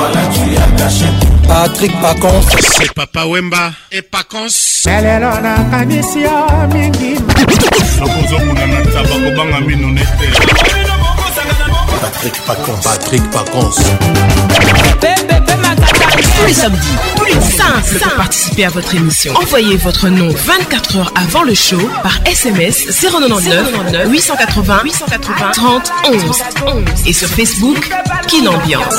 voilà tu as caché Patrick Pacons c'est Papa Wemba et Pacons lelo nakanisi yo mingi nakozokuna na ntaba kobanga mino nete Patrick Pacons Patrick Pacons pepe pe makati tous les samedis. Simple pour participer à votre émission. Envoyez votre nom 24 heures avant le show par SMS 099 880 880 30 11 et sur Facebook Kin Ambiance.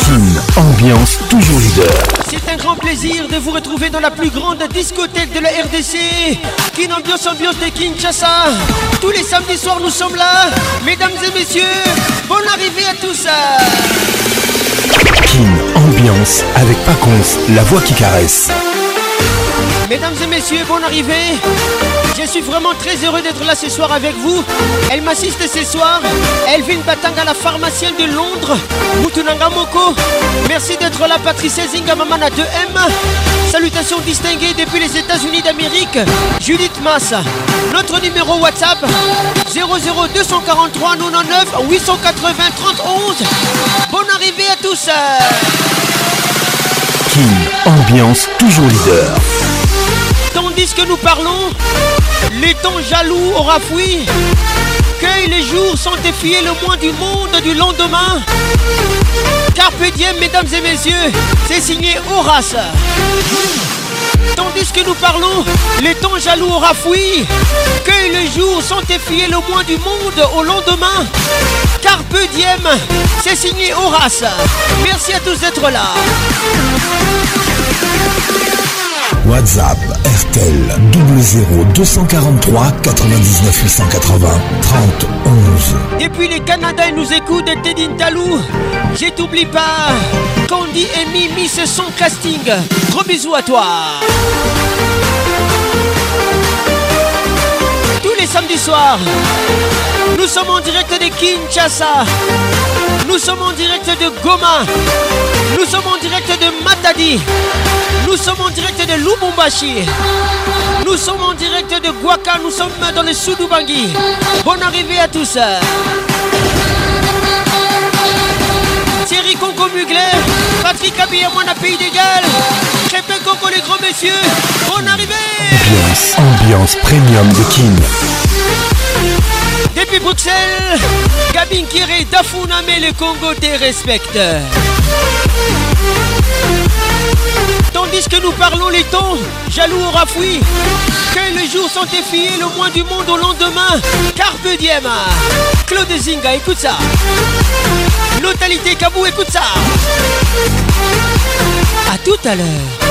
Ambiance toujours leader. C'est un grand plaisir de vous retrouver dans la plus grande discothèque de la RDC. Kin Ambiance Ambiance de Kinshasa. Tous les samedis soirs nous sommes là, mesdames et messieurs. Bonne arrivée à tous ambiance avec Paconce, la voix qui caresse. Mesdames et messieurs, bonne arrivée. Je suis vraiment très heureux d'être là ce soir avec vous. Elle m'assiste ce soir. Elle Elvin Batanga, la pharmacienne de Londres. Mutunanga Moko. Merci d'être là, Patricia Zingamamana 2M. Salutations distinguées depuis les États-Unis d'Amérique. Judith Massa. Notre numéro WhatsApp 00243 99 880 31. Bonne arrivée à tous. King, ambiance toujours leader. Tandis que nous parlons, les temps jaloux aura fui. Cueille les jours sans défier le moins du monde du lendemain. peu diem, mesdames et messieurs, c'est signé Horace. Tandis que nous parlons, les temps jaloux aura fui. Cueille les jours sans défier le moins du monde au lendemain. peu diem, c'est signé Horace. Merci à tous d'être là. WhatsApp RTL 00 243 99 880 30 11. Et puis les Canadiens nous écoutent, Teddy Talou, je t'oublie pas. Candy et Mimi, se sont casting. Gros bisous à toi. Tous les samedis soirs, nous sommes en direct des Kinshasa. Nous sommes en direct de Goma. Nous sommes en direct de Matadi. Nous sommes en direct de Lubumbashi. Nous sommes en direct de Guaka. Nous sommes dans le sud Bangui. Bonne arrivée à tous. Thierry Conco Mugler, Patrick à Pays d'Égal, Crépin Conco les grands messieurs, bonne arrivée Ambiance, ambiance premium de King. Depuis Bruxelles, Gabin Kiré, Dafouna, mais le Congo te respecte. Tandis que nous parlons les tons, jaloux aura fui. Que les jours sont effilés, le moins du monde au lendemain. Carpe diem. Claude Zinga, écoute ça. Lotalité Kabou, écoute ça. A tout à l'heure.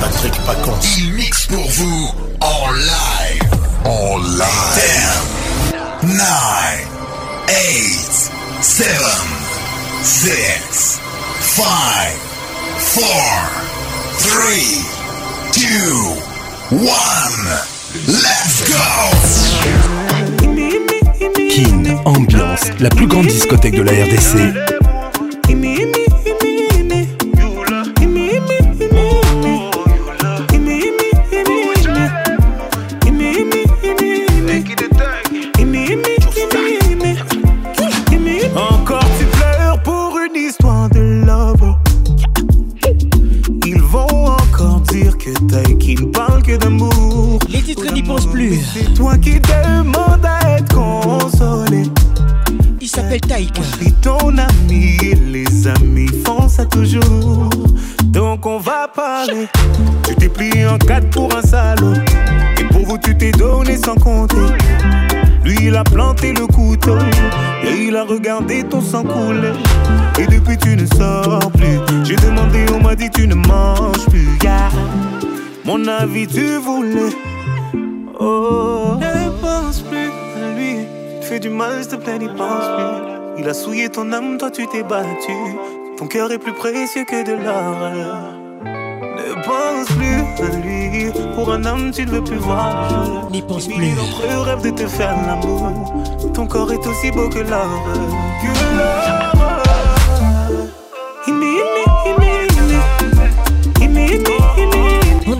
Patrick Pacons. Il mixe pour vous en live. En live. 10, 9, 8, 7, 6, 5, 4, 3, 2, 1. Let's go! King Ambiance, la plus grande discothèque de la RDC qui ne parle que d'amour. Les titres n'y pensent plus. C'est toi qui demandes à être consolé. Il s'appelle Taïka. Je ton ami et les amis font ça toujours. Donc on va parler. Tu t'es pris en quatre pour un salaud. Et pour vous, tu t'es donné sans compter. Lui, il a planté le couteau. Et il a regardé ton sang couler. Et depuis, tu ne sors plus. J'ai demandé, on m'a dit, tu ne manges plus. Mon avis, tu voulais. Oh. Ne pense plus à lui. Tu fais du mal, s'il te plaît, n'y pense plus. Il a souillé ton âme, toi tu t'es battu. Ton cœur est plus précieux que de l'or. Ne pense plus à lui. Pour un homme, tu ne veux plus voir N'y pense plus. rêve de te faire l'amour. Ton corps est aussi beau que l'or. Que l'or.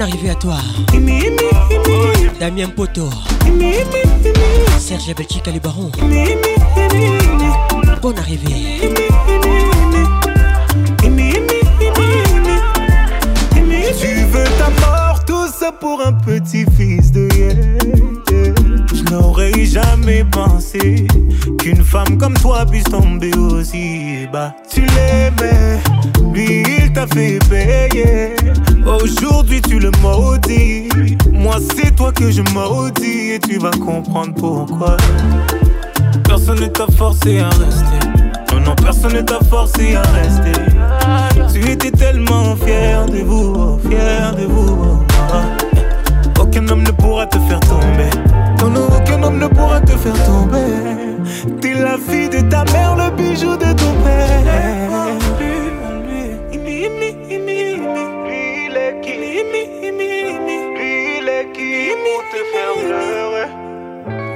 arrivé à toi. Damien Poto. Serge Belchica le baron. Bonne arrivée. Tu veux ta tout ça pour un petit fils de hier. Je n'aurais jamais pensé qu'une femme comme toi puisse tomber aussi bas. Tu l'aimais T'as fait payer. Aujourd'hui tu le maudis. Moi c'est toi que je maudis et tu vas comprendre pourquoi. Personne ne t'a forcé à rester. Non, oh non, personne ne t'a forcé à rester. Tu étais tellement fier de vous, fier de vous. Oh, aucun homme ne pourra te faire tomber. Oh non, aucun homme ne pourra te faire tomber. T'es la fille de ta mère, le bijou de ton père.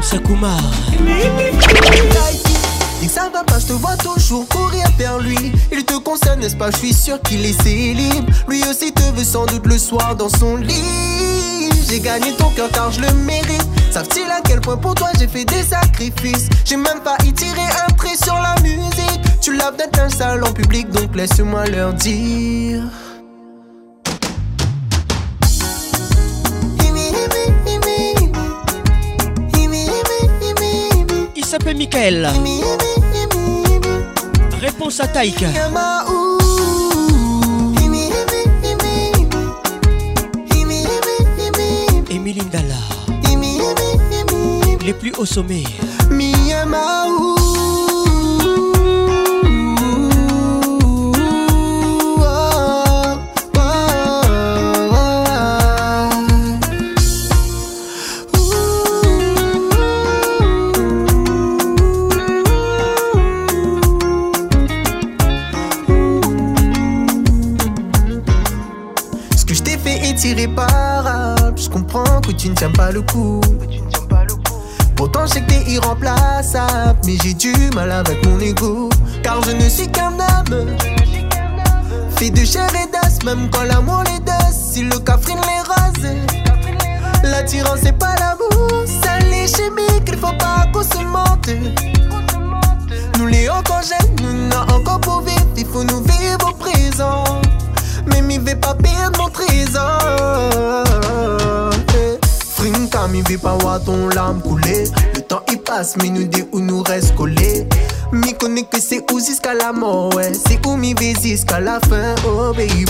Madame ça va pas, je te vois toujours courir vers lui. Il te concerne, n'est-ce pas? Je suis sûr qu'il est célib. Lui aussi te veut sans doute le soir dans son lit. J'ai gagné ton cœur car je le mérite. Savent-ils à quel point pour toi j'ai fait des sacrifices? J'ai même pas y tirer un trait sur la musique. Tu laves d'être un salon public, donc laisse-moi leur dire. Réponse à Taika. Emilie Ndala. Les plus hauts sommets. tu ne tiens pas le coup. Pourtant, je sais que t'es irremplaçable, mais j'ai du mal avec mon ego. Car je ne suis qu'un homme. Fait de chair et même quand l'amour les dose. Si le cafrine les rose, l'attirance c'est pas l'amour. C'est les chimiques, il faut pas qu'on se mente. Nous les encore nous n'a encore pour vivre, il faut nous vivre au présent. Mais m'y vais pas perdre mon trésor. vais pas voir ton larme couler. Le temps il passe, mais nous dit où nous reste collés. Mi que c'est où jusqu'à la mort, ouais. C'est où mi vais jusqu'à la fin, oh baby.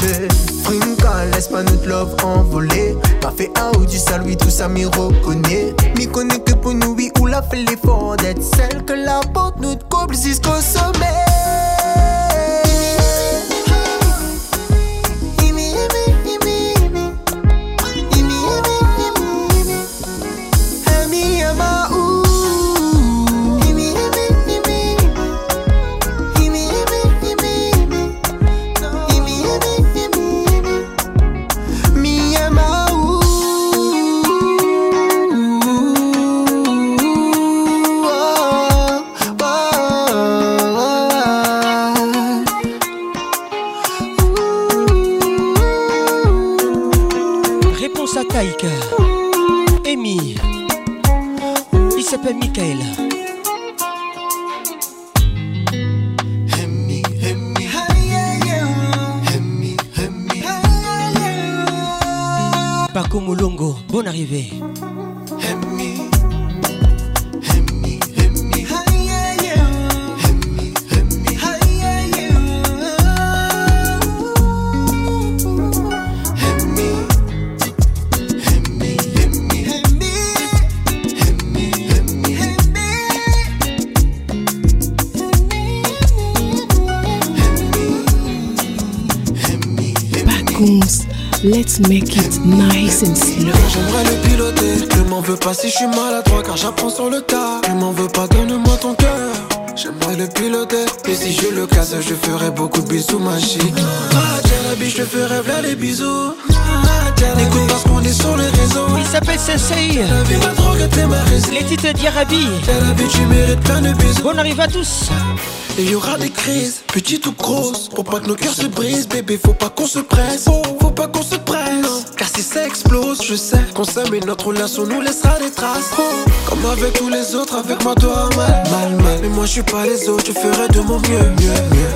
Frimka laisse pas notre love envoler. Pas fait ou du salut, tout ça m'y reconnaît. Mi que pour nous, oui, où l'a fait l'effort d'être celle que la porte nous coupe jusqu'au sommet. make it nice and slow. J'aimerais le piloter. Je m'en veux pas si je suis mal à maladroit car j'apprends sur le tas. Tu m'en veux pas, donne-moi ton cœur. J'aimerais le piloter. Et si je le casse, je ferai beaucoup de bisous, ma ah, tiens Ah, biche, je ferai v'là les bisous. Ah, écoute parce qu'on est sur les réseaux. Il s'appelle Sensei. drogue, t'es ma Les titres d'Yarabi. T'es tu mérites plein de bisous. On arrive à tous. Et y aura des crises, petites ou grosses. Pour pas que nos cœurs se brisent, bébé, faut pas qu'on se presse. Faut pas qu'on se explose. Je sais qu'on s'aime et notre relation nous laissera des traces. Comme avec tous les autres, avec moi, toi, mal, mal, mal. Mais moi, je suis pas les autres, je ferai de mon mieux, mieux,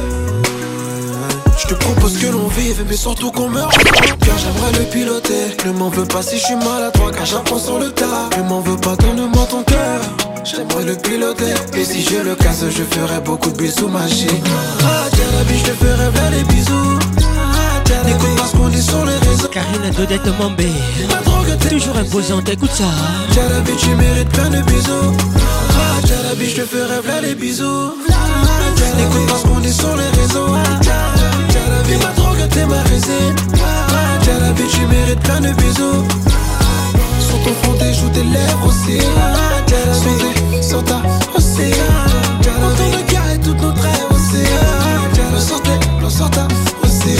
Je te propose que l'on vive, mais surtout qu'on meurt Car j'aimerais le piloter. Ne m'en veux pas si je suis mal à toi car j'apprends sur le tas. Ne m'en veux pas, donne-moi ton cœur. J'aimerais le piloter Et si je le casse je ferai beaucoup de bisous magiques Ah tiens la vie, je te ferai plein les bisous N'écoute pas ce qu'on dit sur les réseaux. Karine dettes Mambé. Toujours imposante, écoute ça. T'as la vie, tu mérites plein de bisous. T'as la vie, je te ferai plein les bisous. N'écoute pas ce qu'on dit sur les réseaux. T'as la vie, ma drogue, t'es ma résine. T'as la vie, tu mérites plein de bisous. Sur ton front, tes joues, tes lèvres aussi. Sur, sur ta aussi. Dans ton regard et toutes nos rêves aussi. L'on sortait, l'on ta, aussi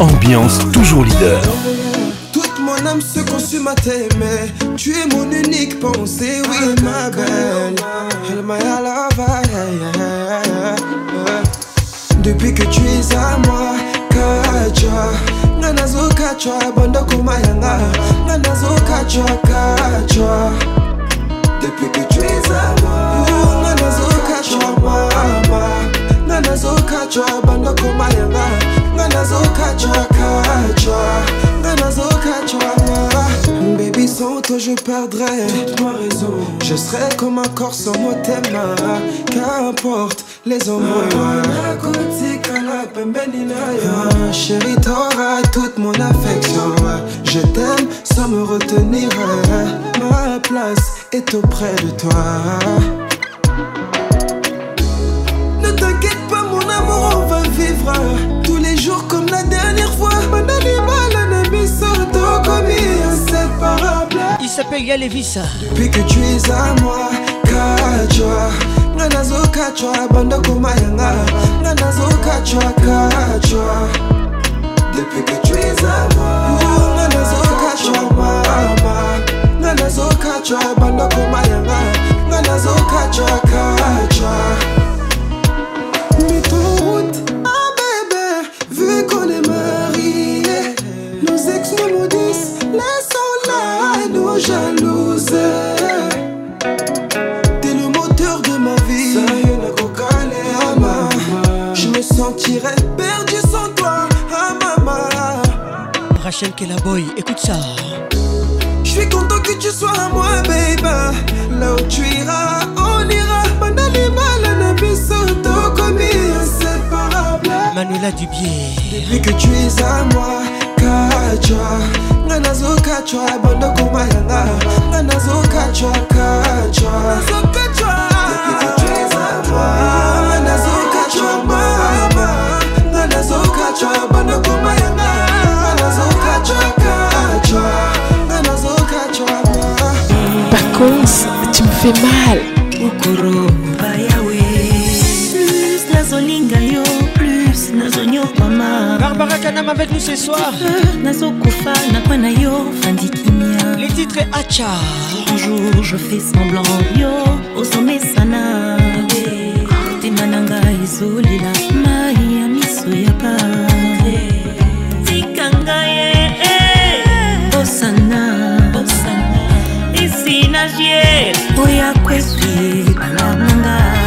ambiance toujours leader. Toute mon âme se consume à t'aimer. Tu es mon unique pensée, oui ma belle. depuis que tu es à moi, Depuis que tu es à moi nganazokhatshwa mama nganazokhatshwa bandokhomalenga nganazokhatshwa khatshwa nganazokhatshwa je perdrai Toute ma raison Je serai comme un corps sans mot Qu'importe les hommes ah, Chérie, t'auras toute mon affection Je t'aime sans me retenir Ma place est auprès de toi Ne t'inquiète pas mon amour, on va vivre s'appelle Yalevis Depuis que tu es à moi, kachwa Nga nazo kachwa, banda komayanga Nga nazo kachwa, kachwa Depuis que tu es à moi Nga nazo kachwa, mama Nga nazo kachwa, banda komayanga Nga nazo kachwa, kachwa Rachel Kelaboy, écoute ça. Je suis content que tu sois à moi, baby. Là où tu iras, on ira. Bandali malana biso, tokomi inséparable. Manuela Dubier. Depuis que tu es à moi, kachwa. Nga nazo kachwa, bando kuma yanga. Nga nazo kachwa, kachwa. Nazo kachwa. Depuis que tu es à moi. Ponce, tu me fais mal. Okoroba yawe. Plus nazolinga yo, plus nazonyoka ma. Barbara Kanam avec nous ce soir. Nazokufa nakwa na yo, fandi kimia. Les titres Acha. Un jour je fais semblant yo, osomesana. Temananga ezolela mai ya miso ya pas. financier oya kweswi balamanga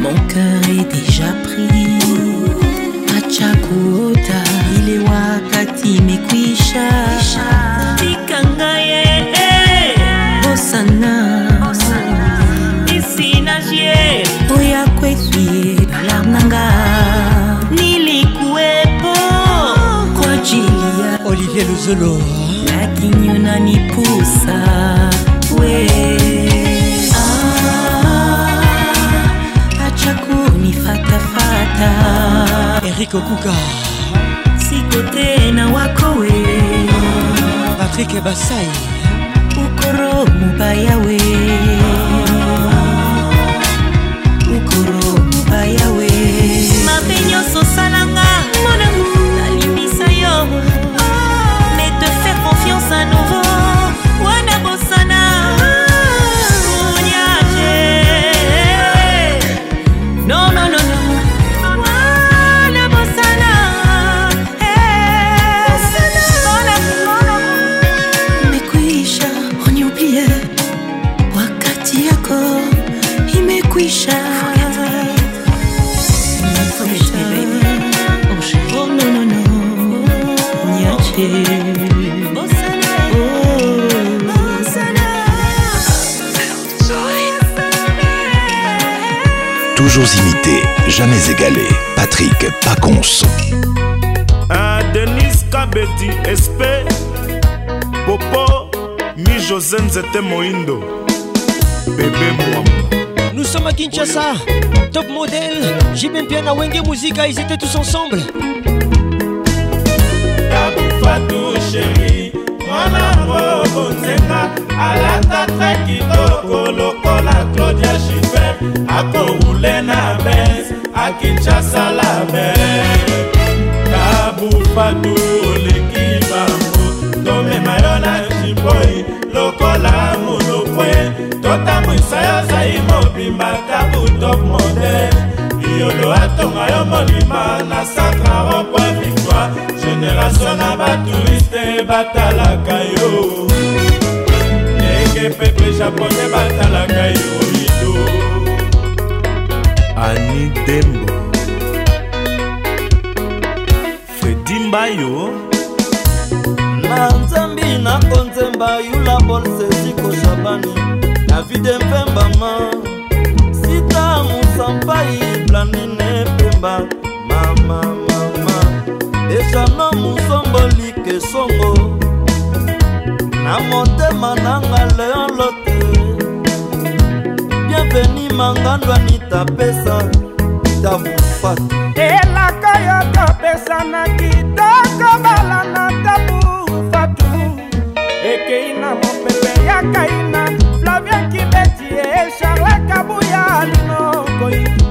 mon cœur est déjà pris. Machakuota, il est wakati mekwisha. Tikanga ye, bosana, isina jie oya kwetu ye, balamnanga. Nilikuwepo kwa ajili ya Olivier Luzolo, ni poussa Eric Okuka sikote na wako we Patrick Basai ukoro mubaya Kinshasa, Top Model, bien à Wenge Musica, ils étaient tous ensemble. Fatou chéri, mwana moko Alata, alatata kitoko à claudia shifer akohule na à Kinshasa, la belle. kabu l'équipe oleki bango tomema yo na bwisa yo zai mobimba kabutop modele yolo atonga yo molima na sacraro po victoire génération na batouriste batalaka yo ndenge pepe japonais batalaka yo ido ani dembo fredi mbayo na nzambi na konzemba yula bolsesiko shabani davide mpembama sita mosampai blandine pemba mamamama ejano mosombolike songo na motema nanga leon lote bienveni mangando anita pesa tabufa elaka yo topesanaki tokobala na tabu fatu ekei na mopepe ya kai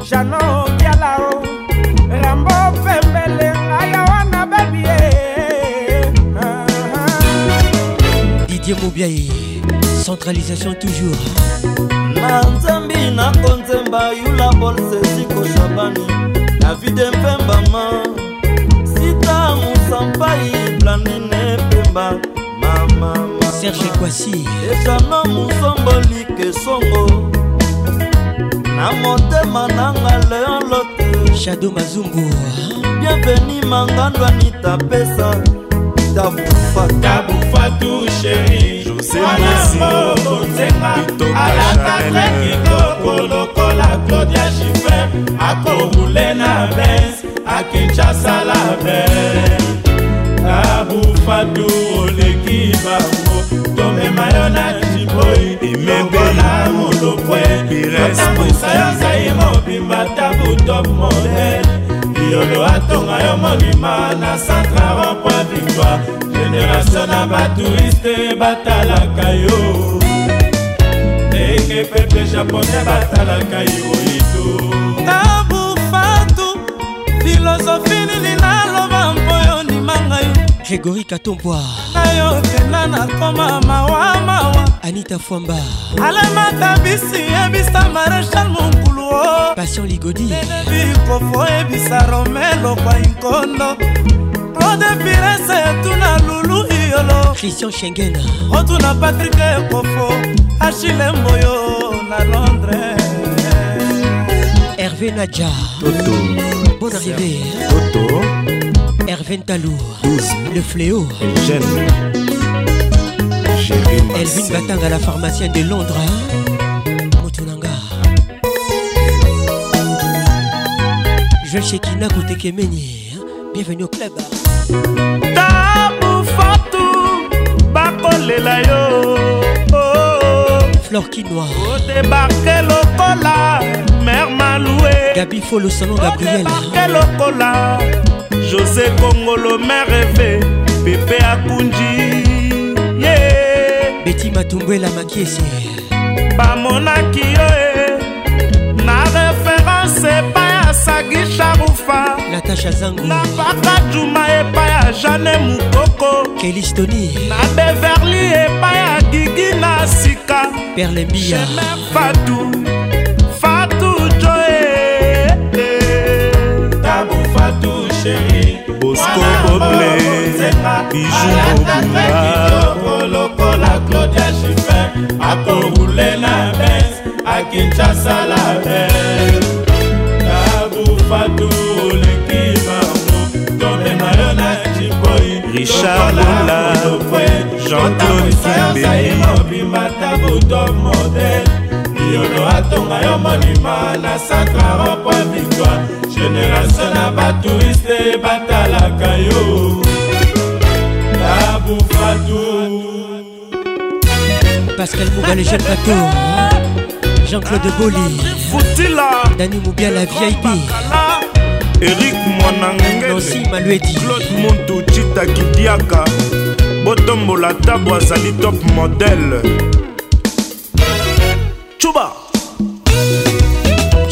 jano biala o rambo pembele ngaya wana bebi e eh, eh, eh. didie mobiaye centralisation toujours na nzambi nakonzemba yula bolsesiko shabani davide mpembama sita musampai blandine pemba mamama serge kwasi ejano musomboli kesongo na motema nanga leon lote shado mazumbu bienveni mangando anita pesa alakaka kitoko lokola claudia jifer akorule na bes akinshasa la bes abufatu oleki bango tomema yo na jiboi mebeola molokwe otambusa yo zai mobimba tabu top model biolo atonga yo molima na centre rempoi victoire generation na batouriste batalaka yo ndenge pepe japonais batalaka yoito tabufatu filosofi nini naloba mpo yo ndima ngai grégori katombwa yo kenda nakoma mawa mawa anita fwamba alemaka bisi yebisa marechal monkulu o patient ligodi bikofo yebisa rome lokwa inkondo claude pirese etuna lulu iyolo christian shengena otuna patrik ekofo achile mboyo na londres hervé nadja toto bon arrivé toto Hervé Talou, le fléau. Elvin à la pharmacienne de Londres. Hein. Motunanga. Je chez que Koutekemeni. Hein. Bienvenue au club. Tabu Fatou, Bakolela yo. Flore Kinoa. Débarquer le cola, mère Maloué. Gabi Folo, salon Gabriel. Débarquer hein. le cola. josé kongolo mare fe pepe akunji yeah. beti matumbwela makiese bamonaki yo eh. e na reference epai ya sagi sharufa natasha zangu na paka juma epai ya jane mukoko kelistoni na beverly epai ya gigi na sika perlembia jemer fatu disco boble biju kobulaolokola claudia shifer akorule na bes akinshasa la bes kabufatu oleki mamo tomema yo na jiboi richard ola jean-claude kimbeli yolo atonga yo molima na sakaro po victoire generation na batouriste batalaka yo babufatu pascal mouga le jeune bateau jean-claude boli futila dani moubia la vip erik mwanangenosi maluedi claude montu citakidiaka botombola tabo azali top modele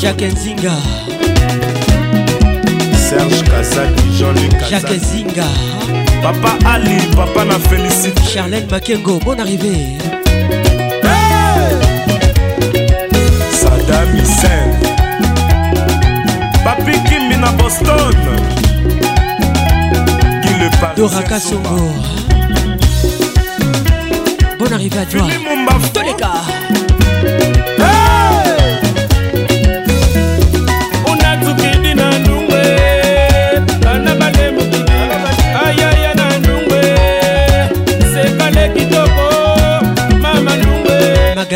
Jacques Nzinga Serge Kazaki Jean-Luc Jacques Nzinga Papa Ali papa na félicite Charlène Makengo bonne arrivée hey! Saddam Hussein Papi Kimbi na Boston Doraka Songo Bonne arrivée à toi Toleka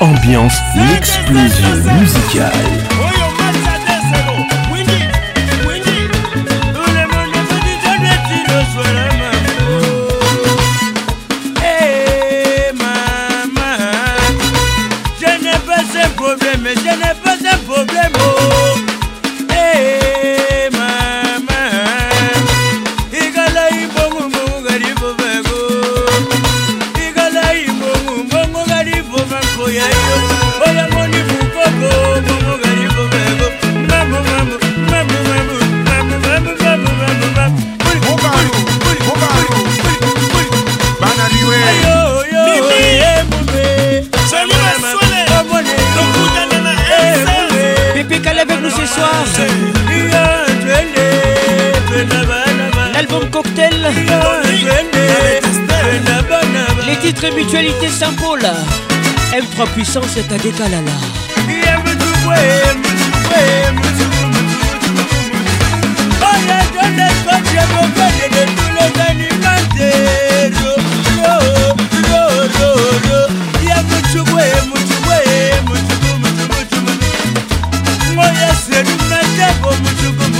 ambiance, l'explosion musicale. titre mutualité Saint-Paul. M3 puissance est à décalala. Moya la.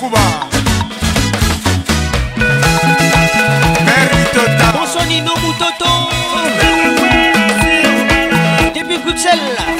kuba bosonino mutoto depuis bruxelles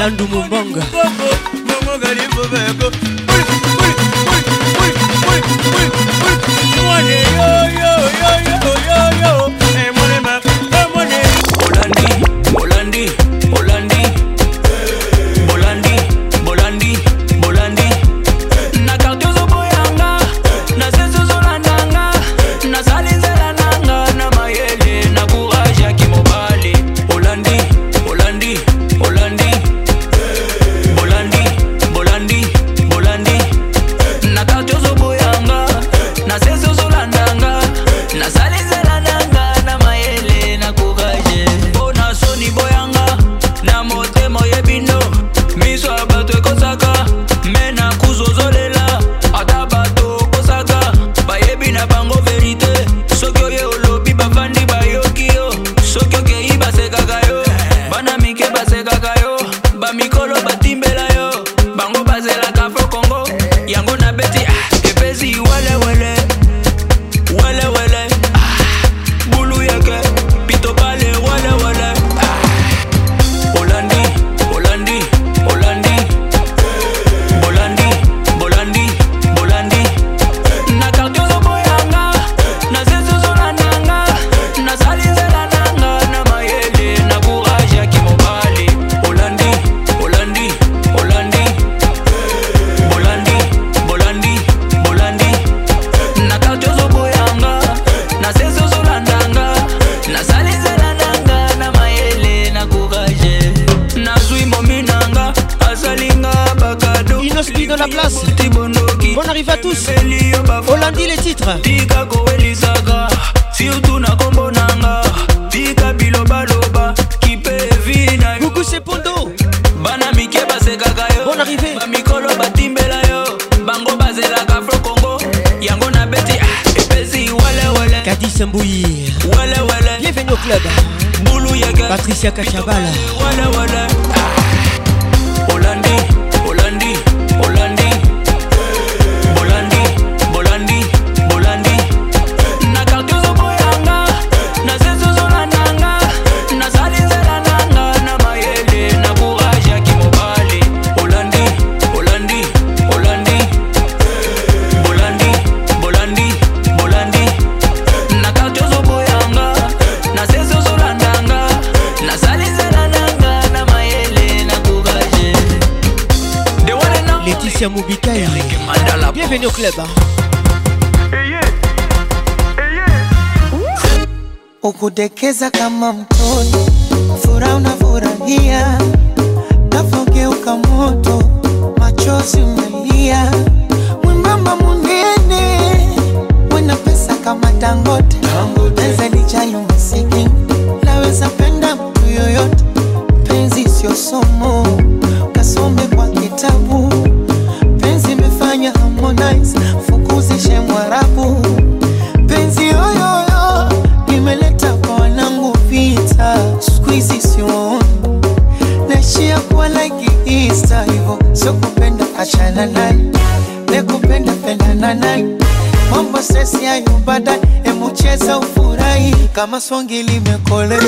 alandu mumbonga Kasia Kashabala wala, wala. Mourinho Club. Ukudekeza kama mtoto, furaha unafurahia, nafogeuka moto, machozi umelia, mwembamba munene, wena pesa kama Dangote, pesa lijayo masikini, laweza penda mtu yoyote, penzi sio achana naye, nekupenda pendana naye, mambo sesi hayo baadaye, emucheza ufurahi kama songi limekolea.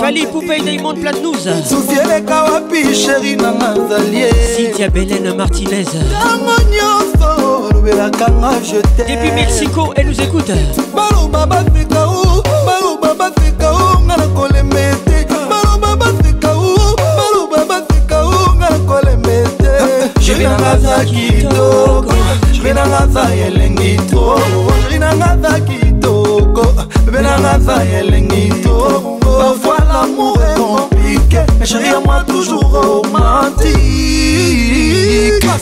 fali poupei daimond platnous susi eleka wapi sheri na nazalie sitia belen martinez ntango nyonso olobelakanga jete depuis mexico elle nous écoute baloba bafika u baloba bafika u nga na kolema ete baloba bafika u baloba bafika u nga na kolema ete sheri na naza kitoko sheri na naza elengi to sheri na naza kitoko bebe na naza elengi to Mais chérie à moi toujours romantique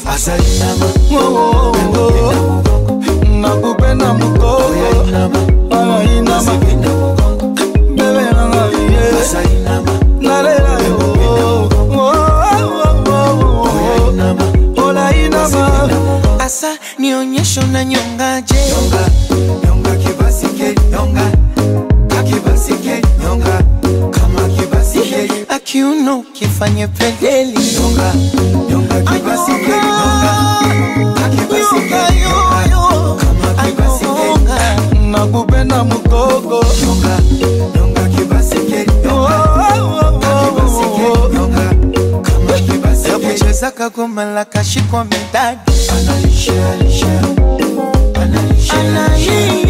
Azali nama Oh oh oh, oh. Nakupe na mukoko Ayai nama Bebe na ngaliye Azali nama Nalela yo Oh oh oh, oh, oh. Olai nama Asa nionyesho na nyongaje Nyongaje kiuno kifanye pedeli nyonga, nyonga kibasigeli nyonga, akibasigeli nyonga, kama kibasigeli nagube na mugogo nyonga, nyonga kibasigeli nyonga, kama kibasigeli yakucheza kagomala kashikwa midadi analisha alisha analisha alisha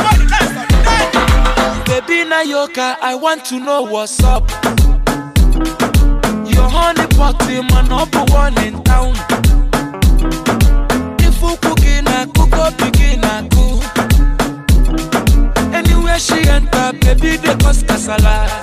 Ayoka, I want to know what's up. Your honey pot the number one in town. If you cooking, I cook up, begin, I cook. Anywhere she enter, baby, they cause casala.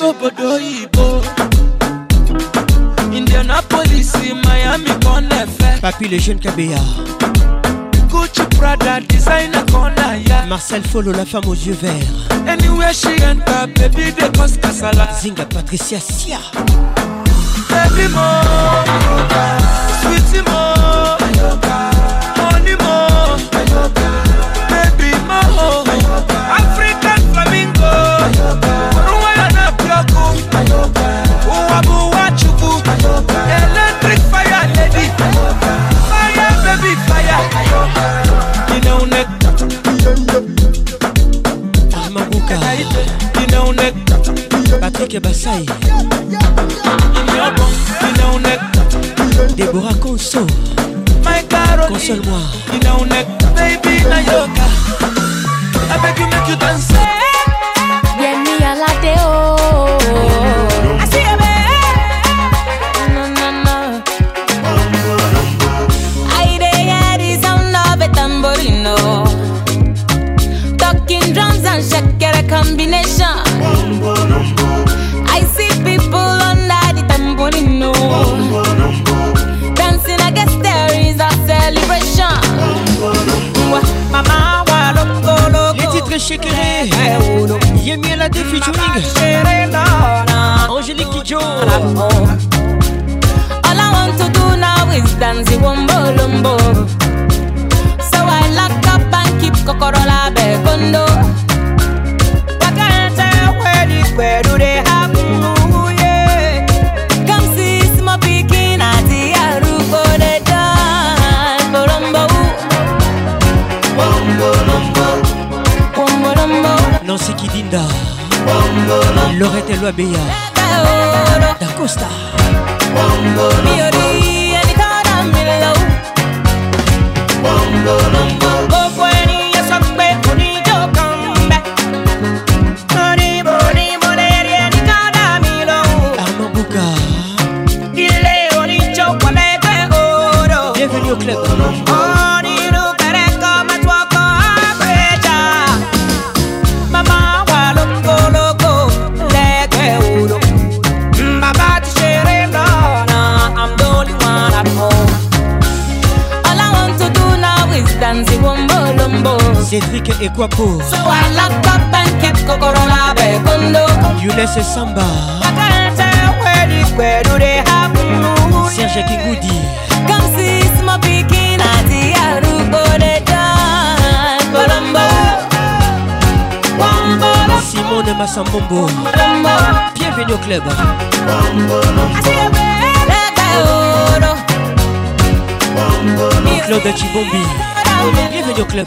obodo oyibo Indianapolis, Miami con Papi le jeune Kabeya. Gucci Prada designer kọ́nà ya. Marcel Folo la femme aux yeux verts. Anywhere she enter, baby dey cause kasala. Zinga Patricia Sia. Baby mo, ayoka, sweetie mo, ayoka, mo, baby mo, African flamingo, ọlọ́kù uwabuwa chukwu electric fire lady fire baby fire inaune mabuka inaune patrike basai inaune debora conso console moi inaune baby nayoka I beg you make you dance uno Yemi e la De featuring Angelique Kidjo All I want to do now is dance the wombo lombo So I lock up and keep kokorola begondo Wakante where the where do they happen Lorette Loabeya Da Costa Bongo, Ekwako Swalaka pancake kokorola be kondo Ulysses Samba Akalta wedi kwedu de hapu Serge Kingudi Kamsi smopiki na diaru bode dan Kolombo Simone Massambombo Bienvenue au club oh, Claude Chibombi Bienvenue au club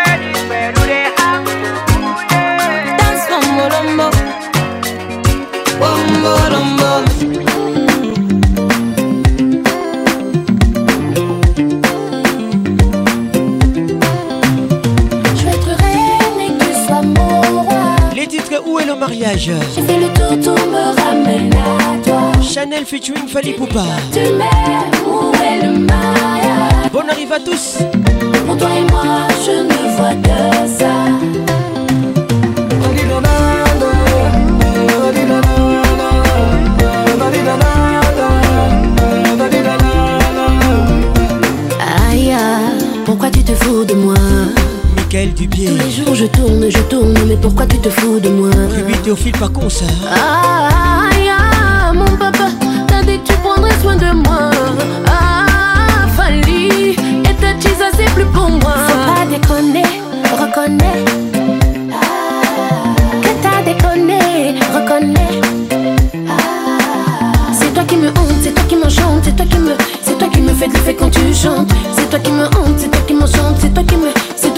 mariage. J'ai fait le tour, tout me ramène à toi. Chanel featuring Fali Poupa. Tu m'aimes, où est le mariage Bonne arrive à tous. Pour toi et moi, je ne vois que ça. Aïe, pourquoi tu te fous de moi quel Dubier. Tous les jours je tourne, je tourne, mais pourquoi tu te fous de moi Ruby fil pas con mon papa, t'as dit tu prendrais soin de moi. Ah, Fali, et ta ça c'est plus pour moi. Faut pas déconner, reconnais. que t'as déconné, reconnais. C'est toi qui me honte, c'est toi qui m'enchante, c'est toi qui me, c'est toi qui me fais le fait quand tu chantes. C'est toi qui me honte, c'est toi qui m'enchante, c'est toi qui me.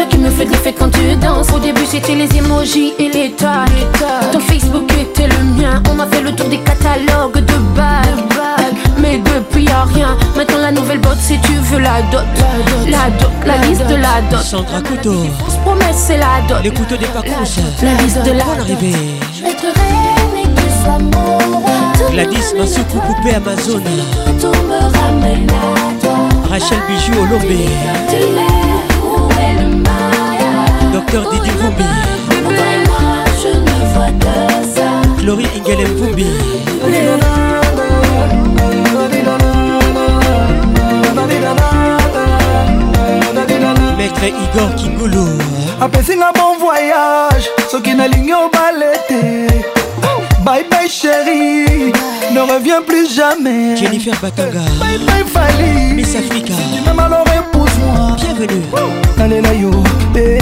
Tu me fais de fait quand tu danses Au début c'était les emojis et les tags Ton Facebook était le mien On m'a fait le tour des catalogues de bagues mais depuis y'a rien Maintenant la nouvelle botte si tu veux la dot La dot, la, liste de la dot Sandra Couteau Fausse promesse c'est la dot Les couteaux des parcours La liste de la dot Je te rêver La coupé Amazon Rachel Bijou au Docteur Didi Vumbi Glory Ingelem Vumbi Maître Igor Kingulu apesinga bon voyage soki nalingi obale bye bye chérie, ne reviens plus jamais jennifer batanga bye bye fali miss africa elle est là yo, bébé.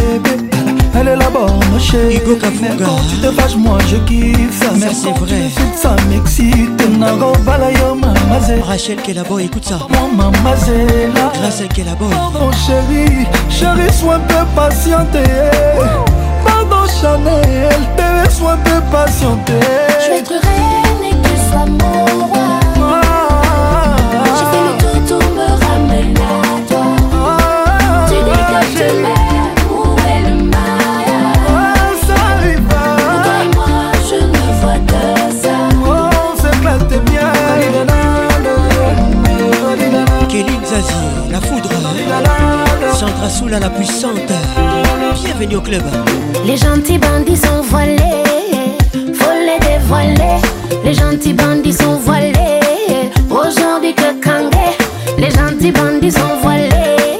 Elle est là-bas, chérie. Quand tu te fâches, moi je kiffe. Ça, c'est vrai. ça m'excite. Nago yo, mamazé. Rachel bonne, écoute ça. Mon mamazé là. Grâce à bonne. Pardon chérie, chérie, sois un peu patiente. Pardon Chanel, bébé, sois un peu patiente. Je vais être Sandra la foudre puissante. Bienvenue au club. Les gentils bandits sont voilés. volés dévoilés Les gentils bandits sont voilés. Aujourd'hui que Kangé. Les gentils bandits sont voilés.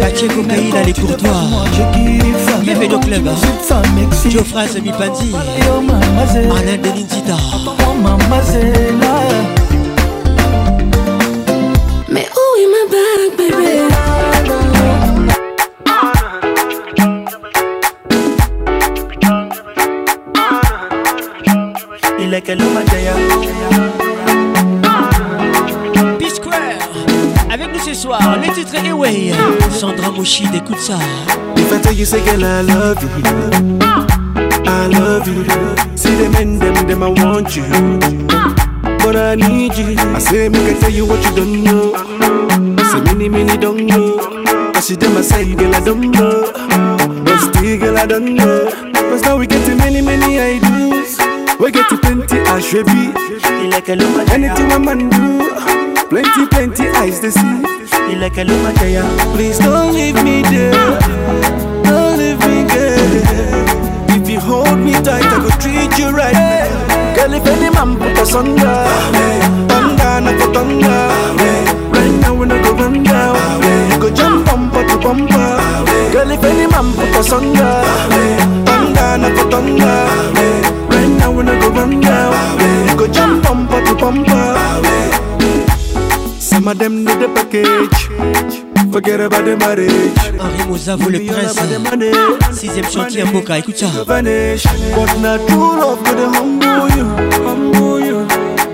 Mathieu Kokaïla les courtois Bienvenue au club Geoffrey Semipandi Alain Denin Tita Rachid, écoute ça. If I tell you, say, ah! girl, I love you. I love you. See them men, them, them, I want you. But I need you. I say, me can tell you what you don't know. Say, many, many don't know. I see them, I say, girl, I don't know. But still, girl, I don't know. Cause now we get to many, many ideas. We get to plenty, I should be. Anything a man do. Plenty, plenty eyes to see. You like a Lumatea. Please don't leave me there. Don't leave me there. If you hold me tight, I will treat you right. Girl, if any man put us under, thunder, not for thunder. Right now, we're not go run down. You go jump bumper to bumper. Girl, if any man put us under, thunder, not for thunder. Right now, we're not go run down. You go jump bumper to bumper. C'est madame need the package. Forget about the marriage. Henri Moza vous le prince. Sixième chantier à Boca, écoute ça. Vanish. But not true love could humble you. Humble you.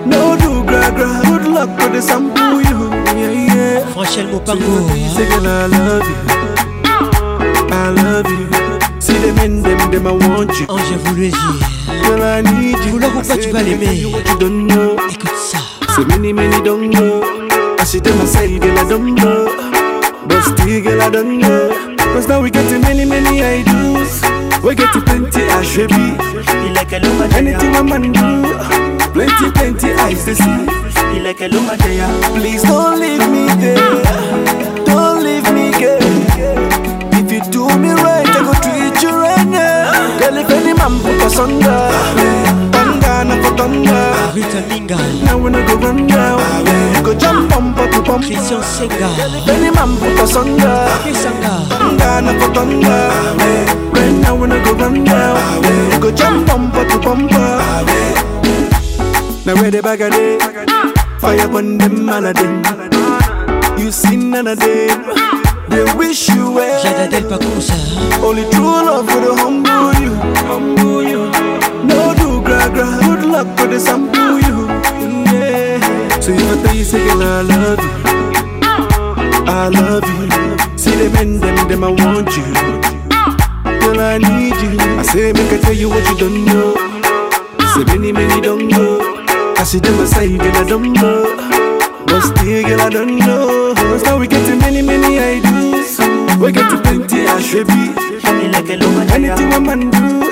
No do gra gra. Good luck could sample you. Yeah, yeah. Franchel Mopango. Hein. Say girl, I love you. I love you. See them in them, them I want you. Ange le dire. Girl, I need you. Vouloir ou pas, tu vas l'aimer. Écoute ça. C'est many, many don't know. She in my say girl, I don't know. But still, girl, I don't know. Cause now we getting many, many ideas. We getting plenty, I should be. Like Anything a man do, plenty, plenty eyes to see. Like Please don't leave me there. Don't leave me, girl. If you do me right, I go treat you right now. Girl, if any man put us under. down and thunder, now. Rita Lingard. Now when I go run down, you go jump bump up your bump. Christian Singer. Benny man put us under. Kisanga. Down thunder, now. Right now when I go run down, you go jump bump up your bump. Now where the bag a day, fire on them man a day. You see none a them. They wish you well. Jada Del Pacusa. Only true love will humble you. Humble you. No Viagra. Good luck with the I'm you. Yeah. So you're three saying I love you. I love you. See them in them, them I want you. Girl, I need you. I say, make I tell you what you don't know. Say many, many don't know. I see them aside, girl, I don't know. But still, girl, I don't know. Now we get to many, many ideas. We get to plenty, I should be. Anything a man do.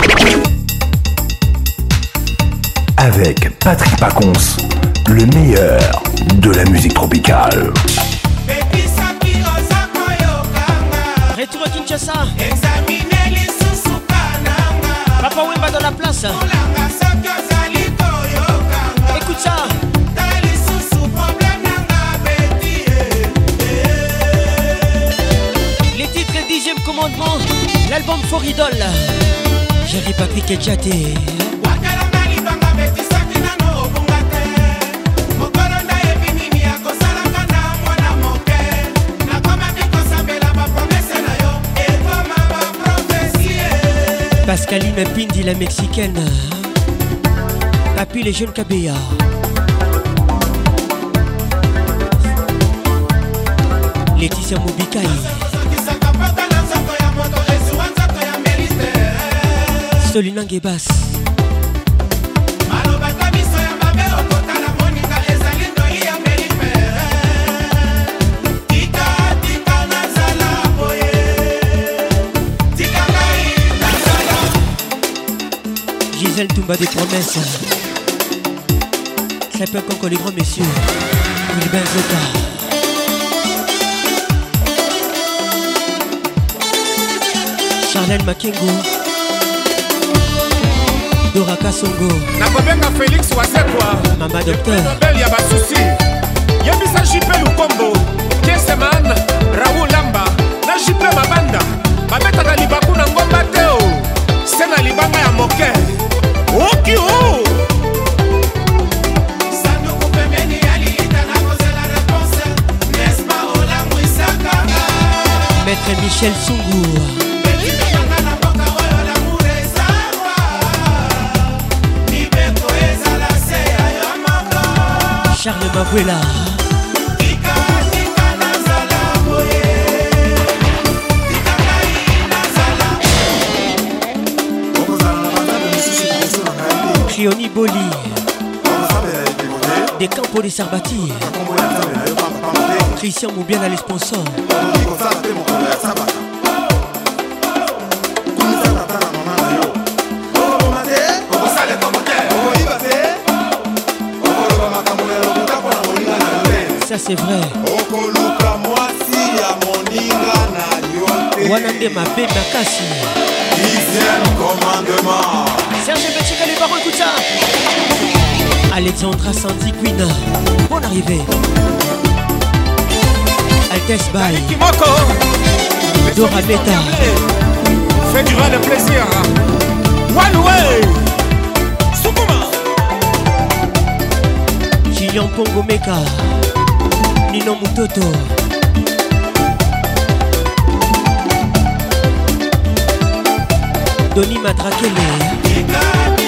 avec Patrick Pacons, le meilleur de la musique tropicale. Retour à Kinshasa. Papa Wemba dans la place. Écoute ça. Les titres et dixième commandement, l'album For Idol. Jerry Patrick et Pascaline Pindi, la mexicaine. Papi, les jeunes Kabea. Laetitia Moubikaï. Solina Gebas. Lionel Toumba des promesses. Ça peut encore les grands messieurs. Wilbin Zota. Charlène Makengo Dora Kasongo nakobenga félix wasekwa mama docteurnobel ya basusi yebisa jipe lukombo keseman raul lamba na jipe mabanda babetaka libaku na ngomba te o se na libanga ya moke oki o oh. Maître Michel Sungur Charles Mabuela Kioni Boli Des Campo de Sarbati Christian Moubiana les sponsors Ça c'est vrai wana nde mabe makasi Dixième commandement Serge écoute ça. Alexandra Sandy Queen, bonne arrivée. Kimoko Bay. Hein. Dora Beta. Fais durer le plaisir. Hein. One way. Sukuma. Gillian Pongo Meka. Nino Mutoto. Donny Matrakele.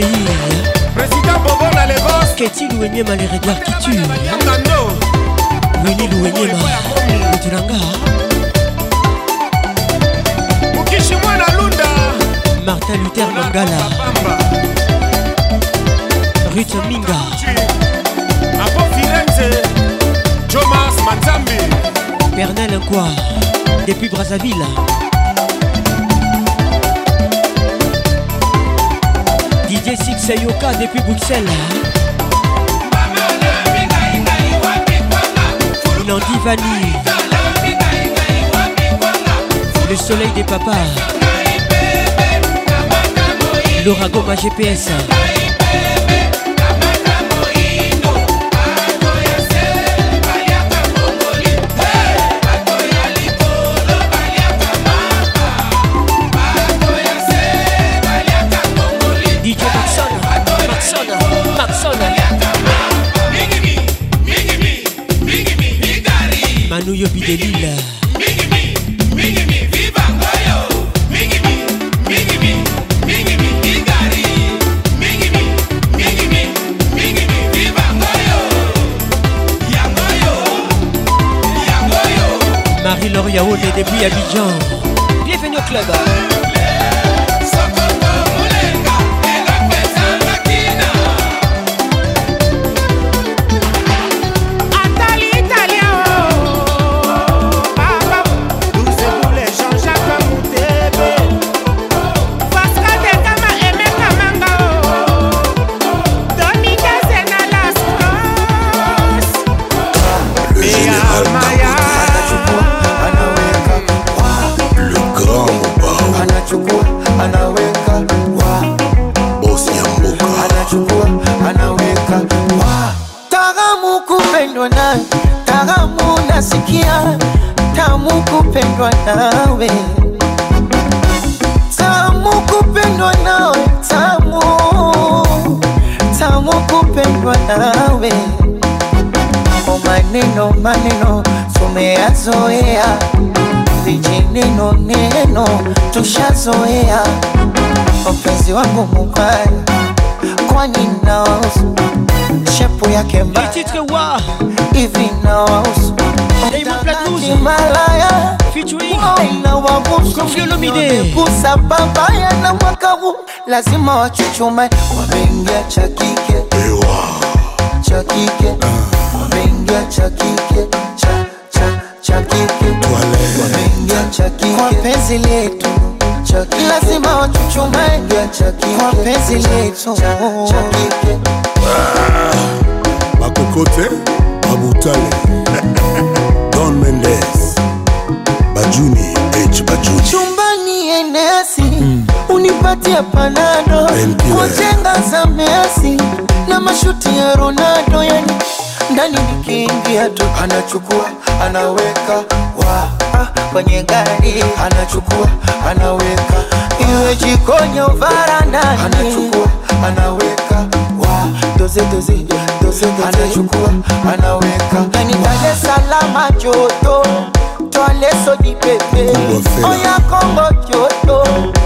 pays Président Bobo la Levance Keti Louenyema les regards qui tuent Winnie Louenyema Otilanga Mukishimwana Lunda Martin Luther Mangala Ruth Minga Apo Firenze Jomas Matambi Bernal Nkwa Depuis Brazzaville Jessica Yoka depuis Bruxelles. L'Andy Le soleil des papas. Le Goma GPS. de Lille. Marie-Laure Yaoune depuis Abidjan. Bienvenue au club. magumu kali, kwani nawahusu shepu yake mbaya hivi nawahusu malaya inawagusa babaya na mwaka huu lazima wachuchume, wameingia cha kike wameingia ah. cha cha cha cha wameingia cha kwa penzi letu chaki, lazima wachuchumaige wapenzi letu Bakokote ah, Babutale Don Mendes Bajuni H Bajuni chumbani enesi mm. unipatie panado kujenga za Messi na mashuti ya Ronaldo, yani ndani nikiingia tu anachukua anaweka kwenye gari, anachukua anaweka, iwe jikoni au varandani, anachukua anaweka doze doze doze doze, anachukua anaweka ndani Dar es joto, twale sodi oya Kongo joto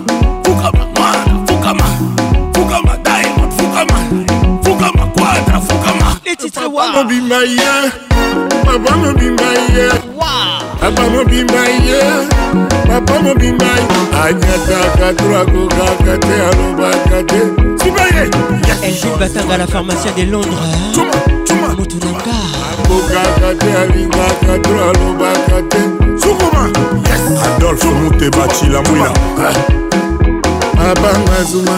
papa mobimba ye papa mobimba ye papa mobimba ye papa mobimba ye anyataka trakokaka te alobaka te sibaye elvin batanga la pharmacien de londres moto na nga akokaka te alingaka to alobaka te sukuma adolphe mute bacila mwina abanga zuma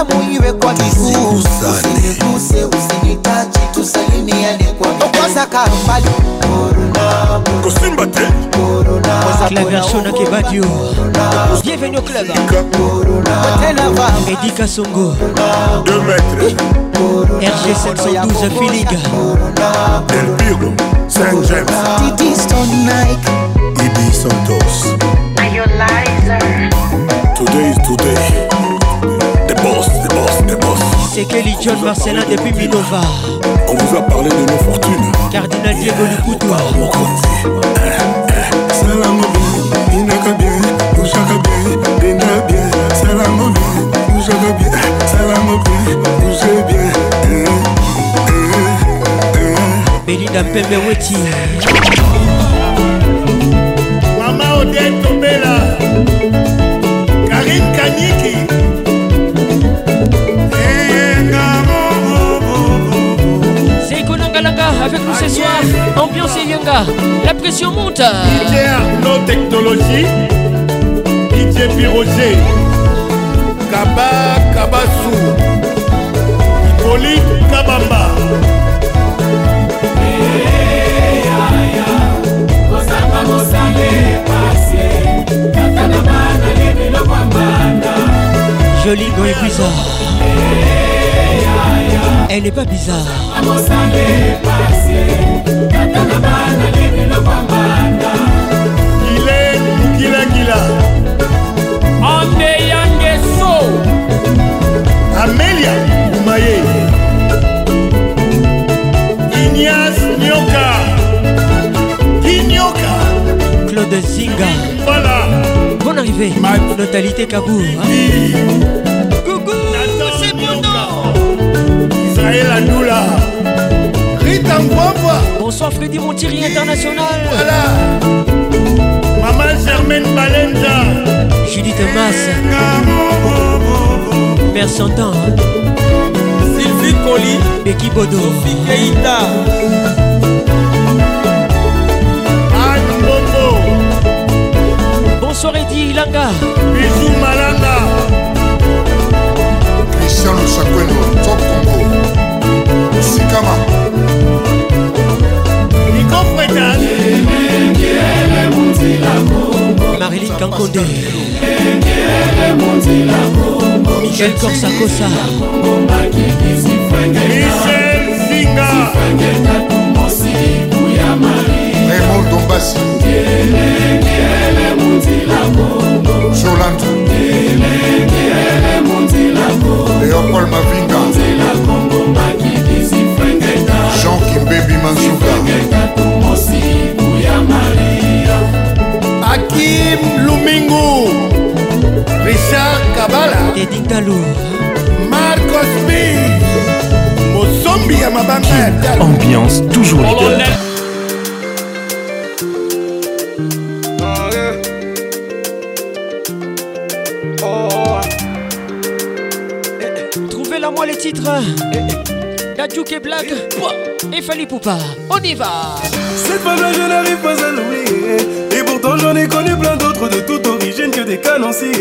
Amuiwe kwa miguu usiniguse, usinitachi, tusalimiane kwa miguu. Okosaka mbali Corona, kosimba te Corona, la version na Kebadio. Bienvenue au club. Corona, Eddy Kassongo. 2 mètres. RG 712 Feeling. Del Pirlo, Saint James. Didi Stone Nike. Ibi Santos. Are you liar? Today is today. C'est Kelly John Marcelin depuis Minova. On vous a parlé de nos fortunes. Cardinal Diego Il Salam bien, bien, bien. Salam bien, bien, Salam bien, bien. d'un Weti. Mama Odette là. Karine Kaniki. avec nous ce soir. Ambiance Yenga, la pression monte. Pierre, nos technologies. Didier Pirogé. Kaba Kabassou. Hippolyte Kabamba. Joli Goy Bizarre. Elle n'est pas bizarre. passé. Il est Kila Kila. Ande Yangeso. Amélia, Umaye. Ignace Nyoka. Nyoka, Claude Zinga. Voilà. Bonne arrivée. Ma... Totalité Kabou. Hein? Coucou. michael andula rita ngwamba bonsoir fredi montiri international voilà maman germaine balenza judith mas mère santan sylvie coli beki bodo sophie keita anne bombo bonsoir edi ilanga bisou malanga christian losakweno sikama marilyn kankonde michel corsacosa michel finga raymond dombasi jolande leopold mavinga baby mansuka akim lumingu richard kabala editalu marcos b mosombi ya mabanga ya dal ambiance toujours leader Trouvez-la moi les titres Dadjouk et blague, et Fali Poupa. On y va. Cette femme-là, je n'arrive pas à l'oublier. Et pourtant, j'en ai connu plein d'autres de toute origine que des canonciers.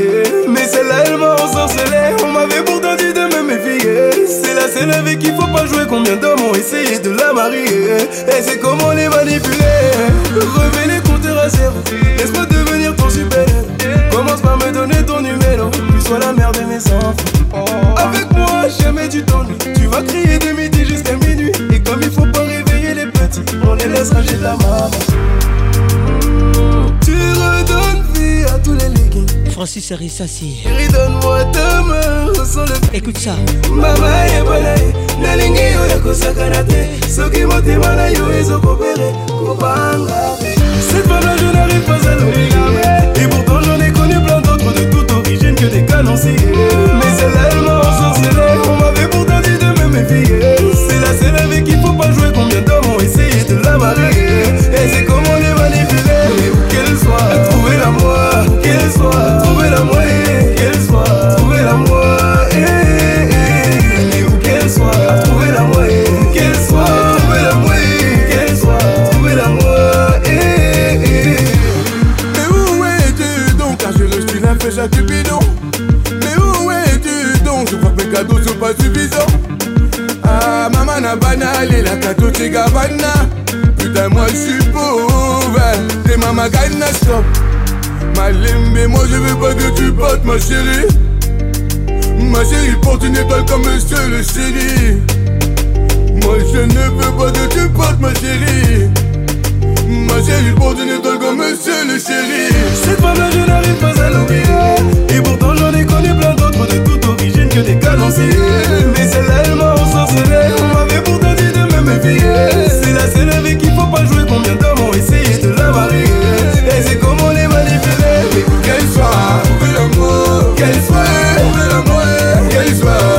Mais celle-là, elle m'a ensorcelé. On m'avait pourtant dit de me méfier. C'est la celle avec qui faut pas jouer. Combien d'hommes ont essayé de la marier. Et c'est comment les manipuler. revêt les compteurs à Laisse-moi devenir ton super. Commence par me donner ton numéro. Tu sois la mère de mes enfants jamais du temps Tu vas crier de midi jusqu'à minuit Et comme il faut pas réveiller les petits On les laisse ranger de la maman Tu redonnes vie à tous les légumes Francis Arissassi Redonne-moi ta main sans le Écoute ça Mama ebolaye nalingi oyo qui te soki motema na yo ezokopere kobanga Cette femme-là je n'arrive pas à l'oublier Et pourtant j'en ai connu plein d'autres de toute origine que des canons Et c'est comment les Où qu'elle soit, trouver la qu'elle soit, trouver la moi qu'elle soit, trouver la moi Où qu'elle soit, trouver la moi qu'elle soit, trouver la soit, trouver la Mais où est tu donc Car je reste suis peu à Cupidon Mais où es-tu donc Je vois que mes cadeaux sont pas suffisants Ah, maman a banal la cadeau de je suis pauvre. T'es ma n'a stop. Ma aimé moi je veux pas que tu portes ma chérie. Ma chérie, porte une étoile comme monsieur le chéri. Moi je ne veux pas que tu portes ma chérie. Ma chérie, porte une étoile comme monsieur le chéri. Cette femme-là, je n'arrive pas à l'oublier. Et pourtant, j'en ai connu plein d'autres de toute origine que des canonciers. Mais celle-là, elle m'a bébé C'est la seule avec qui faut pas jouer Combien d'hommes ont essayé de la marier Et c'est comme on les est manipulé Mais qu'elle soit, qu'elle soit, qu'elle soit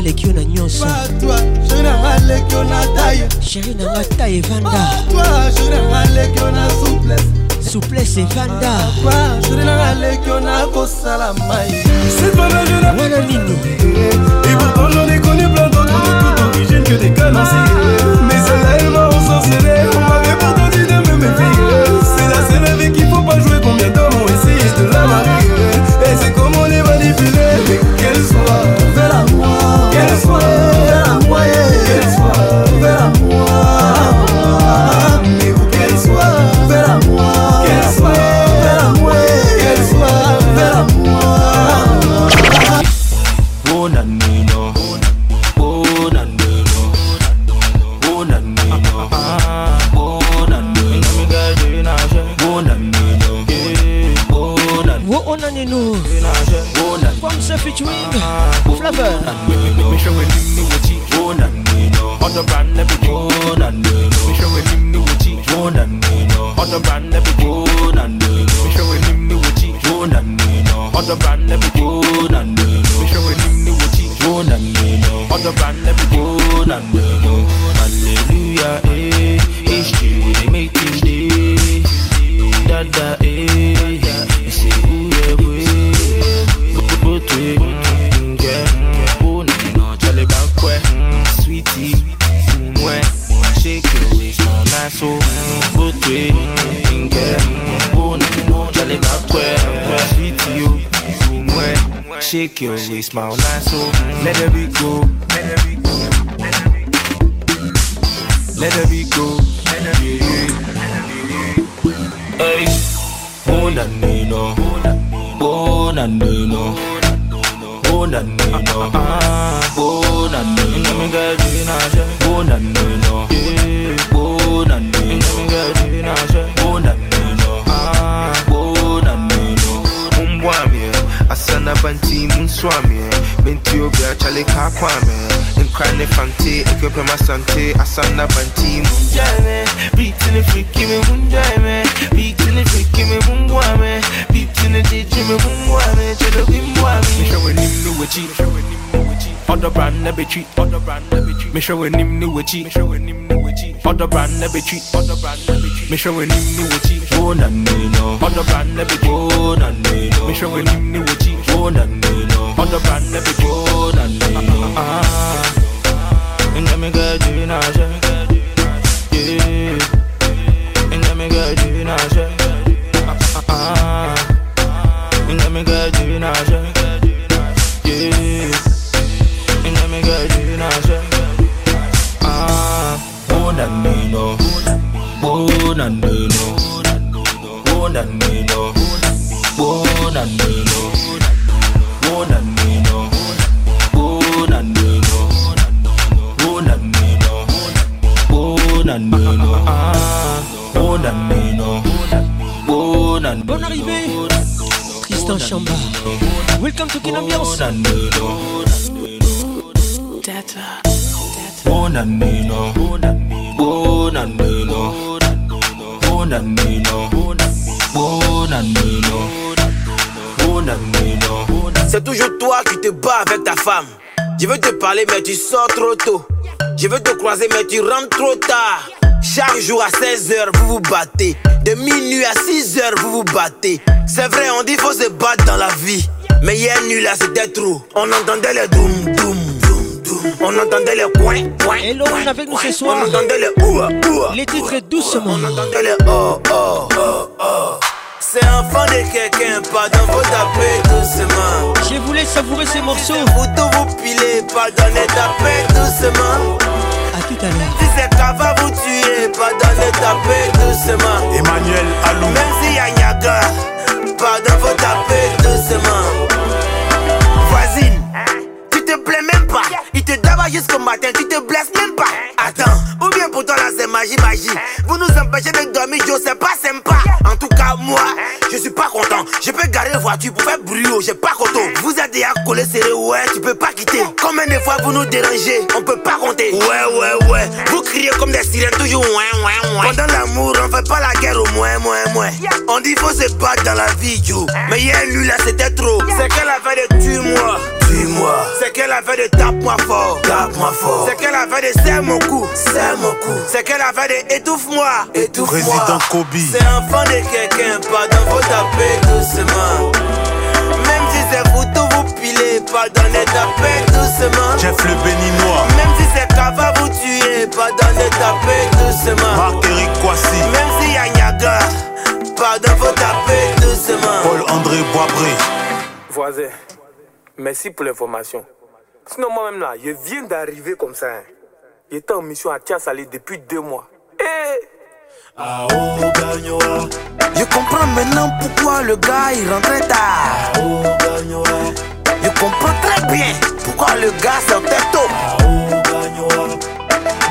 aleki yo na nyonso sheri nanga ta evanda souplesse evanda wana nini Et pourtant j'en ai connu plein d'autres de toute origine que des canards want to brand every bone and the moon. Hallelujah, eh. It's day we make each day. Da da, eh. You say, ooh, yeah, boy. Both way, mm, yeah. Oh, no, no, Charlie Banque. Sweetie, Shake your no, nice, so. Both way, yeah. Oh, no, no, Sweetie, Shake your waist, smile oh, nice, oh, so. Let it be. Sanda Panti Munjame Beat in the freaky me Munjame Beat in the freaky me Beat in the me Mungwame Me show him new wachi Other brand na betri Other brand na betri Me show him new wachi Me show him new wachi Other brand Other brand na betri Me show him new Other brand na betri Me show him new Other brand na betri ah, ah, ah, let me girl do you know, show me girl tu sors trop tôt. Je veux te croiser, mais tu rentres trop tard. Chaque jour à 16h, vous vous battez. De minuit à 6h, vous vous battez. C'est vrai, on dit faut se battre dans la vie. Mais hier nuit là, c'était trop. On entendait les doum doum. On entendait les points coins. Et on avec nous ce soir. On entendait les ouah, ouah. Les titres doucement. On entendait les oh, oh, oh. C'est un de quelqu'un, pas dans vos taper doucement. Je voulais savourer ces morceaux. Auto vous pilez, pardonnez, tapez doucement. A tout à l'heure. Si c'est va vous tuer, pardonnez, tapez doucement. Emmanuel Alou. Même si y'a Niaga, pardon, vos taper doucement. Voisine, tu te plais même pas. Il te daba jusqu'au matin, tu te blesses même pas. Attends, ou bien pourtant là c'est magie, magie. Vous nous empêchez de dormir, Joe, c'est pas sympa. En tout cas, moi, je suis pas content. Je peux garder la voiture pour faire bruit, oh, j'ai pas content. Vous êtes déjà collé serré, ouais, tu peux pas quitter. Combien de fois vous nous dérangez, on peut pas compter. Ouais, ouais, ouais. Vous criez comme des sirènes, toujours ouais, ouais, ouais. Pendant l'amour, on fait pas la guerre au moins, moins, moins. On dit faut se battre dans la vie, Joe. Mais hier, lui là, c'était trop. C'est qu'elle avait de tue-moi, tue-moi. C'est qu'elle avait de tape-moi moi fort. C'est qu'elle avait des serre mon cou, serre mon cou. C'est qu'elle avait des étouffe-moi, étouffe-moi. Président Kobe. C'est enfant de quelqu'un, pardon, vos taper doucement. Même si c'est vous tout vous pilez, pardonnez, tapez doucement. Jeff le béninois. Même si c'est Kava vous tuez, pardonnez, tapez doucement. Marc-Éric Kwasi. Même si y'a Niaga, pardon, vos taper doucement. Paul-André Boibré. Voisin, merci pour l'information. Sinon, moi-même là, je viens d'arriver comme ça. Hein. J'étais en mission à Tiasalé depuis deux mois. Et. Eh! Ah, oh, je comprends maintenant pourquoi le gars il rentrait tard. Ah, oh, je comprends très bien pourquoi le gars sortait tôt. Ah, oh,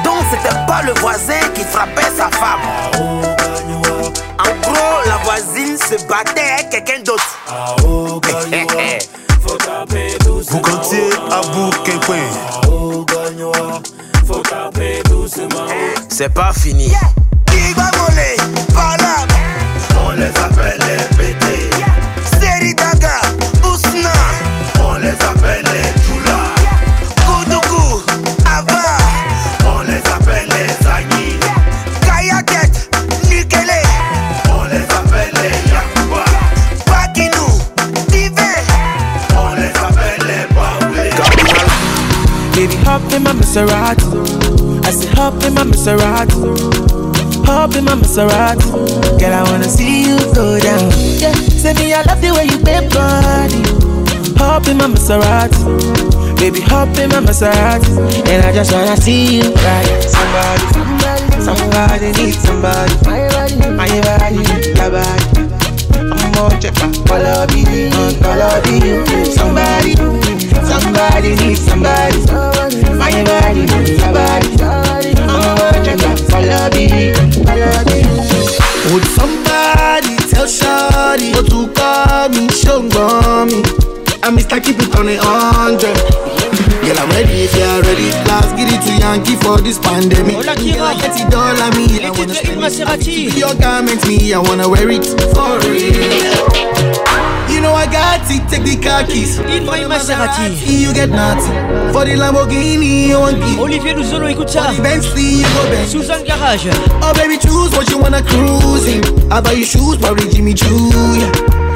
Donc c'était pas le voisin qui frappait sa femme. En gros, la voisine se battait avec quelqu'un d'autre. Vous comptiez à bouc et poué Au gagne-roi, faut taper C'est pas fini Qui va voler, pas là On les appelle in my Maserati. I say hop in my Maserati. Hop in my Maserati. Girl, I wanna see you go down. Yeah, say me, I love the way you bend body. Hop in my Maserati. Baby, hop in my Maserati. And I just wanna see you ride. Somebody, somebody, somebody needs somebody. My body, my body, your body. I'm more cheaper. Follow me, follow me. Somebody, somebody needs somebody body, your body, follow me, follow me. Would somebody tell Shawty not to call me, she call me. I Mr. Keep it on a hundred. Girl, I'm ready if you're ready. let give it to Yankee for this pandemic. Girl, I get it all on me. I wanna spend it. Your me, I wanna wear it for real. You know I got it, take the car keys. In my Maserati, you get nothing. For the Lamborghini, you want it. Olivier Luzolo, écoute ça. For Bentley, you go Benz. Susan Garage. Oh baby, choose what you wanna cruising. I buy you shoes, probably Jimmy Choo, yeah.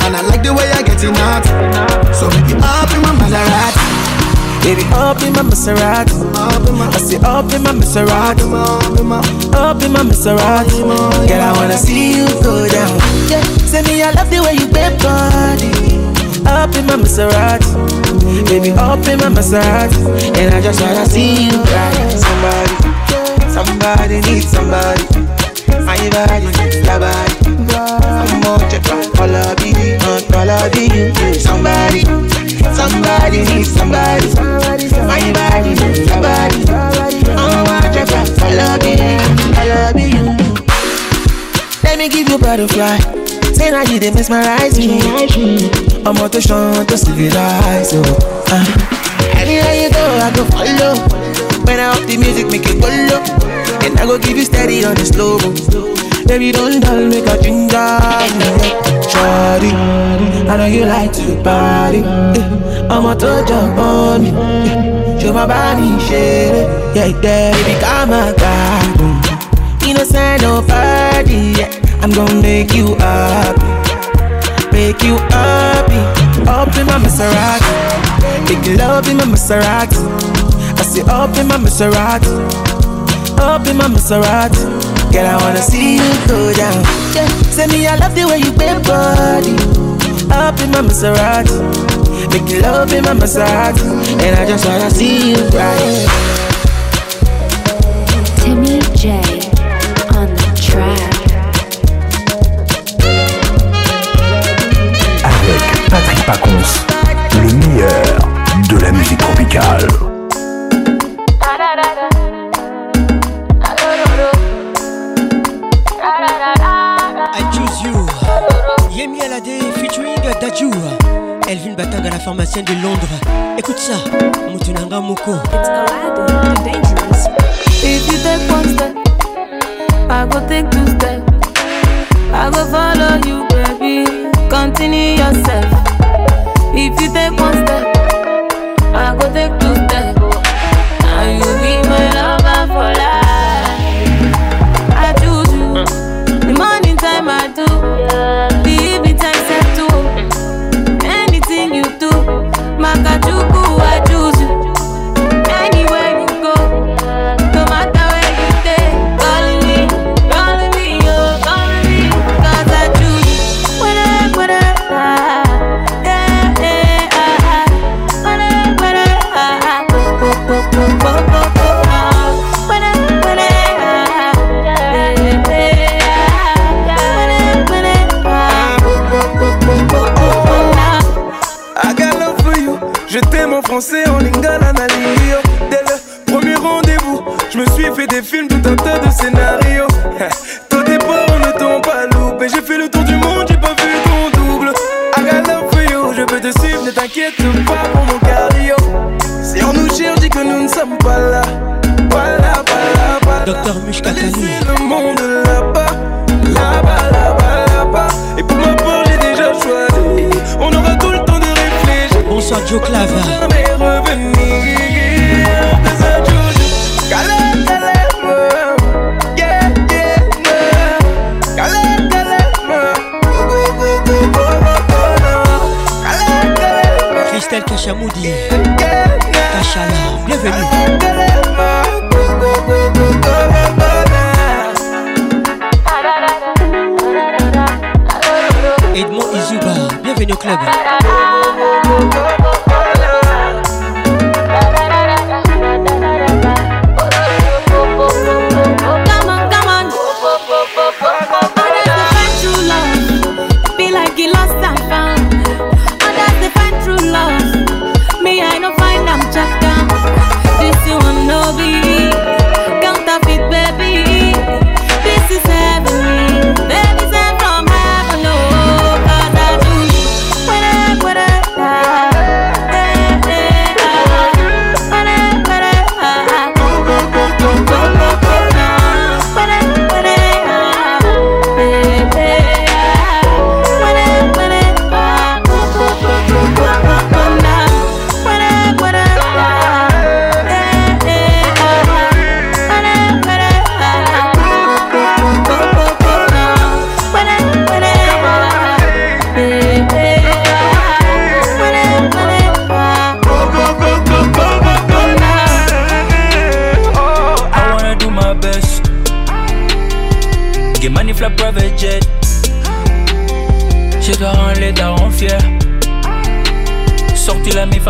And I like the way I get it out. So make it up in my Maserati. Baby, up in my Maserati. I say up in my Maserati. Up in my Maserati. Girl, I wanna see you go down. Yeah. Say me, I love the way you bend body. Up in my Maserati. Baby, up in my Maserati. And I just wanna see you ride. Somebody, somebody needs somebody. My body, your body. I'm more check, all I be, all I you. Somebody. Somebody needs somebody. somebody, somebody. My body needs somebody. Oh, watch out, I love you, I love you. Let me give you butterfly. Say now you didn't they mesmerize me. I'm out to shun to civilize you. Uh. Anywhere you go, I go follow. When I up the music, make it go low. And I go give you steady on the slow. Baby, don't dull, make a ginger Shawty, I know you like to party I'ma touch up on me Show my body, shade it Yeah, yeah, baby, come on, God Innocent, nobody, yeah I'm gonna make you happy Make you happy Up in my Maserati Make you love in my Maserati I say up in my Maserati Up in my Maserati And I wanna see you go down. me, I love the way you bend body. Up in my Maserati, love in my and I just wanna see you right. Timmy J on the track. Avec Patrick Pacons, le meilleur de la musique tropicale. Yemi Alade featuring Dajou Elvin Batanga la pharmacienne de Londres Écoute ça Moutunanga Moko It's Alade, it's dangerous If you take one step I go take two steps I go follow you baby Continue yourself If you take one step I go take two steps you t'inquiète pas pour mon cardio. Si on nous dit que nous ne sommes pas là. pas pas là. Docteur Mushkatani. le monde là-bas. Là-bas, là-bas, là-bas. Et pour ma part, j'ai déjà choisi. On aura tout le temps de réfléchir. Bonsoir, Joe Clava. Moudi, Kachala, bienvenue Edmond Izuba, bienvenue au club.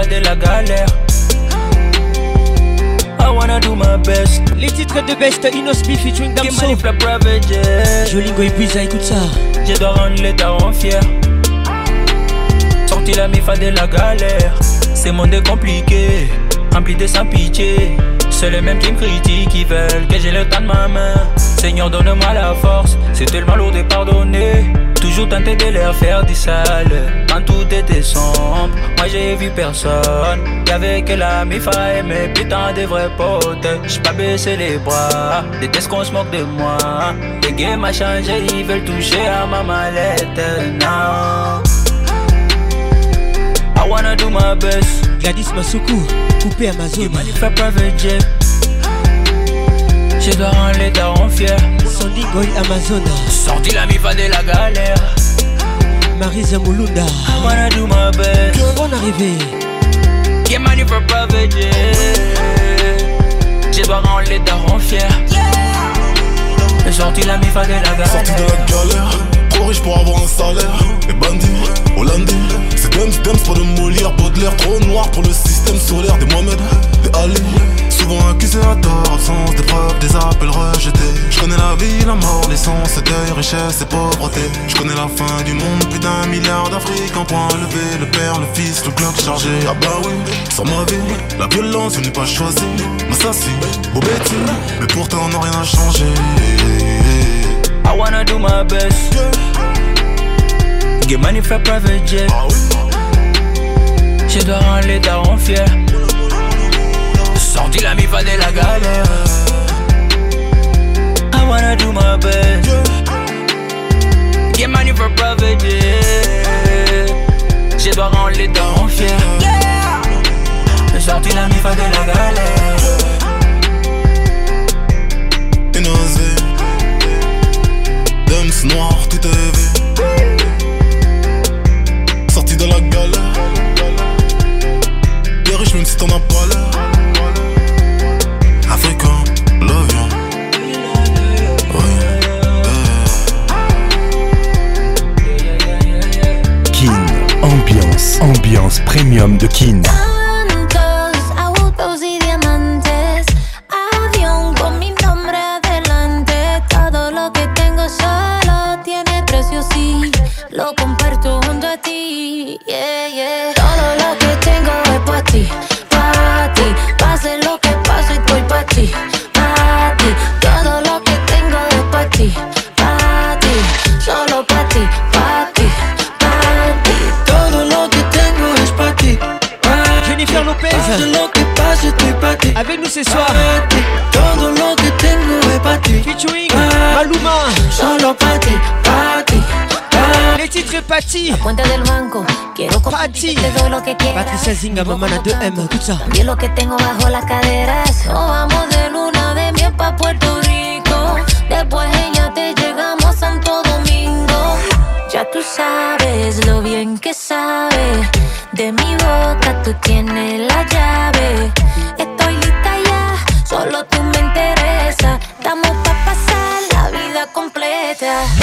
de la galère. I wanna do my best. Les titres de Best Inospi featuring Damso. Jolingo et ça écoute ça. Je dois rendre les en fiers. Sorti la mifa de la galère. C'est monde compliqué, rempli de sans pitié. C'est les mêmes qui me critiquent, qui veulent que j'ai le temps de ma main. Seigneur, donne-moi la force, c'est tellement lourd de pardonner. Toujours tenter de leur faire du sale, quand tout était sombre. Moi j'ai vu personne, y'avait que la mifa et mes putains de vrais potes. J'ai pas baissé les bras, déteste qu'on se moque de moi. Les games m'a changé, ils veulent toucher à ma mallette. I wanna do my best. Gladys soucou, coupé Amazon. private jet. J'ai dois rendre les darons fiers Sandy Goy Amazonas Sorti la mifa de la galère Marisa Moulunda I wanna do my best Que bon arrivée Get money for private Je dois rendre les fiers J'ai sorti la mifa de la galère Sorti de la galère Trop riche pour avoir un salaire Les bandits, hollandais C'est Dems, Dems, pas de Molière Baudelaire, trop noir pour le système solaire Des Mohamed, des Ali Souvent accusé à tort, absence de preuves, des appels rejetés. Je connais la vie, la mort, l'essence, deuil, richesse et pauvreté. Je connais la fin du monde, plus d'un milliard d'Afrique en point levé. Le père, le fils, le club chargé. Ah bah oui, sans ma vie, la violence, je n'ai pas choisi. M'assassine, beau bêtises, mais pourtant on n'a rien à changer. I wanna do my best. Get money, for private jet. Ah je dois rendre les darons Sorti la mi de la galère I wanna do my best yeah. Get money for profit, yeah J'ai pas rendre les dents fiers yeah. Sorti la mi de la galère T'es nausé Dumps noir, tout est vu Sorti de la galère T'es riche même si t'en as pas l'air ambiance premium de Kin. Todo lo que tengo es para ti Featuring Maluma Solo para ti, para ti Les titres Patty La cuenta del banco Quiero contigo Te doy lo que quieras Patricia Zinga, mamá de m tout También lo que tengo bajo las caderas Nos vamos de luna de miel pa' Puerto Rico Después ella te llegamos a Santo Domingo Ya tú sabes lo bien que sabe De mi boca tú tienes la llave Solo tú me interesa. Estamos pa' pasar la vida completa.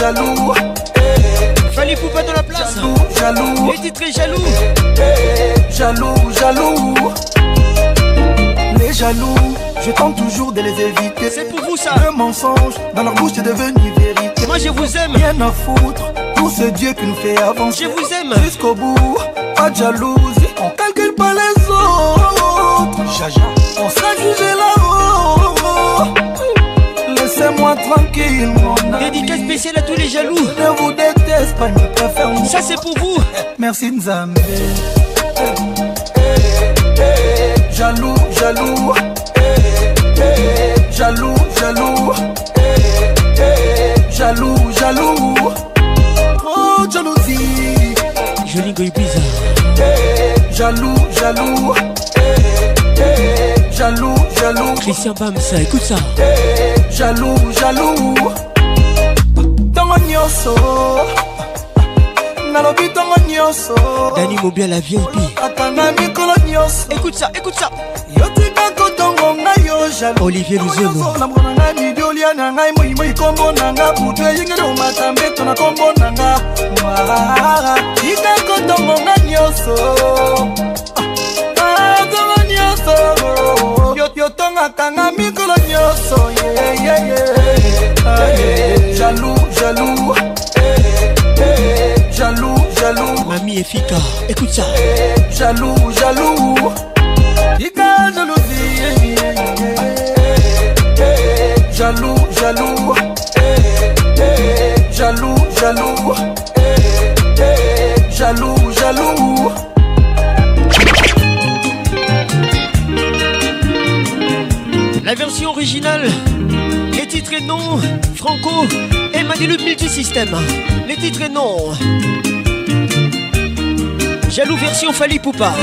jaloux. Eh, Fallait pas dans la place. Jaloux, jaloux. Les titres jaloux. Eh, eh, jaloux, jaloux. Les jaloux, je tente toujours de les éviter. C'est pour vous ça. un mensonge dans leur bouche est devenu vérité. Moi je vous aime. Rien à foutre. Tout ce Dieu qui nous fait avancer. Je vous aime. Jusqu'au bout. Pas de jalousie. On calcule pas les autres. Jaja. On sera là c'est moi tranquille, mon ami. Dédicace spéciale à tous les jaloux. Je ne vous déteste pas, je préfère mon Ça, c'est pour vous. Merci, N'Zam Jaloux, jaloux. Jaloux, jaloux. Jaloux, jaloux. Oh, jalousie. Jolie goy bizarre. Jaloux, jaloux. Jaloux, jaloux. Christian ça écoute ça. jaloux jaloux ntongo nyonso nalobi ntongo nyonso dani mobia la vip ata na mikolo nyonso écoute ça écoute ça yotika kotongo ngai yo jaloux olivier luzemonamona ngai midiolia na ngai moimoi kombo na nga butu eyingeli omata mbeto na kombo na nga tika kotongo ngai nyonso atongo ah, nyonso totongaka nga mikolo nyonso jalou jalou jalou jalou mami efika écoute ça jalou jalou tika jalousie jalou jalou jalou jalou jalou jalou La version originale les titres et noms Franco et multi Multisystème. Les titres et noms Jaloux version Fali Poupa.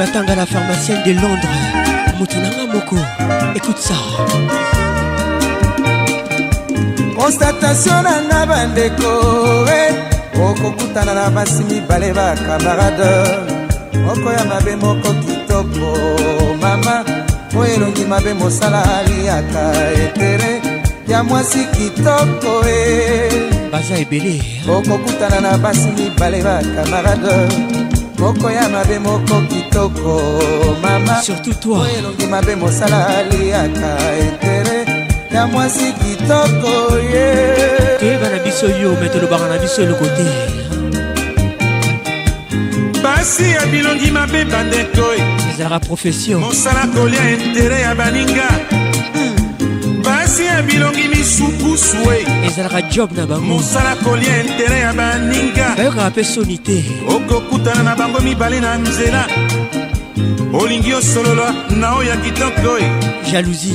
batanga la pharmacienne de londres moto nanga moko écoute ça constatation nanga bandeko okokutana na basi mibale bakamarade moko ya mabe moko kitoko mama oyo elongi mabe mosala aliaka etere ya mwasi kitoko e baza ebele okokutana na basi mibale bakamarade moko ya mabe moko kitoko kitoko mama surtout toi elongi mabe mosala aliaka etere ya mwasi kitoko ye toyeba na biso yo me tolobaka na biso eloko te basi ya bilongi mabe bandeko eh. ezalaka profession mosala kolia intere ya baninga hmm. basi ya bilongi misukusu e ezalaka job na bango mosala kolia intere ya baninga bayokaka mpe soni te okokutana na bango mibale na nzela olingi osolola na oyo ya kitoko e jalousie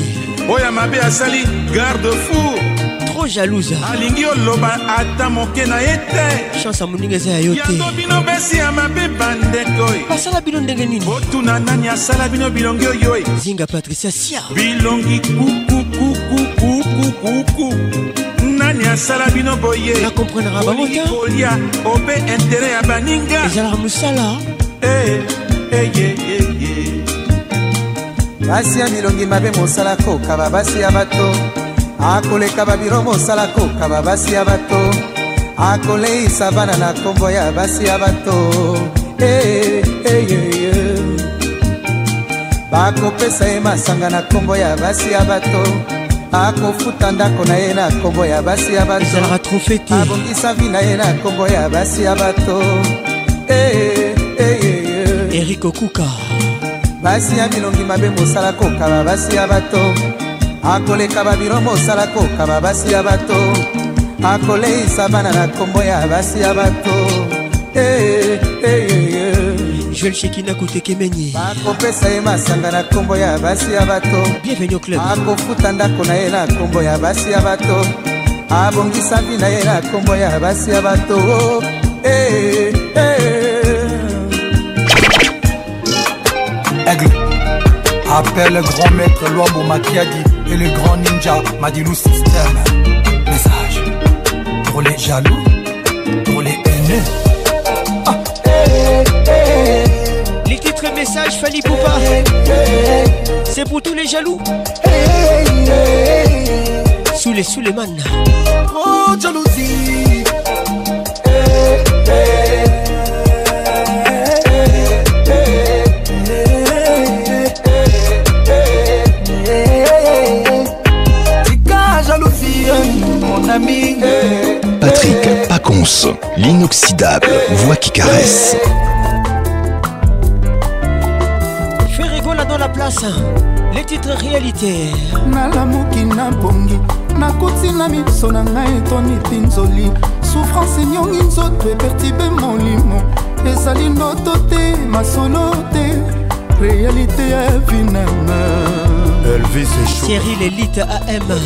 oyo mabe asali garde four trop jalouse alingi oloba ata moke na ye te chance ya moninga eza ya yo te yango bino besi ya mabe bandeko e basala bino ndenge nini botuna nani asala bino bilongi oyo e zinga patricia sia bilongi kukukukukukukuku nani asala bino boye nakomprendraka bango te kolia obe intere ya baninga ezalaka mosala e eh. hey. Eh, eh, eh, basi ya milongi mabe mosala kokaba basi ya bato akoleka babiro mosala kokaba basi ya bato akoleisa bana na nkombo ya basi ya bato bakopesa ye masanga na nkombo ya basi ya bato akofuta ndako na ye na nkombo ya basi ya batoabongisa vi na ye na nkombo ya basi ya bato hey, hey, hey. erik okuka basi ya bilongi mabe mosala kokaba basi ya bato akoleka babiro mosala kokaba basi ya bato akoleisa bana na nkombo ya basi ya bato hey, eh, eh, hey, eh, hey, joel shekina kutekemenyi bakopesa ye masanga na nkombo ya basi ya bato bienvenu club akofuta ndako na ye na nkombo ya basi ya bato abongisa vi na ye na nkombo ya basi ya bato oh, hey. Appelle le grand maître Luambo Makiadi et le grand ninja Madilou système Message pour les jaloux, pour les haineux. Ah, eh, eh. Les titres messages Fali Poupa, c'est pour tous les jaloux. Eh, sous les sous les Oh jalousie. Pas cons, l'inoxydable voix qui caresse. Je rigole dans la place, hein. les titres réalité. nalamoki nabongi nakoti na miso na ngai etoni pinzoli souffrance enyongi nzoto epertibe molimo ezali ndoto te masolo te réalité ya vinanga elvis cyril et am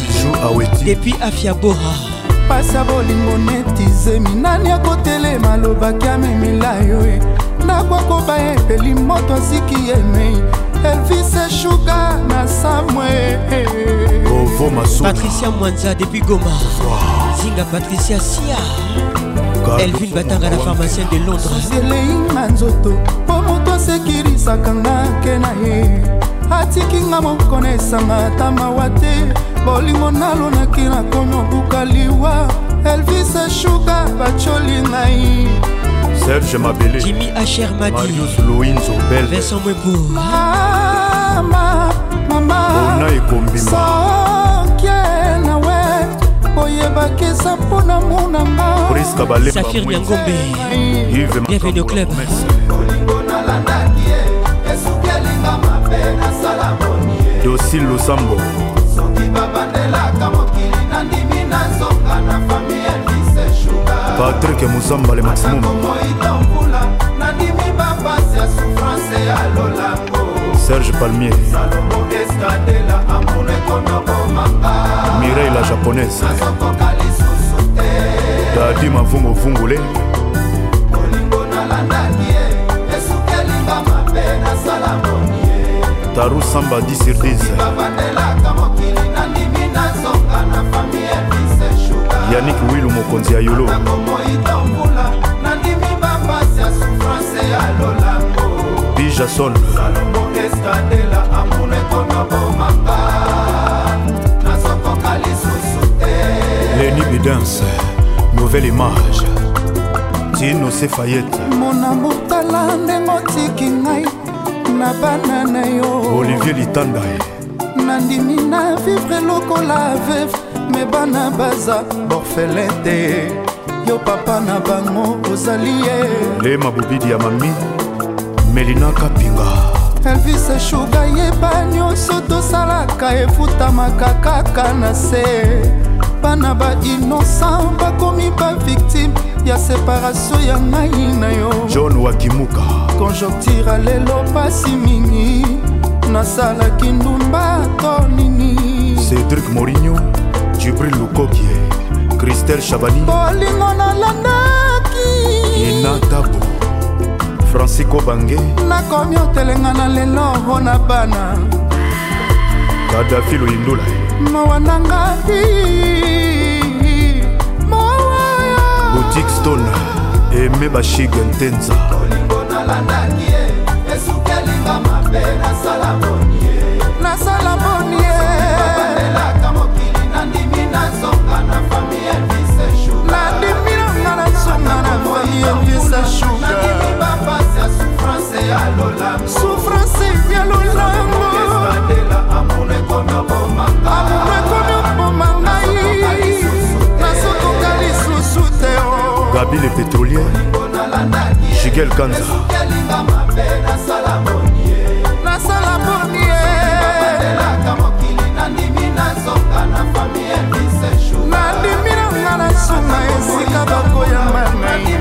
depuis Bora. mpasi ya bolingo neti zemi nani akotelema alobaki amemela yo e nakwakoba epeli moto asiki yemei elvis eshuka na samwe patricia mwanza depuis goma wow. zinga patricia sia elvin batanga na pharmacien de londres elei na nzoto mpo moto asekirisaka nga ke na ye atiki nga mokonesanga ata mawa te bolingo nalonaki nakomi obuka liwa elvis eshuka bacoli ngai serge mabele jimi asher madius louinzo belvincent mwepo mama mamaona ekombima oyebakisa mpona monanga safir nyangombe bienvenue au club olingo nalanda dosi lusambo soki babandelaka mokili nandimi na nzoka na fami elise shuga patrik musambale maximummoidombula nandimi bapasi ya souffrance ya lolango serge palmier salomo estadela amour ekonobomanga mirei la japonaise nazokoka lisusu te dadi mavunguvungule kolingo nalandaki ye taru samba 10 sur 10 yanik wilu mokonzi ya yolo bijason leni bidance nouvelle image tino sefayete mona motala ndengo tiki ngai na bana na yo olivier litanda nandimi na vivre lokola veve me bana baza borfelin te yo papa na bango ozali ye le mabobidi ya mami melina kapinga elvis eshuga yeba nyonso tosalaka efutamaka kaka na se bana bainosan bakomi bavictime ya separatio ya ngai na yo john wakimuka konjoktira lelo pasi mingi nasalaki ndumba to nini cedrik morinio jibril lukokie kristel chabani bolingo nalandaki inatabo francisco bange nakomi otelenga na lelo mpo na bana kadafi loindula mawa nanga boutique stone eme bashigentenza abandaki ye esukelinga mabe nasala boni ye nasala boni ye bandelaka mokili nandimi nazonga na fami elvise shuga nandimi nanga nazonga na fami elvise shuga nandimi bapasi ya souffrance ya lolango souffrance ya lolango esandela amour ekomi obomanga amour ekomi obomanga ye nasokoka lisusu te oh. gabi le pétrolier jigel kanza nasala moni nandimi nanga na sunga esika bakoyamba nai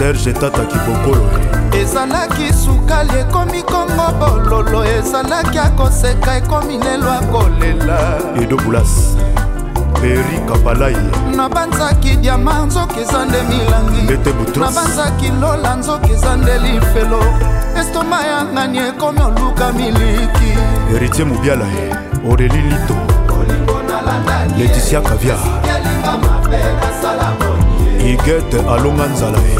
serge tataki bokolo ezalaki sukali ekomi kongo bololo ezalaki akoseka ekomi lelo akolela edobulas peri kapalai nabanzaki diama nzoki eza nde milangi nabanzaki lola nzoki eza nde lifelo estoma ya ngani ekomi oluka miliki eritie mobiala oreli lito leticia kaviar igete alonga nzala ye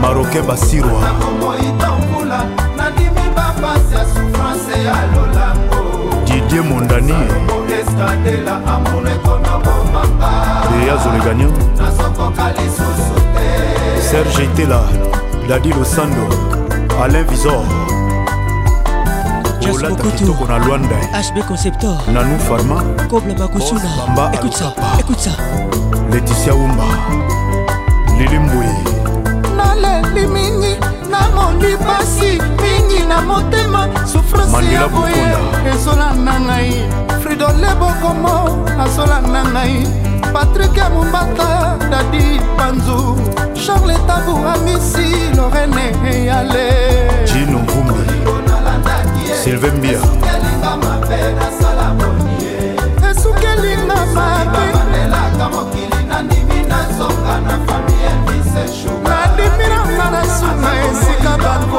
maroke basirwa didie mondani eyazole gagnan serge itela dadi losando alain visor olata kitoko na lwanda hb conceptor nanu farma kobla bakusuna écoute ça écoute ça leticia umba lili mbui naleli mingi namoni pasi mingi na motema souffrance ya boye ezolanda ngai fridole bokomo azolanda ngai patrik mumbata dadi panzu charles tabu amisi lorene eyale jino mbumbi sylvain mbia esukelinga mapelaka mokili nandimi nazonga na fami ya biseshu nandimi nanga na suna esika bako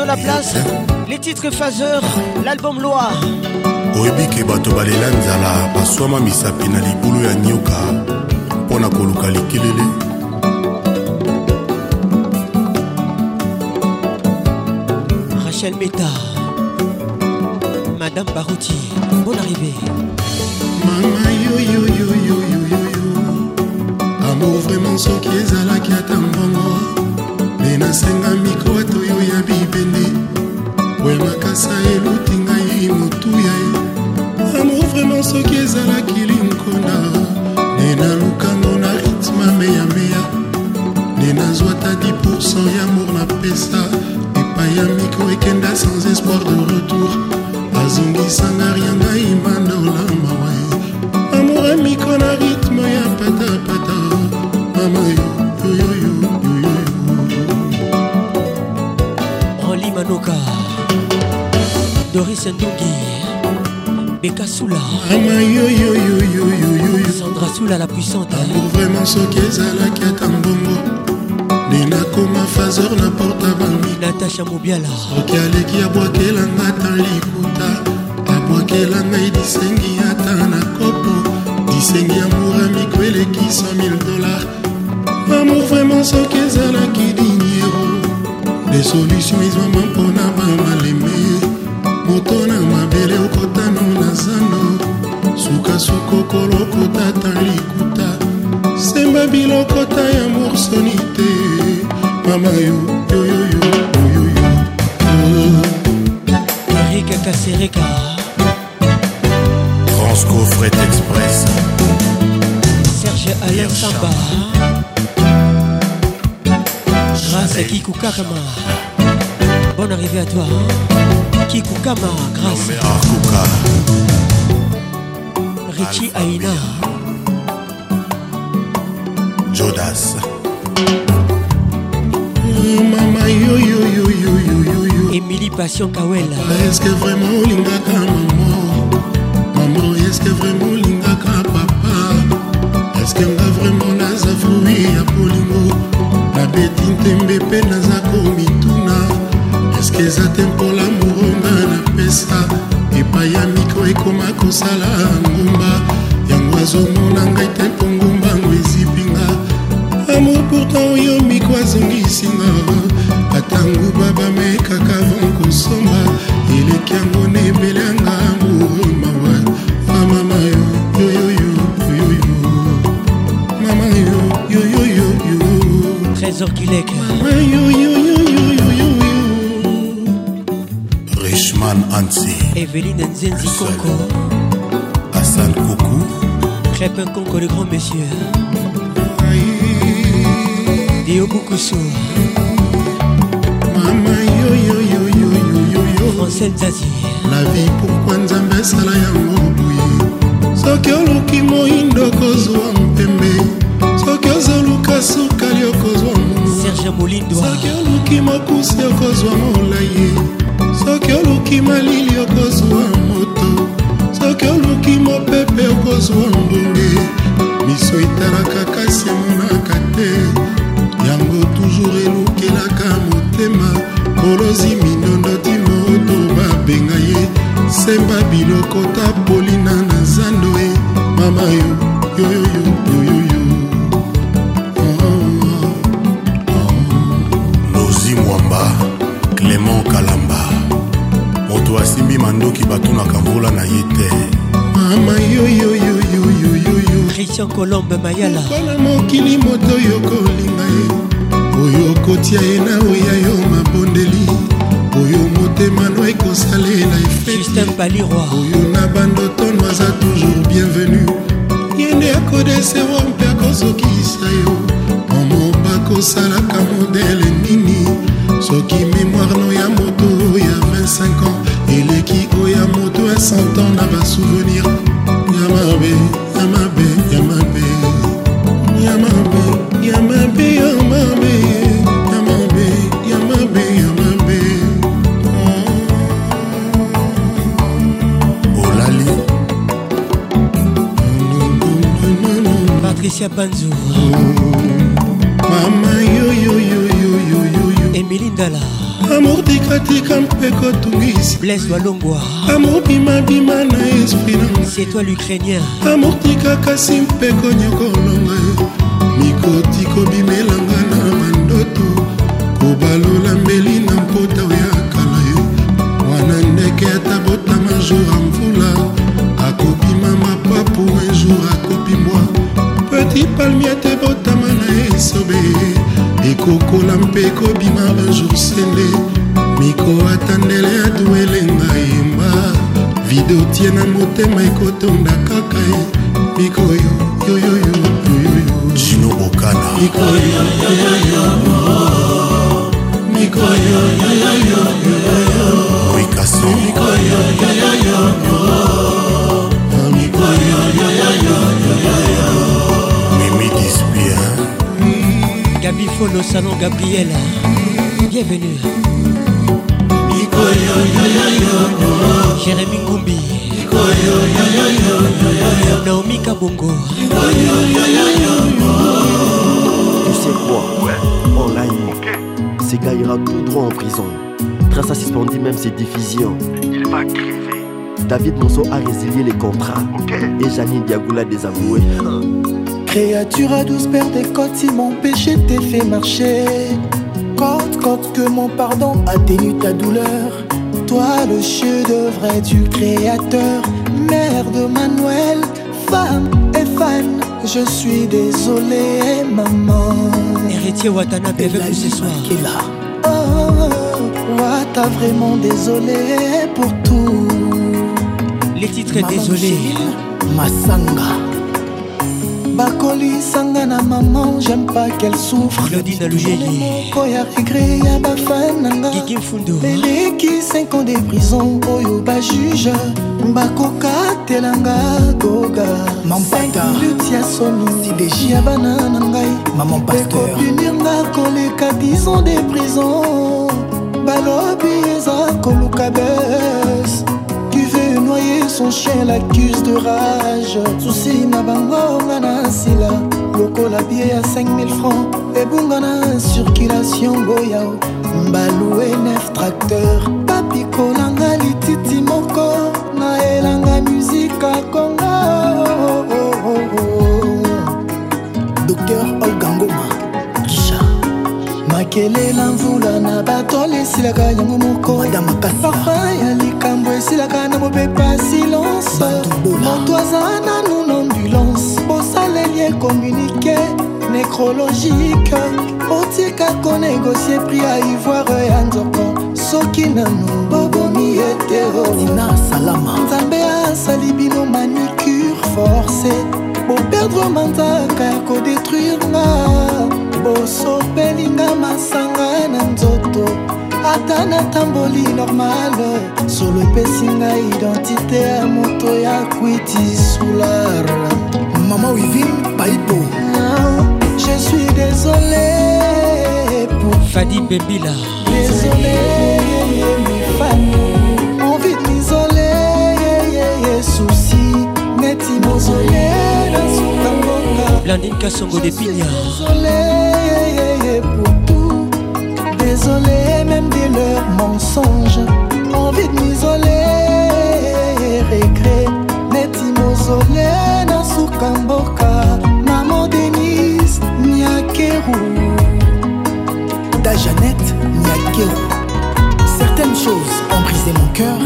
dans la place les titres Phaser l'album Loire oyebi ke bato balela nzala baswama misapi na libulu ya nioka mpo na koluka likilili rachel meta madame baruti puissante amour vraiment soki ezalaki ata mbongo nde nakoma fazer na porte balmi natasha mobiala soki aleki abwakelanga ata liputa abwakela ngai disengi ata na kopo disengi amour amiko eleki 100000 dolar amour vraiment soki ezalaki diniero de solution ezwama mama yo marika kasereka express serge alain samba grâce à kiku kakama bonne arrivée à toi hein. kiku kama grâce Richie Aina Jodas émilie passion kawela eske vraiment olingaka mama mama eske vraiment olingaka papa eske nga vraiment naza frui ya bolingo nabeti ntembe mpe naza komituna eske eza te mpola moronga napesa epai ya mikro ekoma kosala ngumba yango azomona ngai te Zenzi Conco. Hassan Kokou. Crêpe Conco, le grand monsieur. Dio Bukusu. Maman yo yo yo yo yo yo. Francel Zazie. osalaka modele nini soki memoire no ya moto ya 25 ans eleki oyo ya moto ya 100 ans na basouvenir ya mabe ya mabe ya mabe ya mabe ya mabe ya mabe ya mabe ya mabe ya mabe oh. olali patricia banzou Blaise Walongwa amour bimabima na esprit na c'est toi l'ukrainien amour tikakasi mpe konyokolonga yo mikoti kobimelanga na mandoto kobalola mbeli na mpota oya kala yo mwana ndeke atabotama jour ya mvula akobima mapapu un jour akobimbwa petit palmier tebotama na esobe ekokola mpe ekobima un jour sende miko atandele ye na motema ekotonda kaka ye mikoyo yoyoyo jino bokana mikaso mimi dispia gabi folo salon gabriela bienvenue jérémi ngumbi Naomi Kabongo. Tu sais quoi ouais. On l'a C'est tout droit en prison. Trace à suspendu même ses diffusions. Il va David Monceau a résilié les contrats. Et Janine l'a désavoué Créature à douce perte des côtes, si mon péché t'est fait marcher. Quand, quand que mon pardon atténue ta douleur toi le chef de vrai du créateur, mère de Manuel, femme et fan. Je suis désolé, maman. Héritier Watanabe veut ce soir. Qui est là. Oh, Wata, vraiment désolé pour tout. Les titres désolés Ma désolé. lui sanga na maman j'aime pas qu'elle souffre claudine alugelioko ya regre ya bafan nanga eleki 5 ans de prison oyo bajuge bakokatelanga goga mampalut ya soni ya bana na ngai ekobinirnga koleka 10 ans de prison balobi eza koluka bese son chien accuse de rage susi na bango nga na nsila lokola bie ya 5000 francs ebunga na circulation boyao mbalue 9 tracteur bapikolanga lititi moko naelanga muzika konga oh, oh, oh, docteur olgangoma richard makelela mvula na bato lesilaka yango moko papa ya likambo esilaka na mopepa sila moto aza nanu na ambulance bosaleli ekomunike necrologique otika konegosie pri ya ivoire ya nzoko soki nanu bobomi eteroina salama nzambe asali bino manicure force boperdre manzaka ya kodetruire nga bosopelinga masanga na nzoto ata natamboli normale solo epesi ngai identité ya moto ya kwi petit soulard Maman Wivine Paipo Non, je suis désolé pour Fadi Bebila Désolé, Fanny Envie t'isoler, souci Neti mozolé, la soukamoka Blandine Kassongo de Pigna Désolé pour tout Désolé même de leurs mensonges Envie de m'isoler sole na suka mboka mamo denis nyakeru da janette nyakeru certaines choses ont brisé mon cœur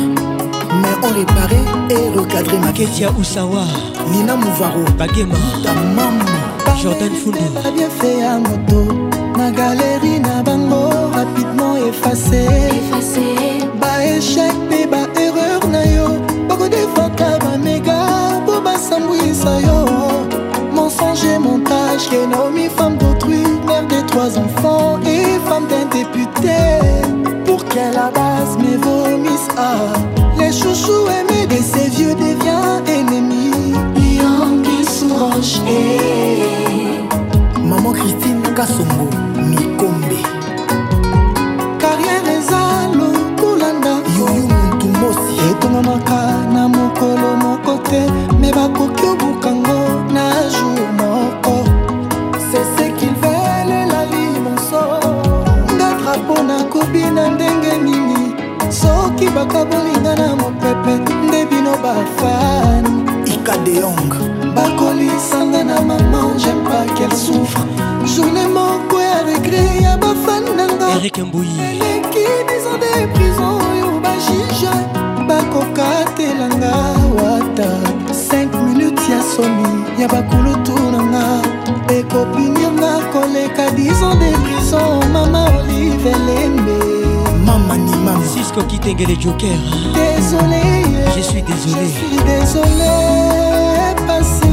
mais ont réparé et recadré ma ketia usawa nina muvaro bagema ta mama jordan fundo abien fait ya moto na galeri na bango rapidement effacé, effacé. baéchec trois enfants et femme d'un député Pour qu'elle abasse mes vomices ah, Les chouchous aimés de ces vieux devient ennemis Yangi Souroche Maman Christine Kasombo Mikombe Carrière eza lokulanda Yoyo Muntumosi etongamaka na mokolo moko te me bakoki obukango na jour nayebi na ndenge nini soki bakabolinga na mopepe nde bino bafani ikadeyong bakolisanga na mama jeme pas qu'elle souffre journe moko ya regre ya bafani nangaeleki dizan de prison oyo bajije bakokatelanga wata 5 minutes ya somi ya bakulutu nanga ekopinirnga koleka dizan de prison mama oliveleni Francisco qui les Joker hein. Désolé Je suis désolé Je suis désolé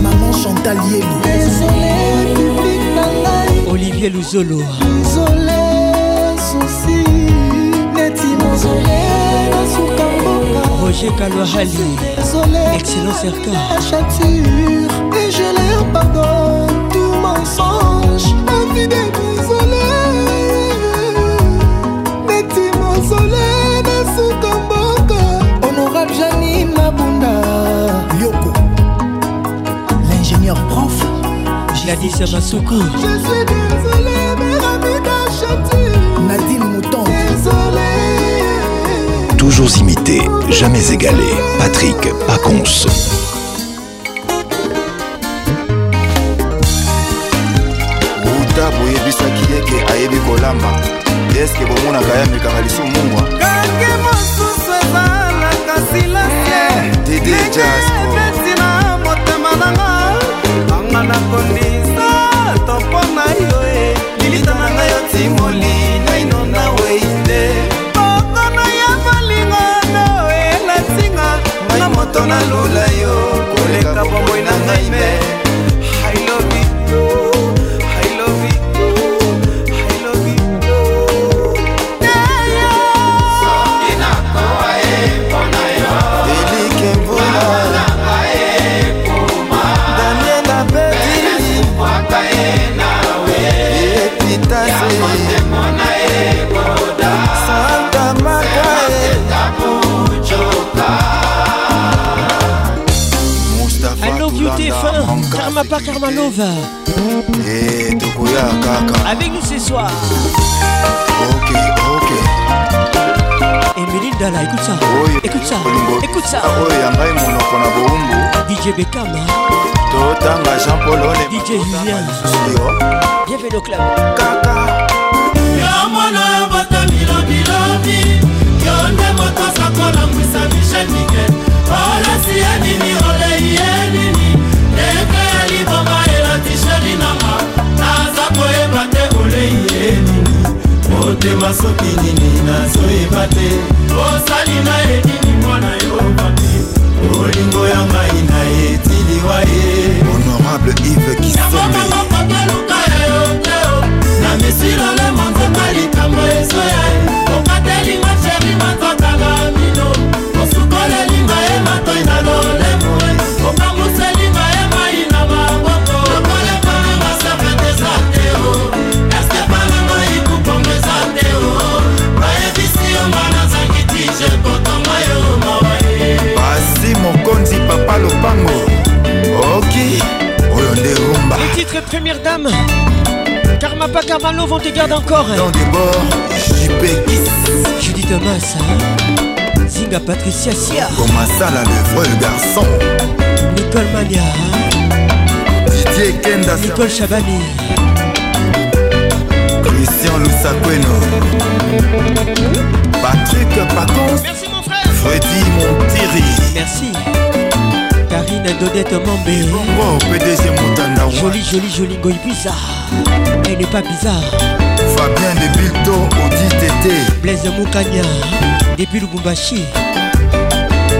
Maman Chantal Désolé Olivier Louzolo. Désolé souci Neti Désolé Roger Roger Kalouahali Excellent cercle Et je leur pardonne Tout mensonge Envie Désolé Madame Janine Mabunda Yoko L'ingénieur prof Jadis Masuku Je suis désolé mais Nadine Mouton Désolé Toujours imité, jamais égalé Patrick Paconce Buta boyebisaki yeke ayebi kolamba eske bomonaka ya mekaka liso mungwa kange mosusu eza silasiepesi na motema nanga anga nakondisa to mpo na yo e lilita na ngai otimoli naino na wei te okono ya molingano elatinga na moto nalula yo koleka bomoi na ngai me pas Karmalova. Et eh, Tokoya Kaka. Avec nous ce soir. Ok, ok. Emily Dala, écoute ça. Oye, écoute ça. Olingo. Écoute ça. Ah, DJ Bekama. Totanga Jean-Paul DJ Julien. Bienvenue au club. Kaka. motema soki nini nazoyeba te osali na edini mwana yo papi olingo ya ngai na etiliwa ye honorable ive kisemenabokango kopyaluka ya yo te na misilole manza très Première Dame. Karma pas love on te garde encore. Dans des bords, Judy Thomas, hein? Zinga Patricia Sia. Thomas Sala, le vrai garçon. Nicole Mania. Hein. Didier Kenda. Nicole Chabani. Christian Lusakweno. Patrick Patos Merci mon frère. Freddy Montiri Merci. Caroline Dodette Mambe Congo PDG Mutanda Jolie jolie jolie goy bizarre Elle n'est pas bizarre Fabien de Bilto Audi TT Blaise Moukania Depuis Lubumbashi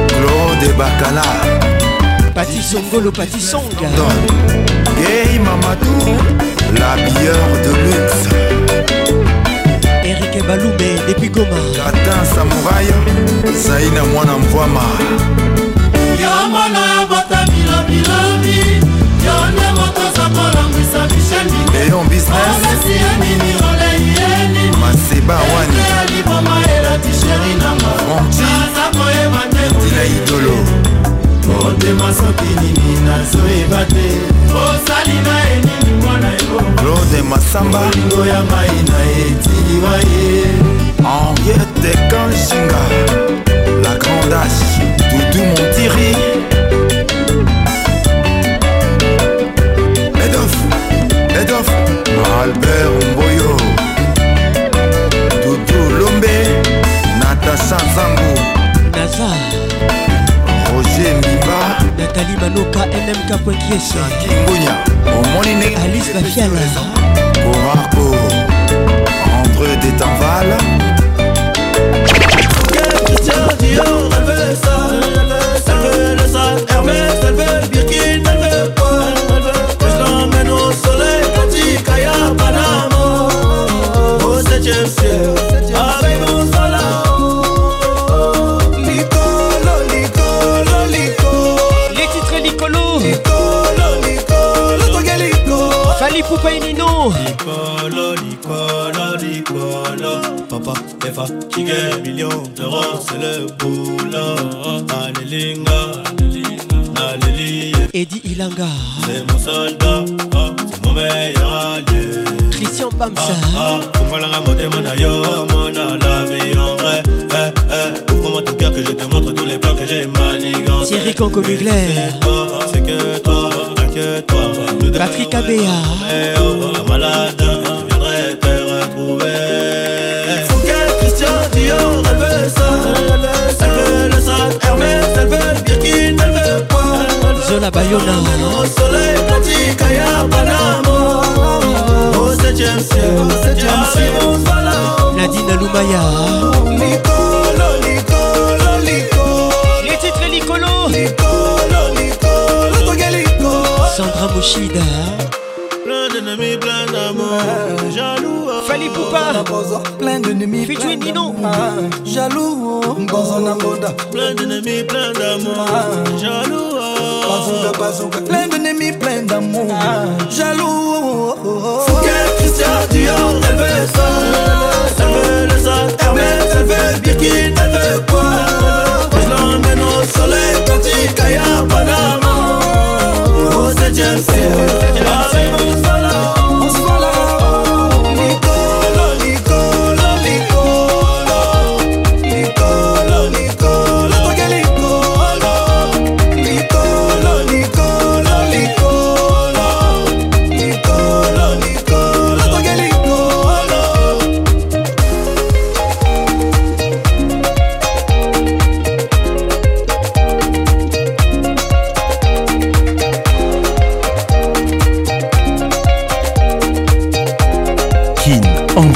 Claude Bacala Pati Songolo Pati Song Gay Mamadou La bière de luxe Eric Baloume depuis Goma Katin Samouraï Saïna Mwana Mvouama bilobi yo nde motoza kolangwisa michelmiolesi ye nini olei ye nini ya liboma elati sheri nango aza koyeba te motema soki nini nazoyeba te osali na enini mwana claude masamba olingo ya mai na etiliwa ye henriete kanshinga la grandage dudu montiri java roger mbiba natali banoka nmk poinkiese kingunya omoni ne alice bafiala komarko andre detanval Christian Dior rêvait ça Nico. Nicolo, Nicolo, Nicolo. Papa, Eva, gagne millions d'euros, c'est le boulot. Alelinga, Alelinga. Eddie Ilanga. C'est mon soldat, oh, c'est mon meilleur allié. Christian Bamsa. Ah, ah, pour moi, la ramoté, mon aïe, mon la vie en eh, vrai. Eh, eh, ouvre-moi ton cœur que je te montre tous les plans que j'ai manigancés. Thierry Conco Mugler. C'est que toi que toi. Patrick Abéa. Oh, Malade, te retrouver. Christian Dior, elle veut ça. Elle veut le sac Hermès, elle veut le Birkin, elle veut quoi. Zola Bayona. Au soleil, Au ciel, Nadine Sandra Moshida Plein d'ennemis, plein d'amour Jaloux oh. Fali Poupa Plein d'ennemis, plein Nino Jaloux Plein de d'ennemis, plein d'amour Jaloux Plein d'ennemis, plein d'amour Jaloux Fouquet, Christian Dior, elle veut ça Elle veut le sac Hermès, elle veut Birkin, elle veut quoi Je l'emmène au soleil, Tati, Kaya, Bana emergency. All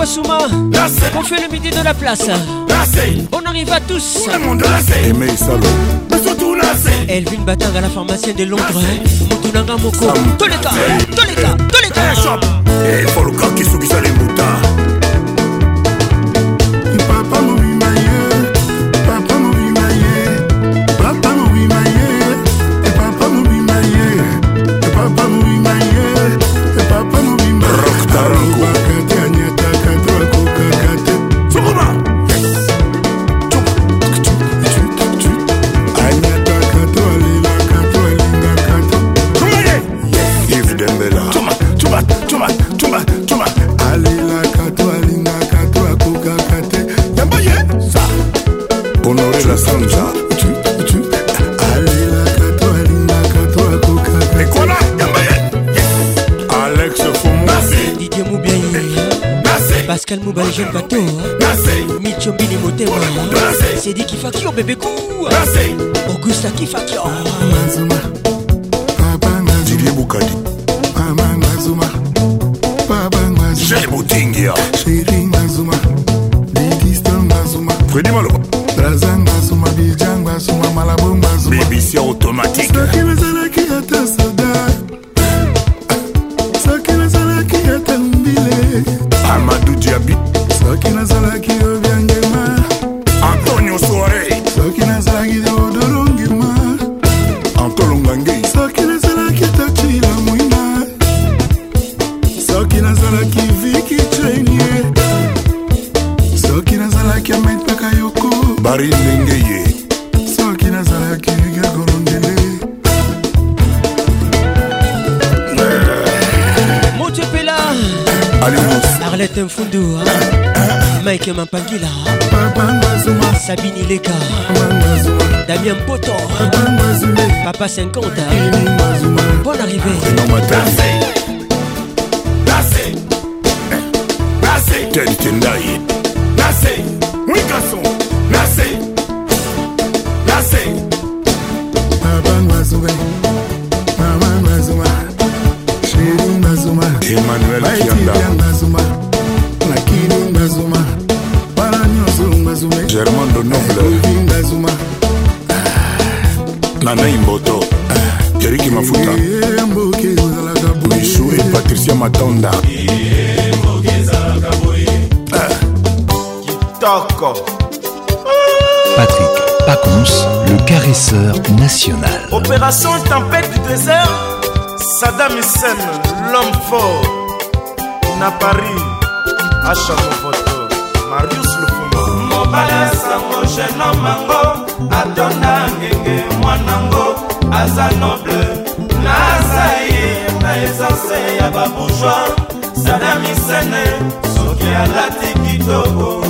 Boissouma. On fait le midi de la place. On arrive à tous. Aimé Salo. Elvin Batang à la pharmacienne de Londres. Moutounanga Moko. Tous les cas, tous les cas, tous les cas. Il faut le corps qui se b e b e o u Basi, Augusta Kifakion pas 50 Bonne arrivée Opération Tempête du désert, Saddam Hussein, l'homme fort, na Paris, à Chamovoto, Marius Lufumo. Mobala sango jeune homme ango, Adona ngenge mwanango, aza noble, naza ye, na essence ya ba bourgeois, Saddam Hussein, soki alati kitoko.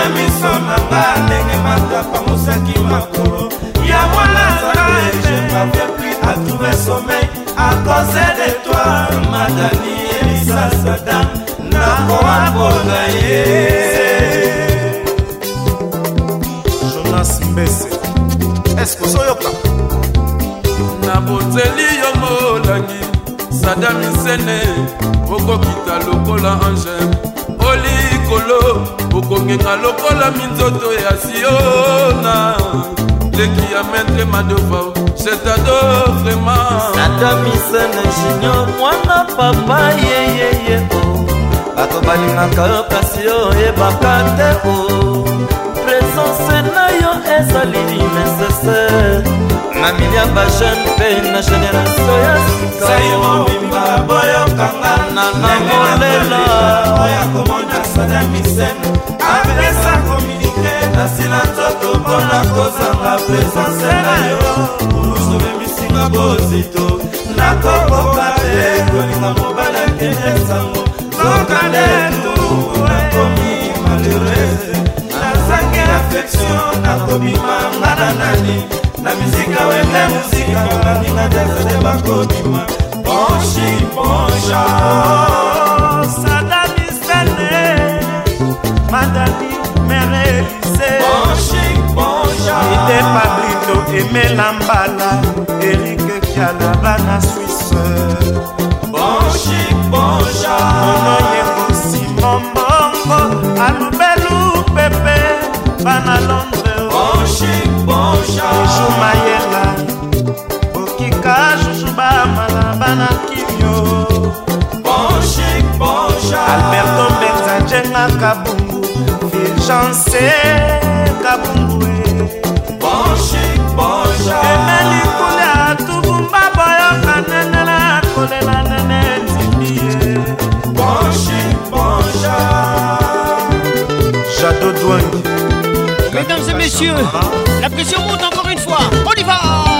na miso na nga ndenge makapa mosaki makolo ya mwana zaka je mavais plus à trouver sommeil à cause de toi madani elisa sadan nakoakola ye jonas mbese eske ozoyoka na bozeli yo molangi sada misene okokita lokola angele likolo okongenga lokola minzoto ya siona leki ya maître madova setado vraimentadamisene junior mwana papa yeyeye o oh. bato balingaka yo kasi oyebaka te o oh. presence na yo ezali nécessaire na milia bajeune mpe na génération ya sikasaimobimba oh. boyokanga nanga kolela oya komona sada misen apesa kominike nasila nzoto mpona kozanga presence na yo mosobemisinga bozito nakokoka te kolinga mobali akende sango tokandetu nakomi malheurese nazangi affection nakobima ngana nani na mizika wende muzika baninga desede bakobima moshiposha sadani sene madani merelise ide pablito emela mbala erike kialaba na swisse moshiposha monoyengosi mombongo alubelu pepe bana londre moshiposha ejumayela nzamba na kimio alberto mbenza njenga kabungu virgence kabungu emeli kulia tubumba boyoka nenela kolela nene timie jado douane Mesdames et messieurs, la pression monte encore une fois. On y va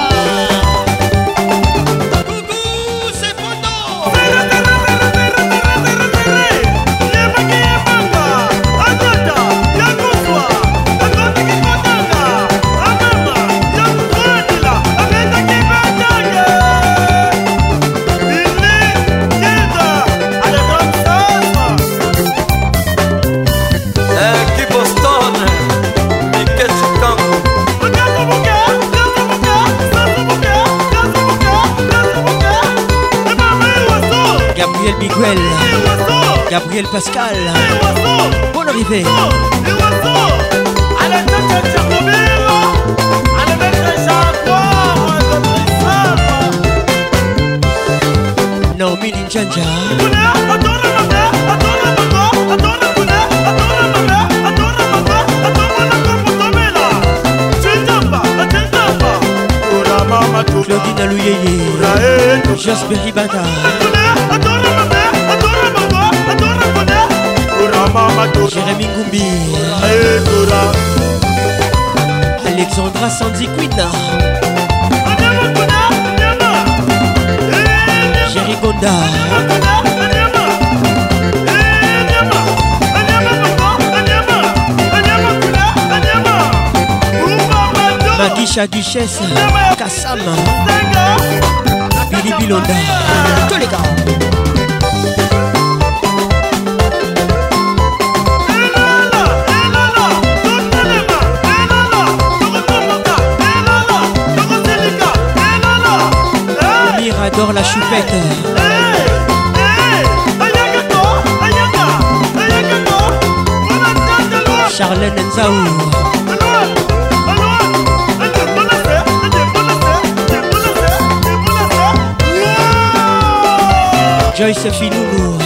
Gabriel Pascal. Bonne arrivée. Oh, Naomi Ninjanja. Claudine Alouyeye. Eh, Jasper Jérémy Goumbi Alexandra Sandi Jerry Gonda Magisha Duchesse Kassam Billy Bilonda Tous j'adore la choupette. Charlène Nzaou. Joyce Finougou.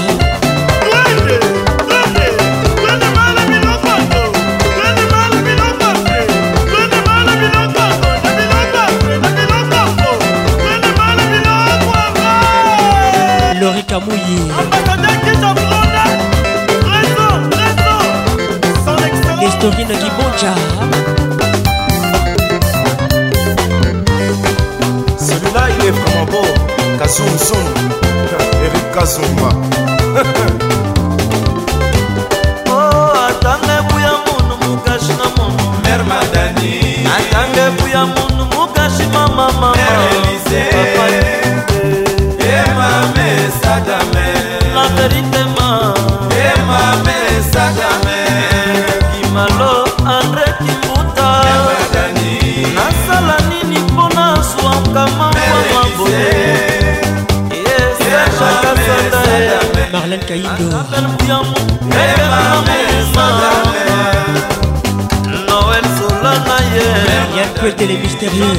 mika muyi nestorine kibonja celui-là il est vraiment beau kasumsum eric kasumba helen kaindo noel solana ye yankuete le mystérieux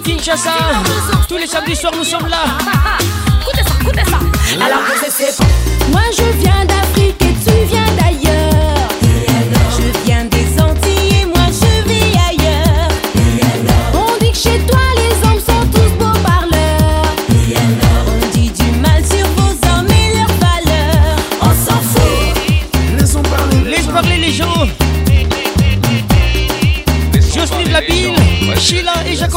Kinshasa. Tous les samedis soirs, nous sommes là. ça, Moi, je viens d'Afrique et tu viens d'ailleurs. Je viens des Antilles et moi, je vis ailleurs. On dit que chez toi, les hommes sont tous beaux parleurs. On dit du mal sur vos hommes et leurs valeurs. On s'en fout. Les Laisse parler les gens. la Bille, Sheila et Jacques.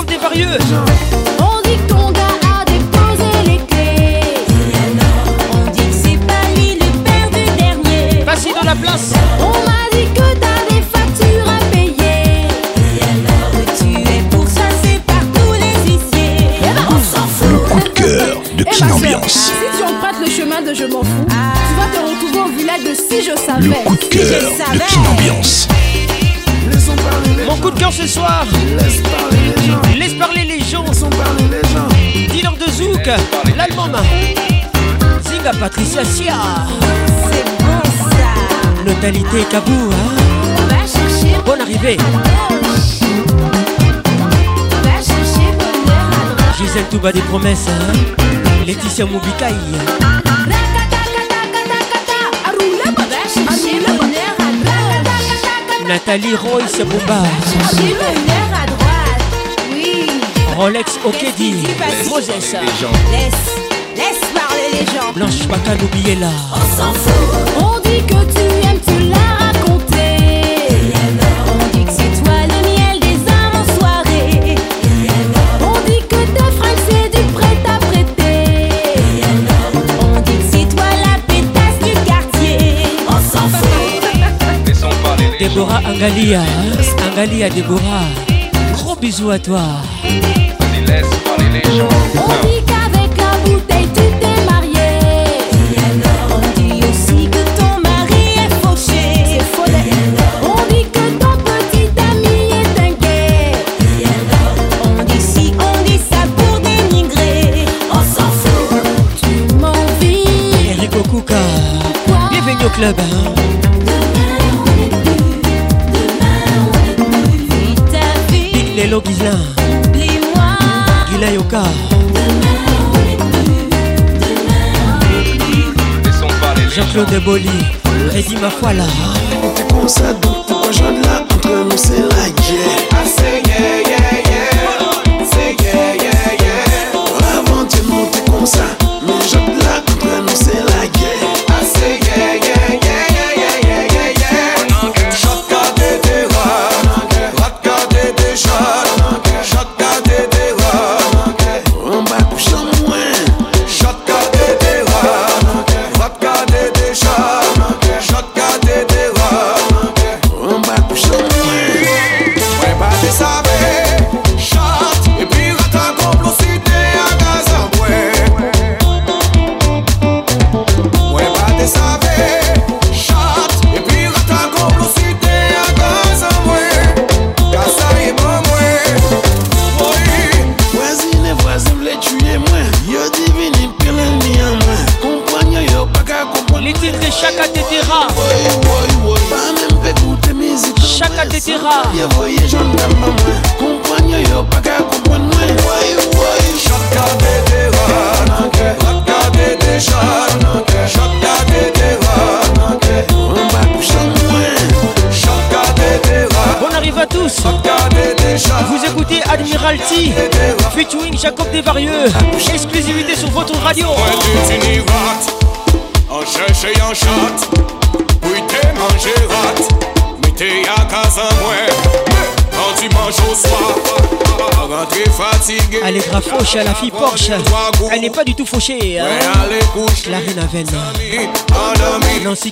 On dit que ton gars a déposé les clés. Et on dit que c'est pas lui le père du dernier. Passer dans la place. On m'a dit que t'as des factures à payer. Et alors, tu es pour ça par tous les ici eh ben, On s'en fout. Le de cœur de petite eh ben, ambiance. Si tu empruntes le chemin de je m'en fous, tu vas te retrouver au village de si je savais. Le coup de cœur de mon coup de cœur ce soir. Laisse parler les gens. Laisse parler les gens. de Zouk, l'Allemand, Ziga Patricia Sia. C'est bon ça. Notalité Kabou. Hein. Bonne arrivée. Gisèle Touba des promesses. Hein. Laetitia Moubikaï. Nathalie Roy Sebumba. à droite, oui. Rolex Okedi, Moses. Laisse, laisse parler les gens. Blanche Bacanoubie est là. On s'en fout, on dit que tu es. Dora Angalia, hein? Angalia Deborah, gros bisous à toi. On dit qu'avec la bouteille tu t'es marié. on dit aussi que ton mari est fauché. On dit que ton petit ami est un gay. on dit si, on dit ça pour dénigrer. On s'en fout. Tu m'envis Éric Kuka, bienvenue au club. Hein? Hello Gizla Gila Yoka Jean-Claude Boli Rédit ma foi là Pourquoi fait comme ça donc pourquoi je entre nous c'est là Jacob Desvarieux, exclusivité sur votre radio. à au Elle est grave fauche, la fille Porsche. Elle n'est pas du tout fauchée. La reine à Nancy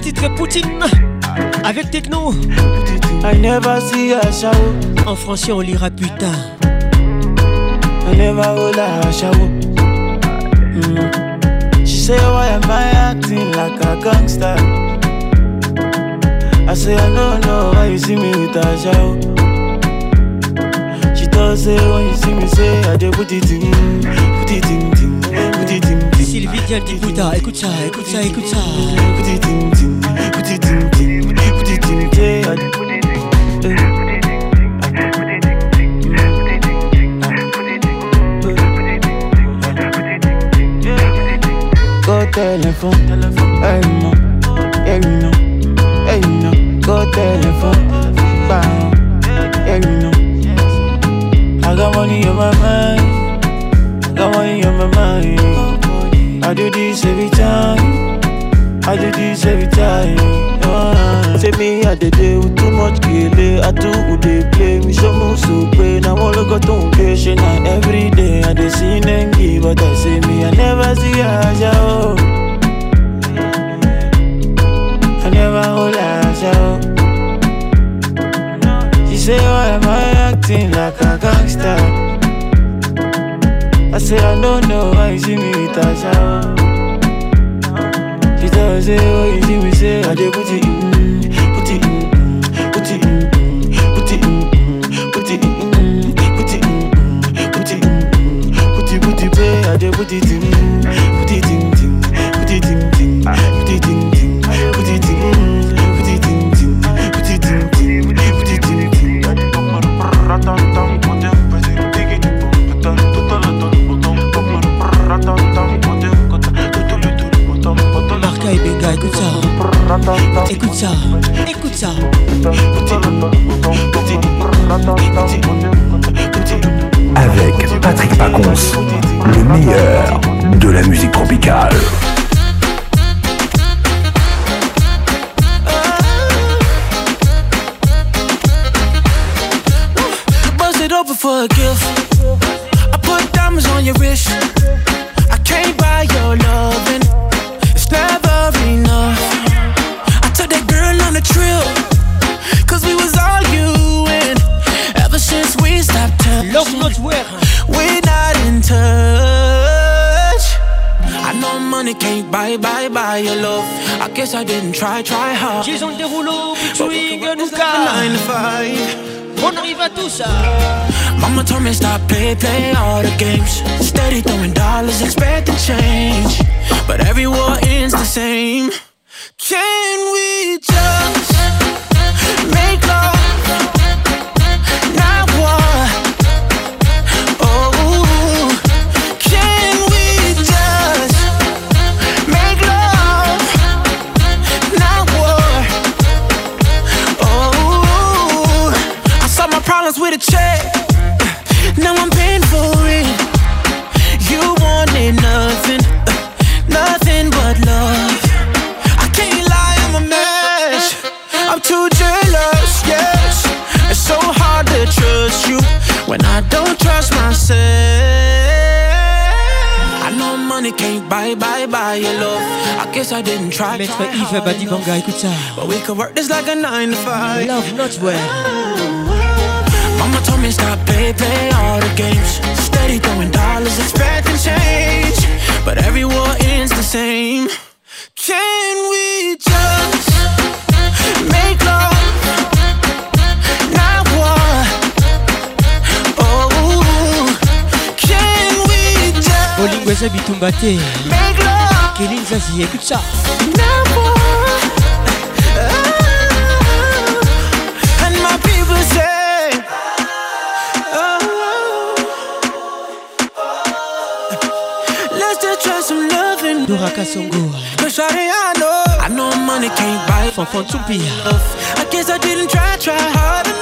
Petit titres Poutine avec Techno. I never see a show. En français, on lira plus tard. I never hold a show. Mm. She say why am I acting like a gangster? I say I don't know why you see me with a show. She does say when you see me say I do put it in, put it in, put it in. Tranquille, vite, y'a qui écoute ça, écoute ça, écoute ça, écoute ça. Go téléphone, hey non, hey non, hey non, go téléphone, bah, hey non. I got money on my mind, I got money on my mind. I do this every time. I do this every time. Yeah. Say me I did it with too much kele. I too would they play with some moves so pain. I wanna go to patient now every day. I did see them give, but I say me I never see Aja. Oh. I never hold Aja. Oh. She say why am I acting like a gangster? I say I don't know why you see me with a shower. She tell me say, oh, you see me say, I dey put it in, put it in, put it in, put it in, put it in, put it in, put it in, put it, put it, put it, I dey put it in, put it in, put it in, put it in. écoute ça. Écoute ça, écoute ça. Avec Patrick Pacons, le meilleur de la musique tropicale. guess I didn't try, try hard. J'ai un dérouleau, swing, nunca. On arrive à tout ça. Mama told me stop, play, play all the games. Steady throwing dollars, the change. But every war ends the same. did try. Made by Eva Badibanga, écoute ça. But we could work this like a 9 to 5. Love, not well. Mama told me stop, play, play all the games. Steady throwing dollars, expecting change. But every war ends the same. Can we just make love? Not war. Oh, can we just. Bitumbate. Oh, let's vas-y, écoute ça. Nora Kasongo. I know money can't buy. two people. I guess I didn't try, try harder.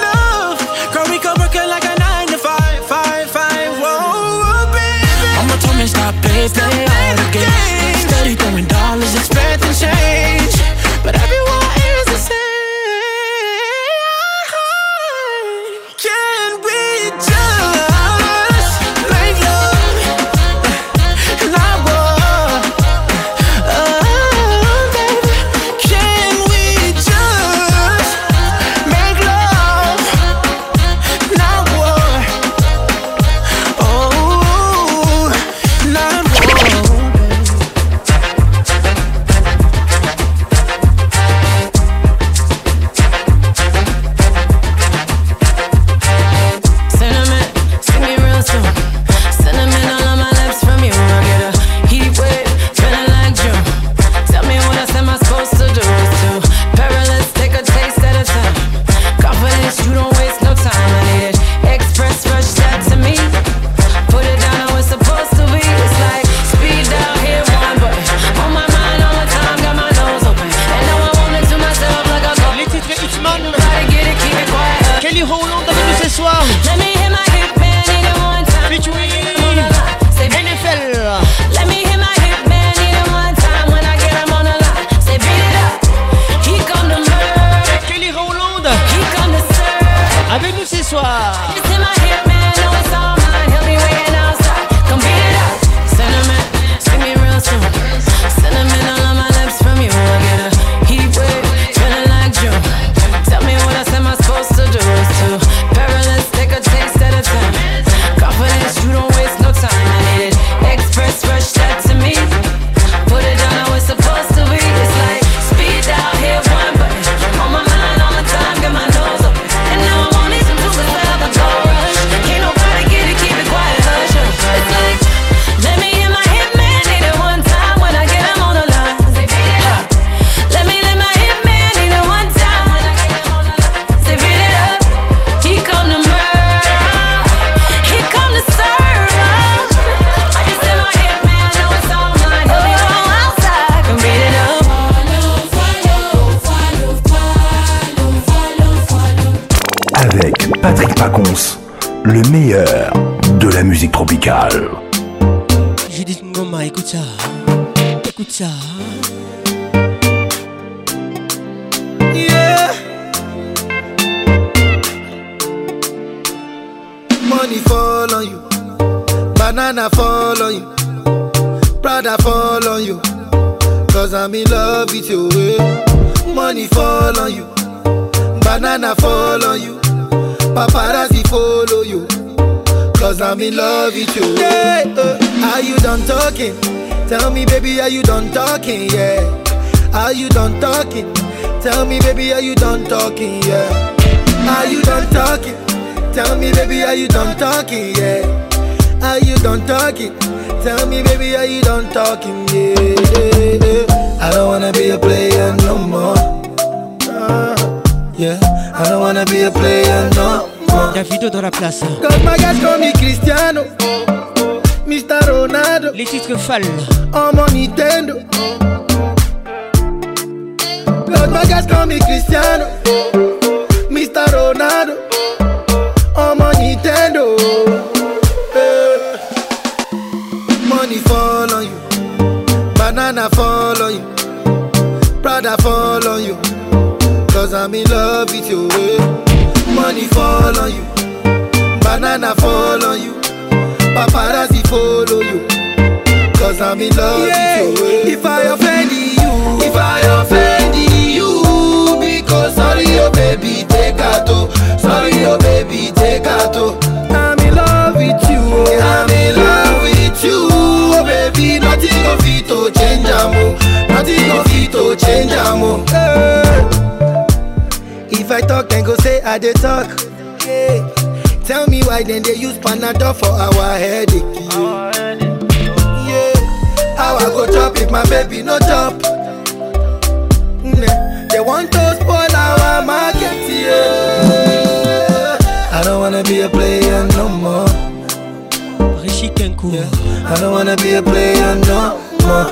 she can cool. Yeah. I don't wanna be a player no more.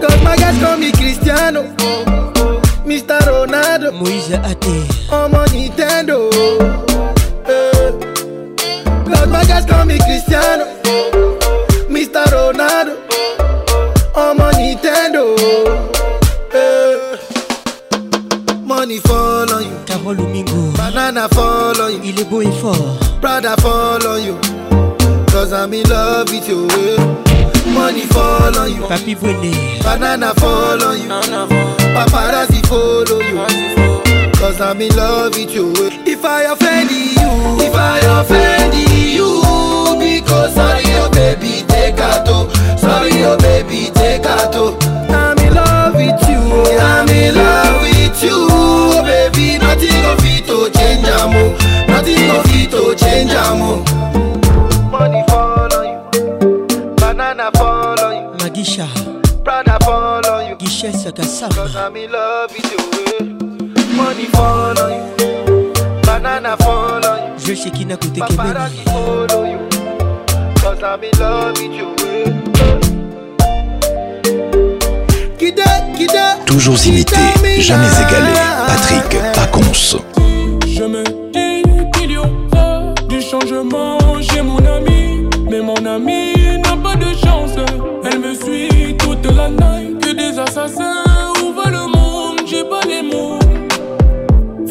Cause my guys call me Cristiano, Mr. Ronaldo, Moise Ate, I'm on Nintendo. Eh. Cause my guys call me Cristiano, Mr. Ronaldo, I'm on Nintendo. Eh. Money fall on you, Carol Domingo, Banana fall on you, ilibo est Brother et fall on you. Cause I'm in love with you. Money fall on you. Papi Bwene. Banana fall on you. Paparazzi follow you. Cause I'm in love with you. If I offend you, if I offend you, because sorry, your baby, take a toe. Sorry, your baby, take a toe. I'm in love with you. I'm in love with you, baby. Nothing of it to change, amo. Nothing of it to change, amo. Money Banana follow you. Magisha. Prada follow on you. Guichesse Kassab. Cause I'm in love with you. Eh. Money follow you. Banana follow you. Je sais qui n'a côté Québec. Paparazzi follow you. Cause I'm in love with you. Kida, eh. kida, Toujours imité, jamais égalé. Patrick Pacons. Je me dis qu'il y aura du changement chez mon ami, mais mon ami où va le monde J'ai pas les mots.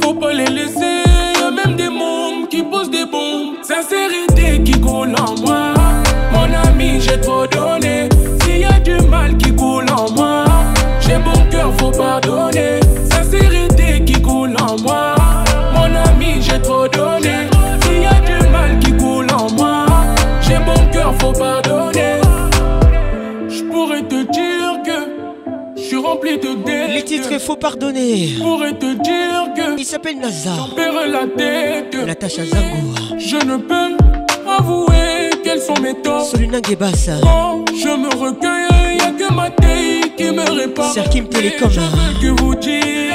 Faut pas les laisser, y'a même des mômes qui posent des bombes. Sincérité qui coule en moi. Mon ami, j'ai trop donné. Il faut pardonner. Pourrais te dire que. Il s'appelle Nazar. J'en la tête. à Zango. Je ne peux avouer quels sont mes torts. Solina Gebassa. Quand je me recueille, y'a que ma taille qui me répare. Serkim Télécom. Je veux que vous dites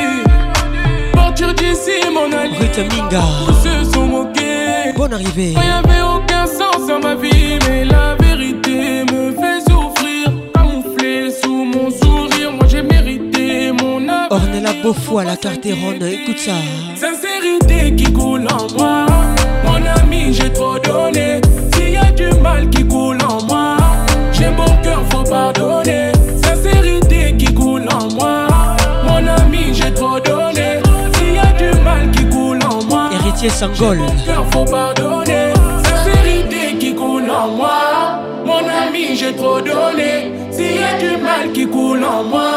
Partir d'ici, mon allié. Minga. Tous se sont moqués. Bonne arrivée. Il n'y avait aucun sens à ma vie, mais la vie la carte la ronde écoute ça. Sincérité qui coule en moi, mon ami, j'ai trop donné. S'il y a du mal qui coule en moi, j'ai mon cœur, faut pardonner. Sincérité qui coule en moi, mon ami, j'ai trop donné. S'il y a du mal qui coule en moi, héritier sans Mon cœur, faut pardonner. Sincérité qui coule en moi, mon ami, j'ai trop donné du mal qui coule en moi.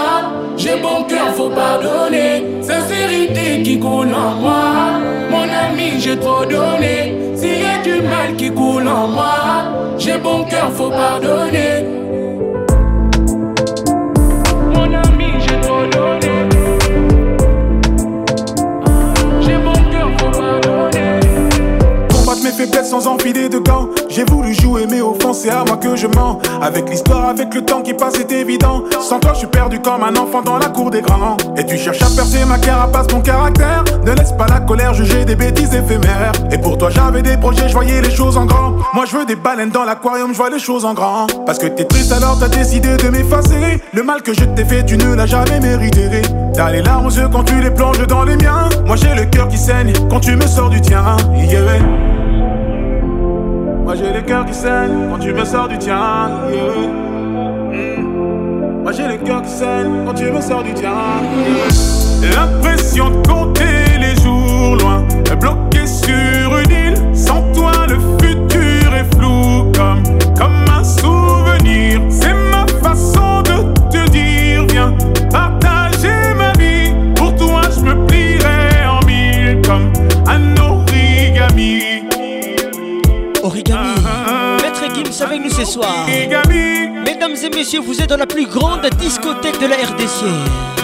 J'ai bon cœur, faut pardonner. Sincérité qui coule en moi. Mon ami, j'ai trop donné. S'il y a du mal qui coule en moi, j'ai bon cœur, faut pardonner. sans enfiler de gants. J'ai voulu jouer, mais au fond, c'est à moi que je mens. Avec l'histoire, avec le temps qui passe, c'est évident. Sans toi, je suis perdu comme un enfant dans la cour des grands. Et tu cherches à percer ma carapace, mon caractère. Ne laisse pas la colère juger des bêtises éphémères. Et pour toi, j'avais des projets, je voyais les choses en grand. Moi, je veux des baleines dans l'aquarium, je vois les choses en grand. Parce que t'es triste, alors t'as décidé de m'effacer. Le mal que je t'ai fait, tu ne l'as jamais mérité. T'as les larmes aux yeux quand tu les plonges dans les miens. Moi, j'ai le cœur qui saigne quand tu me sors du tien. Yeah. Moi j'ai le cœur qui saigne quand tu me sors du tien. Hmm. Moi j'ai le cœur qui saigne quand tu me sors du tien. L'impression de compter les jours loin, bloqué sur une île. Sans toi, le futur est flou. nous ce soir. Mesdames et messieurs, vous êtes dans la plus grande discothèque de la RDC.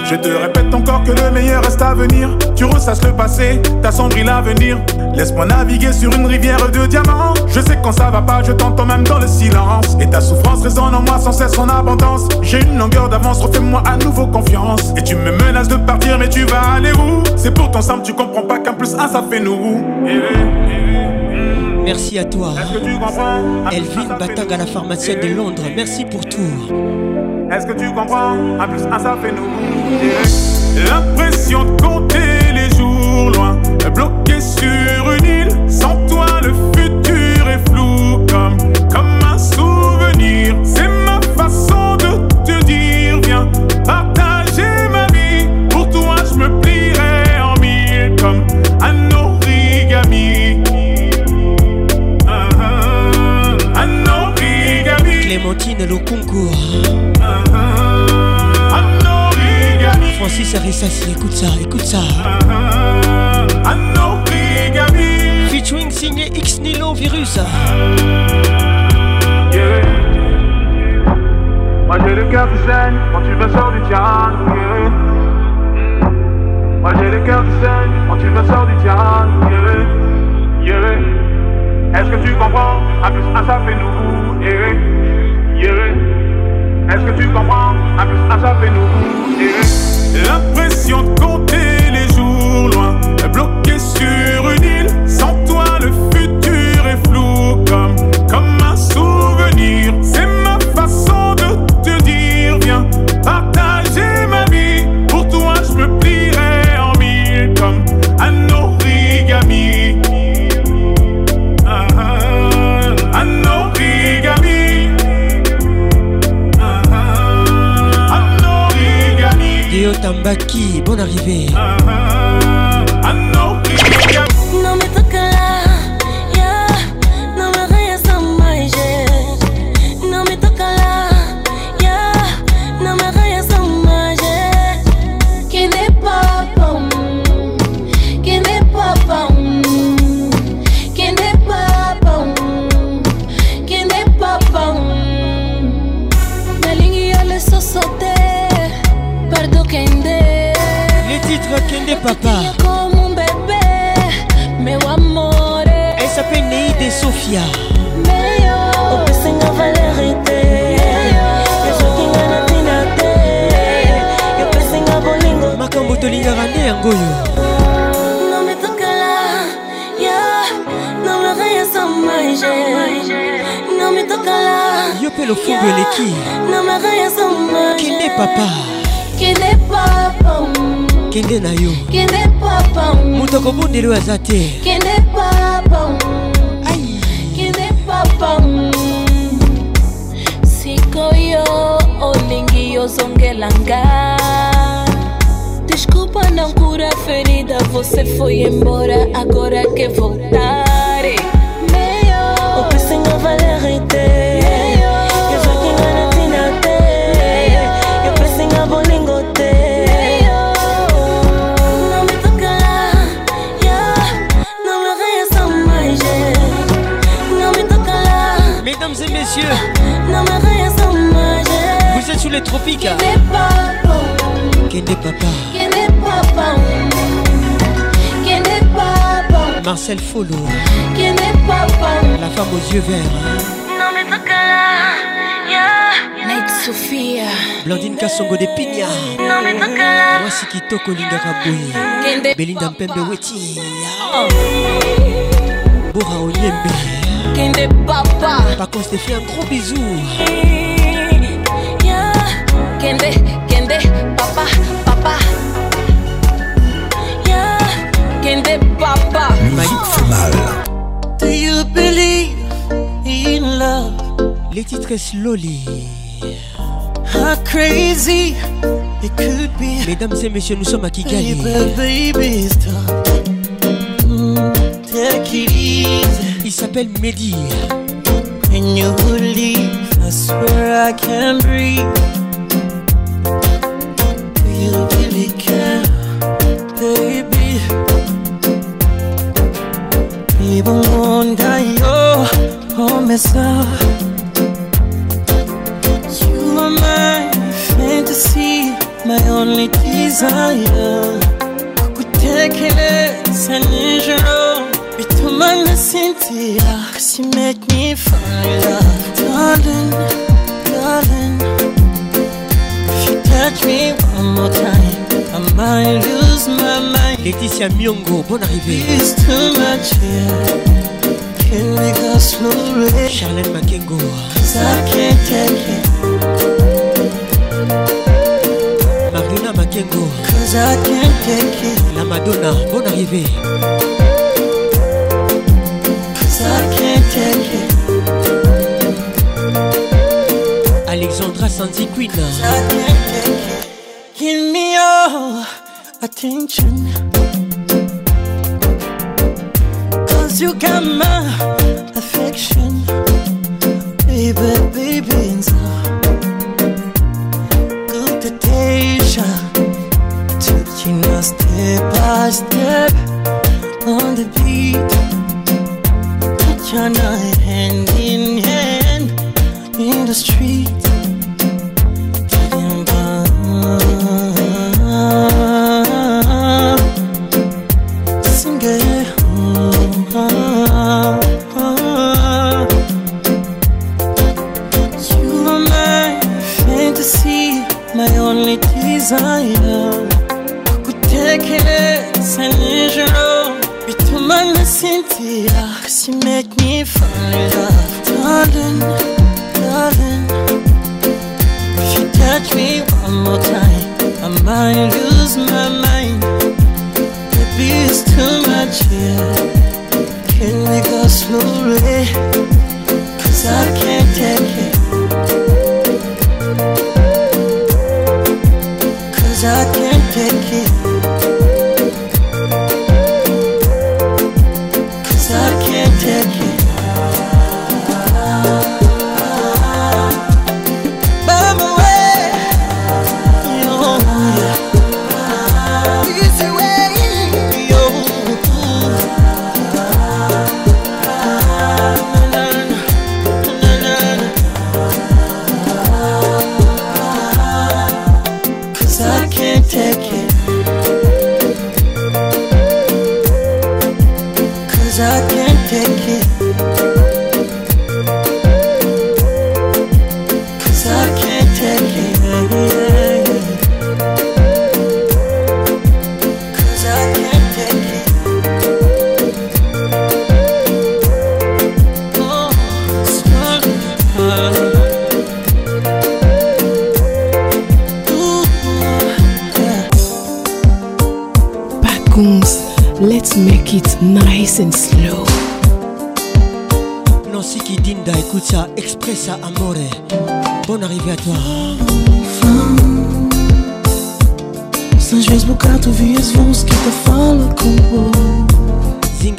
Je te répète encore que le meilleur reste à venir. Tu ressasses le passé, t'assombris l'avenir. Laisse-moi naviguer sur une rivière de diamants. Je sais quand ça va pas, je t'entends même dans le silence. Et ta souffrance résonne en moi sans cesse en abondance. J'ai une longueur d'avance, refais-moi à nouveau confiance. Et tu me menaces de partir, mais tu vas aller où C'est pourtant simple, tu comprends pas qu'un plus un ça fait nous. Eh, eh, eh. Merci à toi. Elvin Batag à la pharmacie de Londres. Merci pour tout. Est-ce que tu comprends A plus ça fait nous. L'impression de compter les jours loin, bloqué sur une île, sans toi le feu. le concours. Francis Arissassi, écoute ça, écoute ça Featuring signé X Nilo Virus Moi j'ai le cœur du saigne quand tu me sors du tiran Moi j'ai le cœur du saigne quand tu me sors du tiran Est-ce que tu comprends? à plus, ça fait nous. Est-ce que tu comprends? À plus, à nous. L'impression de compter. Baki, bonne arrivée. Uh ah, -huh. Ah. kia opesinga valere te ezokinga na ntina te opesinga bolingo makambo tolingaka nde yango oyo yo mpe lofundu eleki kende papa kende papa kende na yo moto akobondela oyo aza te kende ozongela nga desculpa não cura a ferida Você foi embora, agora quer voltar Melhor O que senhor vai derreter Mesdames et messieurs, Qui n'est pas bon. Qui n'est pas bon. Qui n'est pas bon. Marcel Follow. Qui n'est pas bon. La femme aux yeux verts. Non, mais pas là? Yeah. Night Sophia. Blandine Kassongo de Pigna. Non, mais pas là? a. Voici qui toque au Lingarabouille. Belinda Mpembe Oh. Bora Oyembe. Qui n'est pas bon. Par contre, je te fais un gros bisou. les titres slowly. How crazy it could be. Mesdames et messieurs, nous sommes à Kigali. Baby, Take it easy. Il s'appelle Mehdi. When you leave, I swear I can breathe. Do you really care, baby? People won't die Oh, oh messed up. nzaya gutekereza nijoro bituma nasinzira cause make me fire darling darling if you touch me one more time I might lose my mind Laetitia Miongo Bon arrivée It's too much yeah. Can we go slowly Charlène Makengo Cause I can't take it Luna Makengo Cause I can't take it La Madonna, bonne arrivée Cause I can't take it Alexandra Santiquita Cause I can't take it Give me your attention Cause you got my affection touch me one more time, I might lose my mind. Maybe it's too much here. Can we go slowly? Cause I can't take it.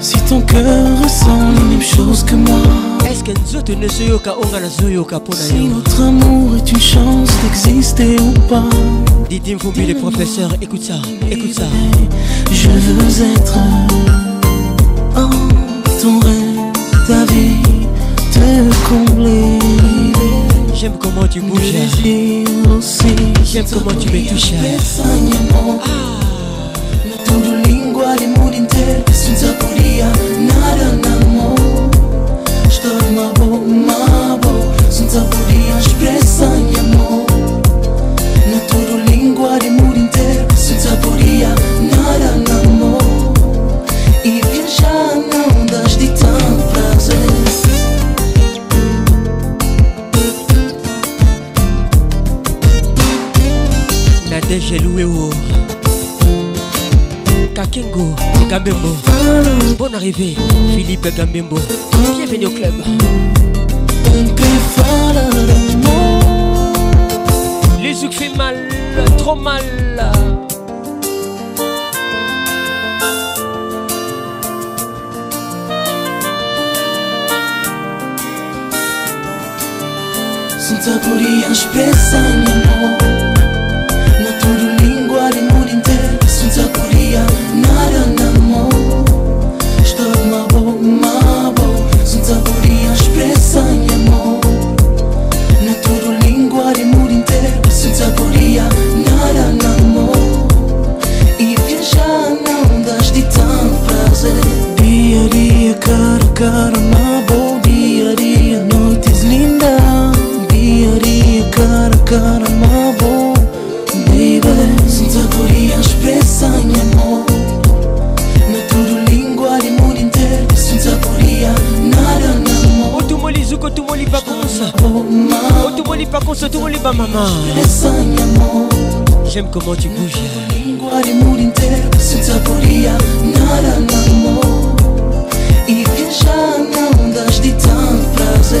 si ton cœur ressent les mêmes choses que moi est-ce que Zoyoka pour la si notre amour est une chance d'exister ou pas Dites-moi, les professeur écoute ça écoute ça je veux être en ton rêve ta vie te combler J'aime comment tu bouges J'aime comment tu me touches del mundo intero senza folia nada n'amor Estou uma boa, uma boa senza folia expressa em amor Na tua língua de mundo inteiro Gambembo ah. Bonne arrivée Philippe Gambembo Bienvenue au club Les zouk font mal, trop mal Senta por aí as karma bo dia dia is linda dia dia karma bo baby senza poria expressa in amor na tua língua de mundo inteiro senza poria nada na amor tu moli zuko tu moli pa konsa o tu moli pa konsa tu moli pa mama expressa in amor j'aime comment tu bouges língua senza nada na e viajar não das de tão prazer.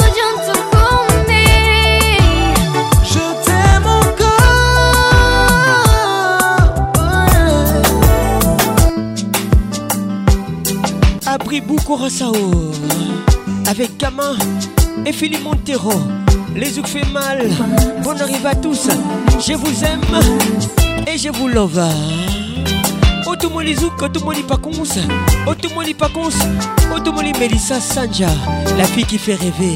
Pribou Korasao avec Kama et Philippe Montero. Les yeux fait mal. Bonne arrivée à tous. Je vous aime et je vous love. otomoli zouk otomoli pacons otomoli pacons otomoli melissa sanja la fille qui fait rêver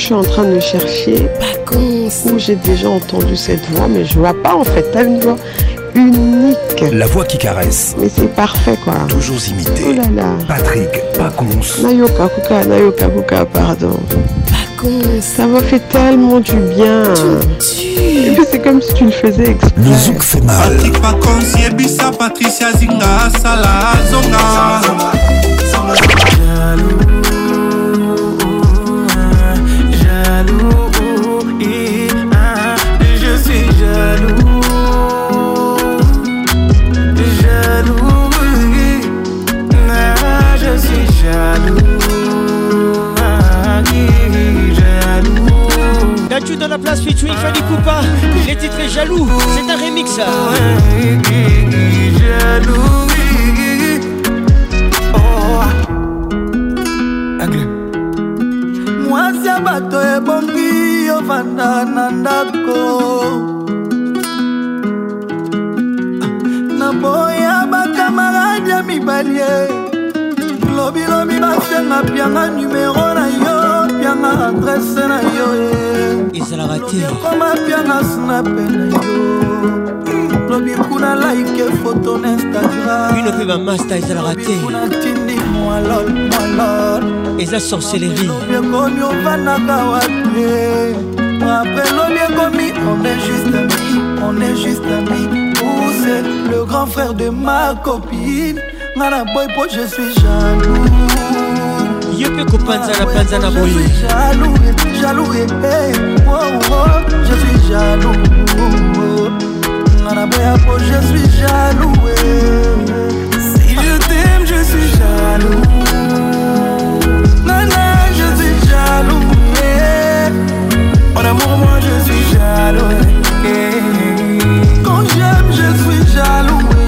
Je suis en train de chercher où j'ai déjà entendu cette voix, mais je vois pas en fait. T'as une voix unique. La voix qui caresse. Mais c'est parfait quoi. Toujours imité. Oh là là. Patrick Pacons. Nayoka Kuka, Nayoka Kuka, pardon. Pacons. Ça m'a fait tellement du bien. c'est comme si tu le faisais exprès. Le zouk fait mal. Patrick Pacons, Yebisa, Patricia Zinga, Sala, Zonga. Nas featuring Fadi Poupa. Les titres jaloux, c'est un remix. Jaloux. mwasi ya bato ebongi yovanda na ndako naboya bakamarade ya mibali lobilobi basenga pianga numero yanga adrese na yo eh. ezalaka tekoma pianga snape na yo lobi kuna like foto na instagram bino mpe bamasta ezalaka te natindi mwalol mwalol eza sorcellerie lobi ekomi ovandaka wapi eh. apres lobi ekomi on est juste ami on est juste ami ouse le grand frère de ma copine nga na boy po je suis jaloux Je suis jaloux, jaloux, je suis jaloux. Je suis jaloux. Si je t'aime, je suis jaloux. Nana, je suis jaloux. Eh. En amour, moi, je suis jaloux. Eh. Quand j'aime, je suis jaloux. Eh.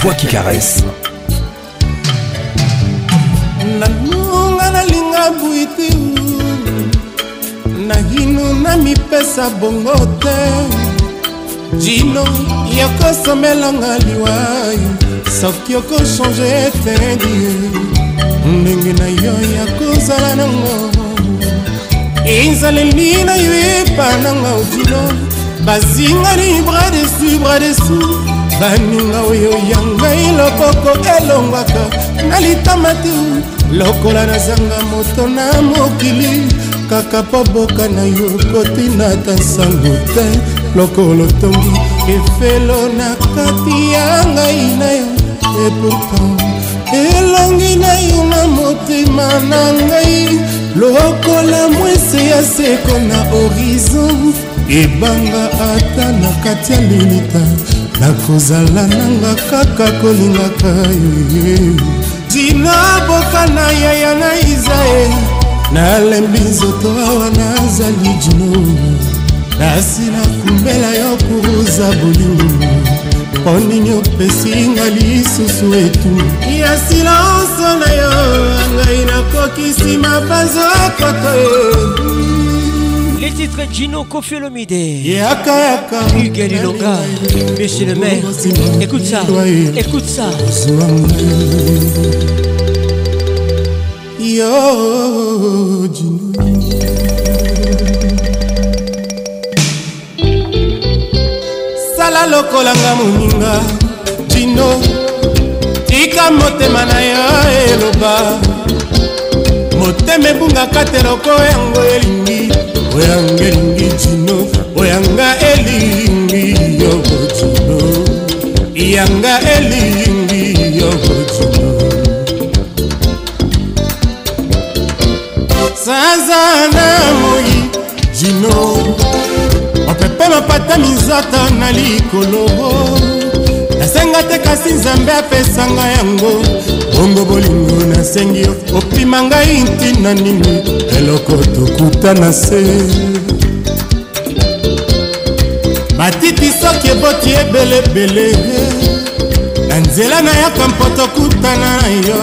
voix qui caresse nanonga nalinga buiti nagino na mipesa bongo te jino yokosomelanga liwai soki okochange etendi ndenge na yo ya kozala nango ezaleli na yo epa nanga odino bazingani bras desu bras dessous baninga oyo ya ngai loboko elongwaka na litama te lokola nazanga moto na mokili kaka mpo boka na yo kotina ta nsango te lokolo tongi efelo na kati ya ngai na yo epourtant elongi na yo na motema na ngai lokola mwese ya seko na horizon ebanga ata na kati ya lilita nakozala nanga kaka kolingaka yo zina boka na yaya na izaeli nalembi nzoto awa nazali jino nasi nakumbela yo koza bolingo mpo nini opesinga lisusu etu ya silanso na yo ngai nakokisi mabanzo koko Les titres Gino Kofi Olomide Hugues Lilonga Monsieur le maire Écoute ça, écoute ça Yo Gino sala lokolanga moninga dino tika motema na yo eloba motema ebungaka te loko yango elingi oyanga elingi tino oyanga elingi yo botino yanga elingi yo botino saza na moi jino opepe mapata mizata na likolo nasenga te kasi nzambe apesanga yango bongo bolingo nasengi yo opima ngai ntina nini eloko tokuta na se matiti soki eboti ebelebele na nzela nayaka mpoto kutana na yo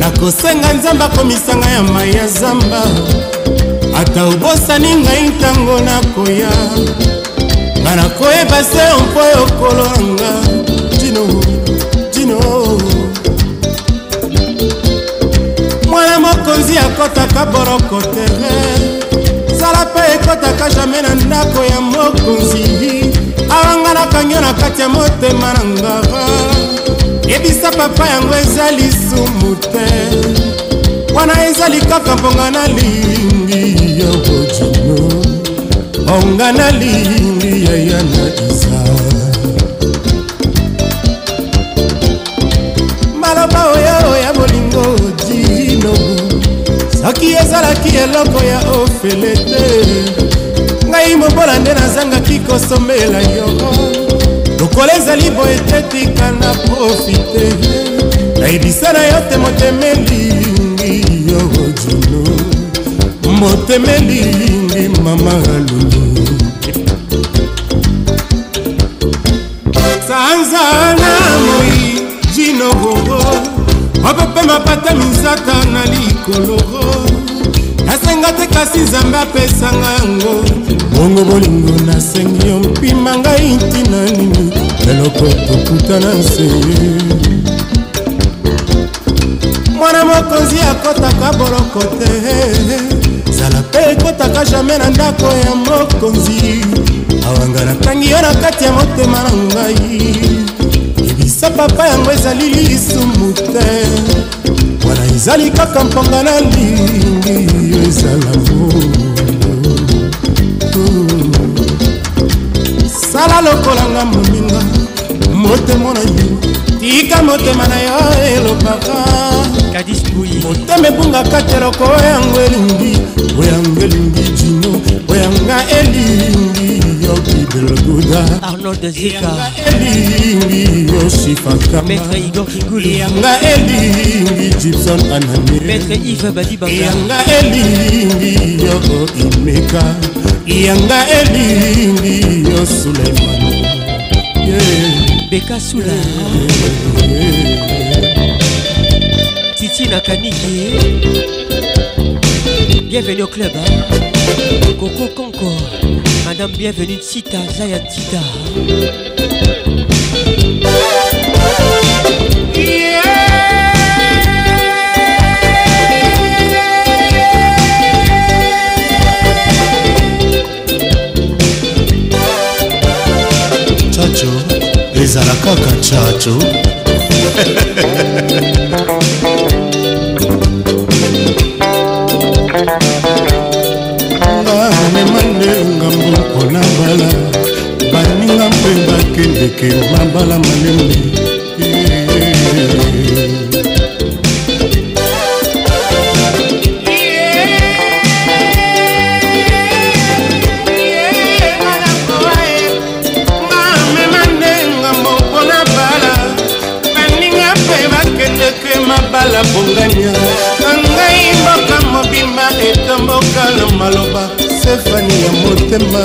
nakosenga nzambe akomisanga ya mai ya zamba ata obosani ngai ntango nakoya nga nakoyeba se mpo yokolo yanga dino dino mwana mokonzi akɔtaka boroko tere sala mpe ekɔtaka jamai na ndako ya mokonzi awanga nakangio na kati ya motema na ngava yebisa papa yango eza lisumu te wana ezali kaka mponga na lingi yo onga nalingi yaya na isa maloba oyo ya bolingo dino soki ezalaki eloko ya ofele te ngai mobola nde nazangaki kosomela yo lokola ezali boye te tika na profite nayebisa na yo te motema elingi yo dino motema elingi ye mama lulu sanzana moi jinogongo mapepe mapata misata na likoloro nasenga te kasi nzambe apesanga yango bongo bolingo nasengi yo mpima ngai ntina nini eloko tokutana nse mwana mokonzi akotaka boloko te nzala mpe ekotaka jamai na ndako ya mokonzi awanga natangi yo na kati ya motema na ngai ebisa papa yango ezali lisumu te wana ezali kaka mponga na lingi yo ezala sala lokolanga moninga motema na yo tika motema na yo elobaka motema ebungaka te loko yango elingi oyanga elingi jino oyanga elingi yo bidelgoda elingi yo sifankamayanga elingi gibson ananeyanga elingi yo imeka yanga elingi yo suleiman bekasula titi na kaniki Bienvenue au club hein? Coco Conco Madame bienvenue Tita Zaya Tita chacho ezala kaka chacho ndekendeke na mbala malembe mabala bongania ngai mboka mobima etomboka na maloba sefani ya motema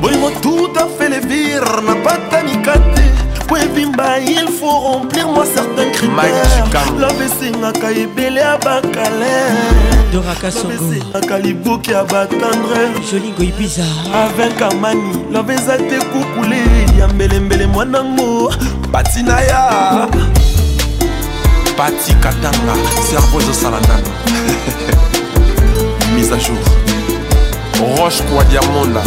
bolingo tout a fait le vire na patanika te po ebimba il faut remplir moi certain critère love esengaka ebele ya bakaleresengaka liboki ya batendrejolingoibiza avinkamani love eza te kukule ya mbelembele mwanango patina ya pati katanga servo ezosala nano mise à jour roche kwa diamonda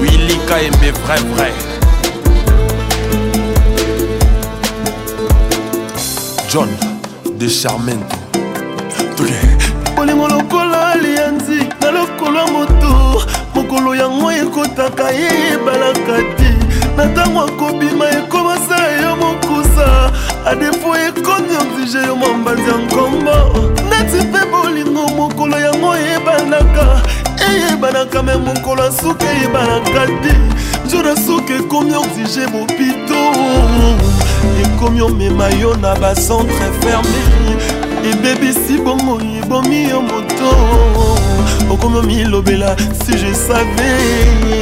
willy kaembe vrai vrai john de charmento bolingo lokola alianzi na lokolo ya moto mokolo yango ekotaka ye ebalaka te na ntango akobima ekomasa yo mokusa adefo ekomi oblige yo mombanzi ya nkombo neti mpe bolingo mokolo yango ebanaka eyebanaka me mokolo ya suki eyebanaka te nzoda suki ekomi oxige bopito ekomi omema yo na bacentre ferme ebebisi bongo ebomi yo moto okomi omilobela si je savais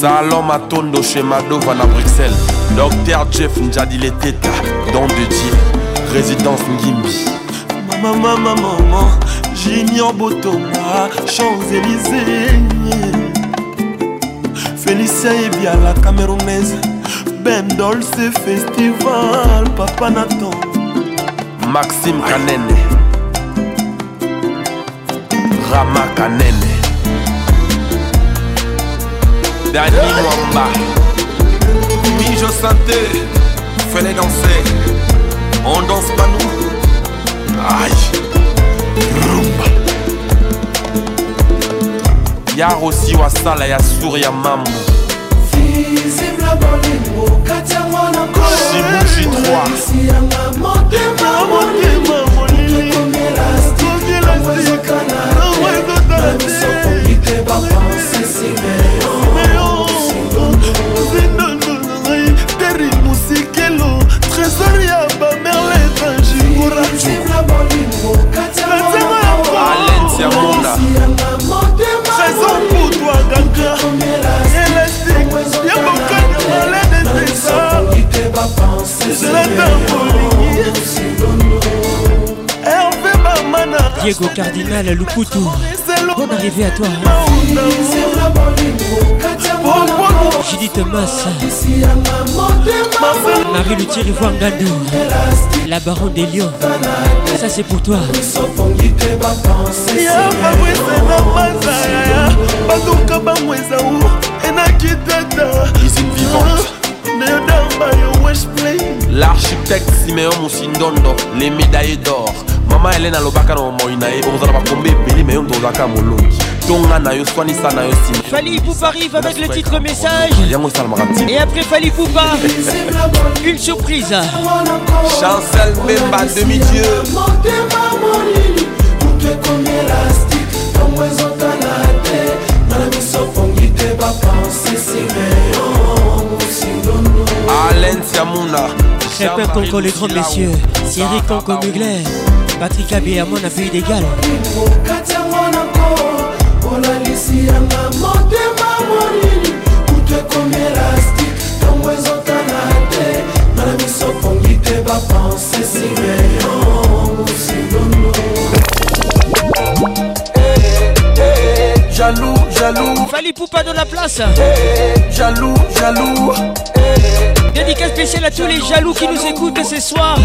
salon matondo chez Madova na bruxelles docteur jeff njadi leteta don de jil résidence ngimbi mamamamamama junior botoma champs-élysé félicien ebiala camerounaise bendolce festival papa naton maxime kanene rama kanene dani mwamba mijo santé fele danser on danse pas nous aïe yar osi wasala ya sure ya mamu shimushi 3 Meilleur Diego Cardinal Lukutu Bonne arrivée à toi Judith Thomas Marie Luthier Gandou La baronne des lions Ça c'est pour toi Isine vivante Siméon Damba yo West Plain l'architecte Siméon Musindondo les médailles d'or mama elena alobaka na bomoi na ye okozala bakombe ebele me yo ndozalaka molongi tonga na yo swanisa na yo sima fali poup arrive avec le titre message yango esalamaka ti et après fali poupa une surprise chancel memba demi-dieu ezotala te na na miso pongi te bapense Valencia Mouna. Rappeur Conco, les grands messieurs. Thierry Conco Mugler. Patrick Abé, à mon avis, d'égal. olalisiyanga motema molili kutu ekomi elasti ntongo ezotana te na misopongi te bapense simeyo musilono eh, eh, eh, Jaloux, jaloux. Fali Poupa dans la place. Hey, jaloux, jaloux. Hey, Dédicace spéciale à tous les jaloux qui nous écoutent ce soir.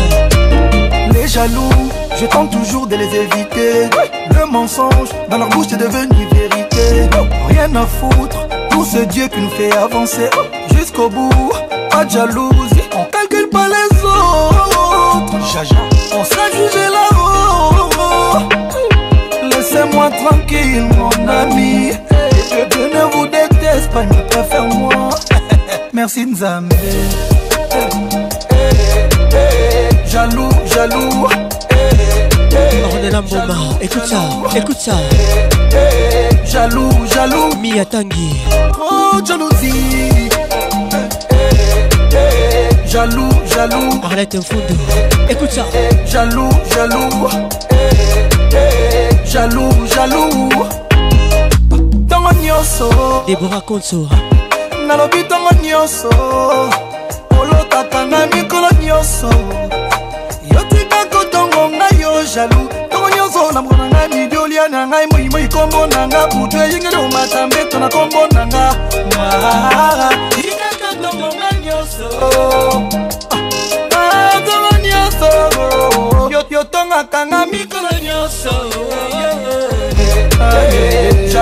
Les jaloux, je tente toujours de les éviter. Le mensonge dans leur bouche est devenu vérité. Rien à foutre pour ce Dieu qui nous fait avancer jusqu'au bout. Pas de jalousie, on calcule pas les autres. On sait jugé là-haut. Laissez-moi tranquille, mon ami. Je ne vous déteste pas, ne moi merci Nzambe. Jaloux, jaloux. Ornella Mboma, écoute ça, écoute ça. Jaloux, jaloux. Mia tangi Oh, jalousie. Jaloux, jaloux. Arlette Mfoudou, écoute ça. Jaloux, jaloux. Jaloux, jaloux. Tango Nyoso. Déborah Konso. nalobi ntongo nyonso olotaka nga mikolo nyonso yotika kotongo ngai yo jalu ntongo nyonso na mbona ngai midiolia na ngai moimoi kombo na nga butu eyingeli omata mbeto na kombo na nga ah, yotika kotongo ngai nyonso ah, ntongo nyonso yotongaka nga mikolo nyonso jalu eh, eh, eh,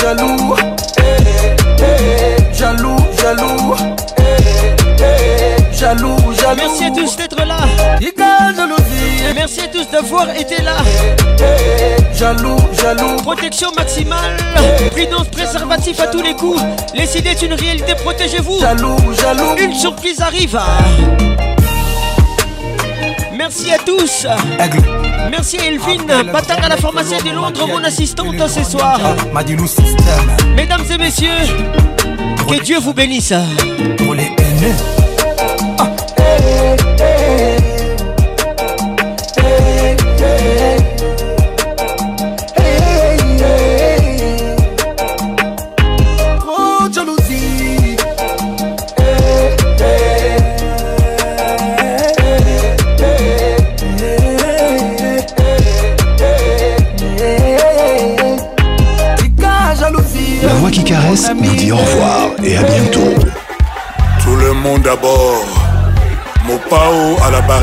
jalu jaloux, jaloux. Merci à tous d'être là. Merci à tous d'avoir été là. Eh, eh, jaloux, jaloux. Protection maximale. Eh. Prudence préservatif à tous les coups. Les idées une réalité, protégez-vous. Jaloux, jaloux. Une surprise arrive. Merci à tous. Merci à Elvin, à la pharmacie de Londres, mon assistante ce soir. Mesdames et messieurs, que Dieu vous bénisse. Pour les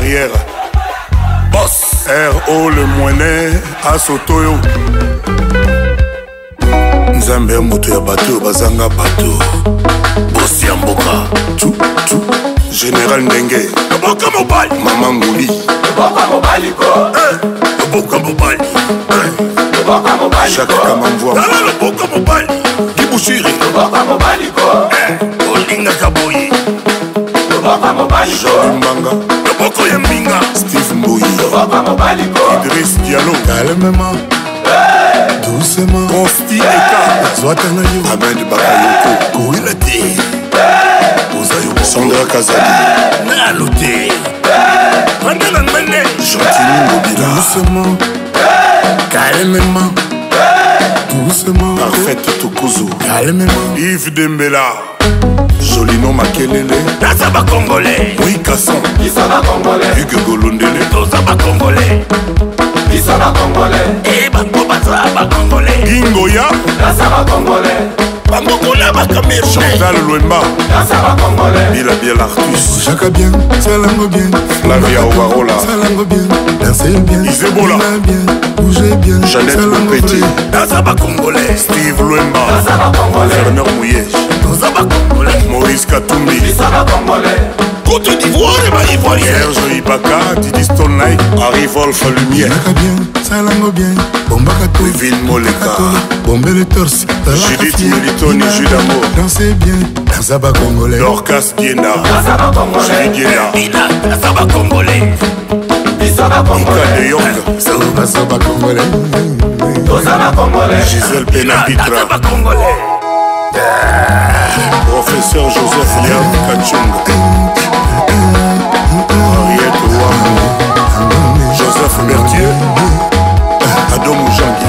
arrière boss ro le moine asoto yo nzambe ya moto ya bato oyo bazanga bato bosi ya mboka tutu général ndenge oboka mobali mama nguli oboka mobali ko eh, oboka mobali eh. oboka mobali jacques kamamvwa oboka mobali kibushiri oboka mobali ko eh, olingaka boye oboka mobali ko mbanga maboko ya mbinga steve mboyiidris dialo kalmema doucement consti eka zwata na yo amed bakayoko koyela te oza yo sandra kazali nalo te banda na ndenge gentili ngobila doucement kalmema doucement parfaite tokozo kalmema ive dembela jolino makelele naza bakongole moikasan bisa bakongole huge golondele toza bakongole bisa bakongole e bango baza bakongole gingoya naza bakongole bangokola bacamerunal lwemba bilabiel artus jaka bien salango bien flavia ovarola salango bien dansel bien isebola bien bouge bien janet lopeti naza bacongolais steve lwemba werner muyege toza bacongolais maurice katumbi côte d'ivoire et bah ivoirien serge ibaka didi stonlike harry wolf lumière naka bien salango bien bombaka to ville moleka bombe le torse judith melitoni judamo danse bien naza bakongolais dorcas bienda juditbiendaza bakongolais ikadeyokaza bakongolais gisele penapitra professeur joseph liam kachunga ariete wamo joseph mertier adomu jangi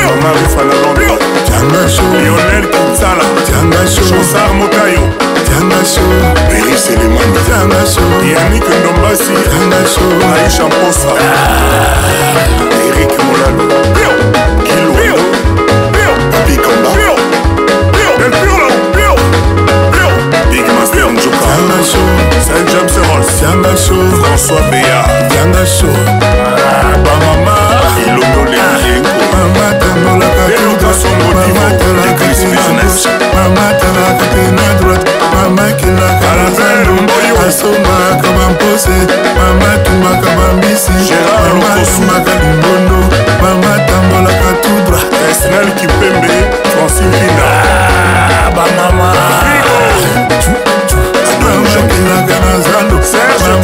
bernard falalongo lionel kinsala josar mokayo eriselemaniyanik ndombasi aisha mposa ah. erik molalo kilwalo bikamba bigmaster njuka saint james rols françois beya ah, bamama ilongo ah. lekiengo mama tambolaka mama talaka te na droite mama kelaka asombaka bampose mama tumaka bambisi mama tumaka limbondo mama tambolaka tout droit esnel kipembe francinina ah, bamama makelaka na zando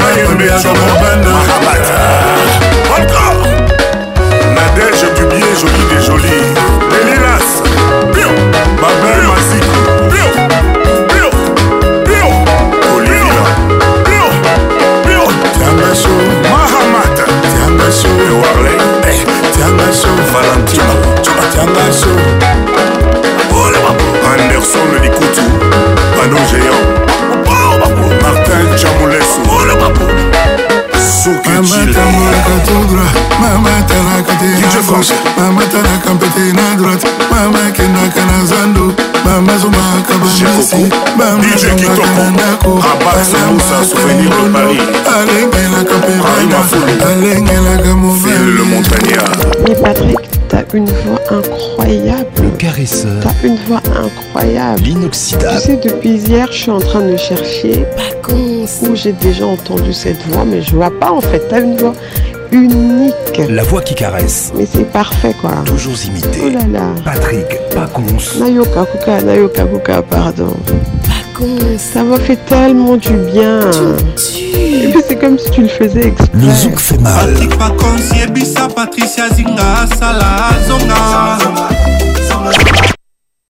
mama tombiaka na banda Nadège du bien joli des jolies Elilas Pio Ma belle Mazik Pio Pio Pio Olivia Pio Pio Tiangaso Mahamat Tiangaso Warley Tiangaso Valentina Tiangaso Anderson Likutu Panneau géant oh, Martin Chamoulet sokimatamolaka tout droit mama talaka te mama talaka mpete na droite mama kendaka na zando mama zomaka bamisi bamazongaka na ndako alengelaka mpe alengelaka mobali Mais Patrick, t'as une voix incroyable. caresseur. T'as une voix incroyable. L'inoxydable. Tu sais, depuis hier, je suis en train de chercher où j'ai déjà entendu cette voix, mais je vois pas en fait. T'as une voix unique. La voix qui caresse. Mais c'est parfait quoi. Toujours imité. Oh là là. Patrick Pacons. Nayoka Kuka, Nayoka Kuka, pardon. Pacons. Ça m'a fait tellement du bien. c'est comme si tu le faisais exprès. Le zouk fait mal. Patrick Patricia Zinga, Sala,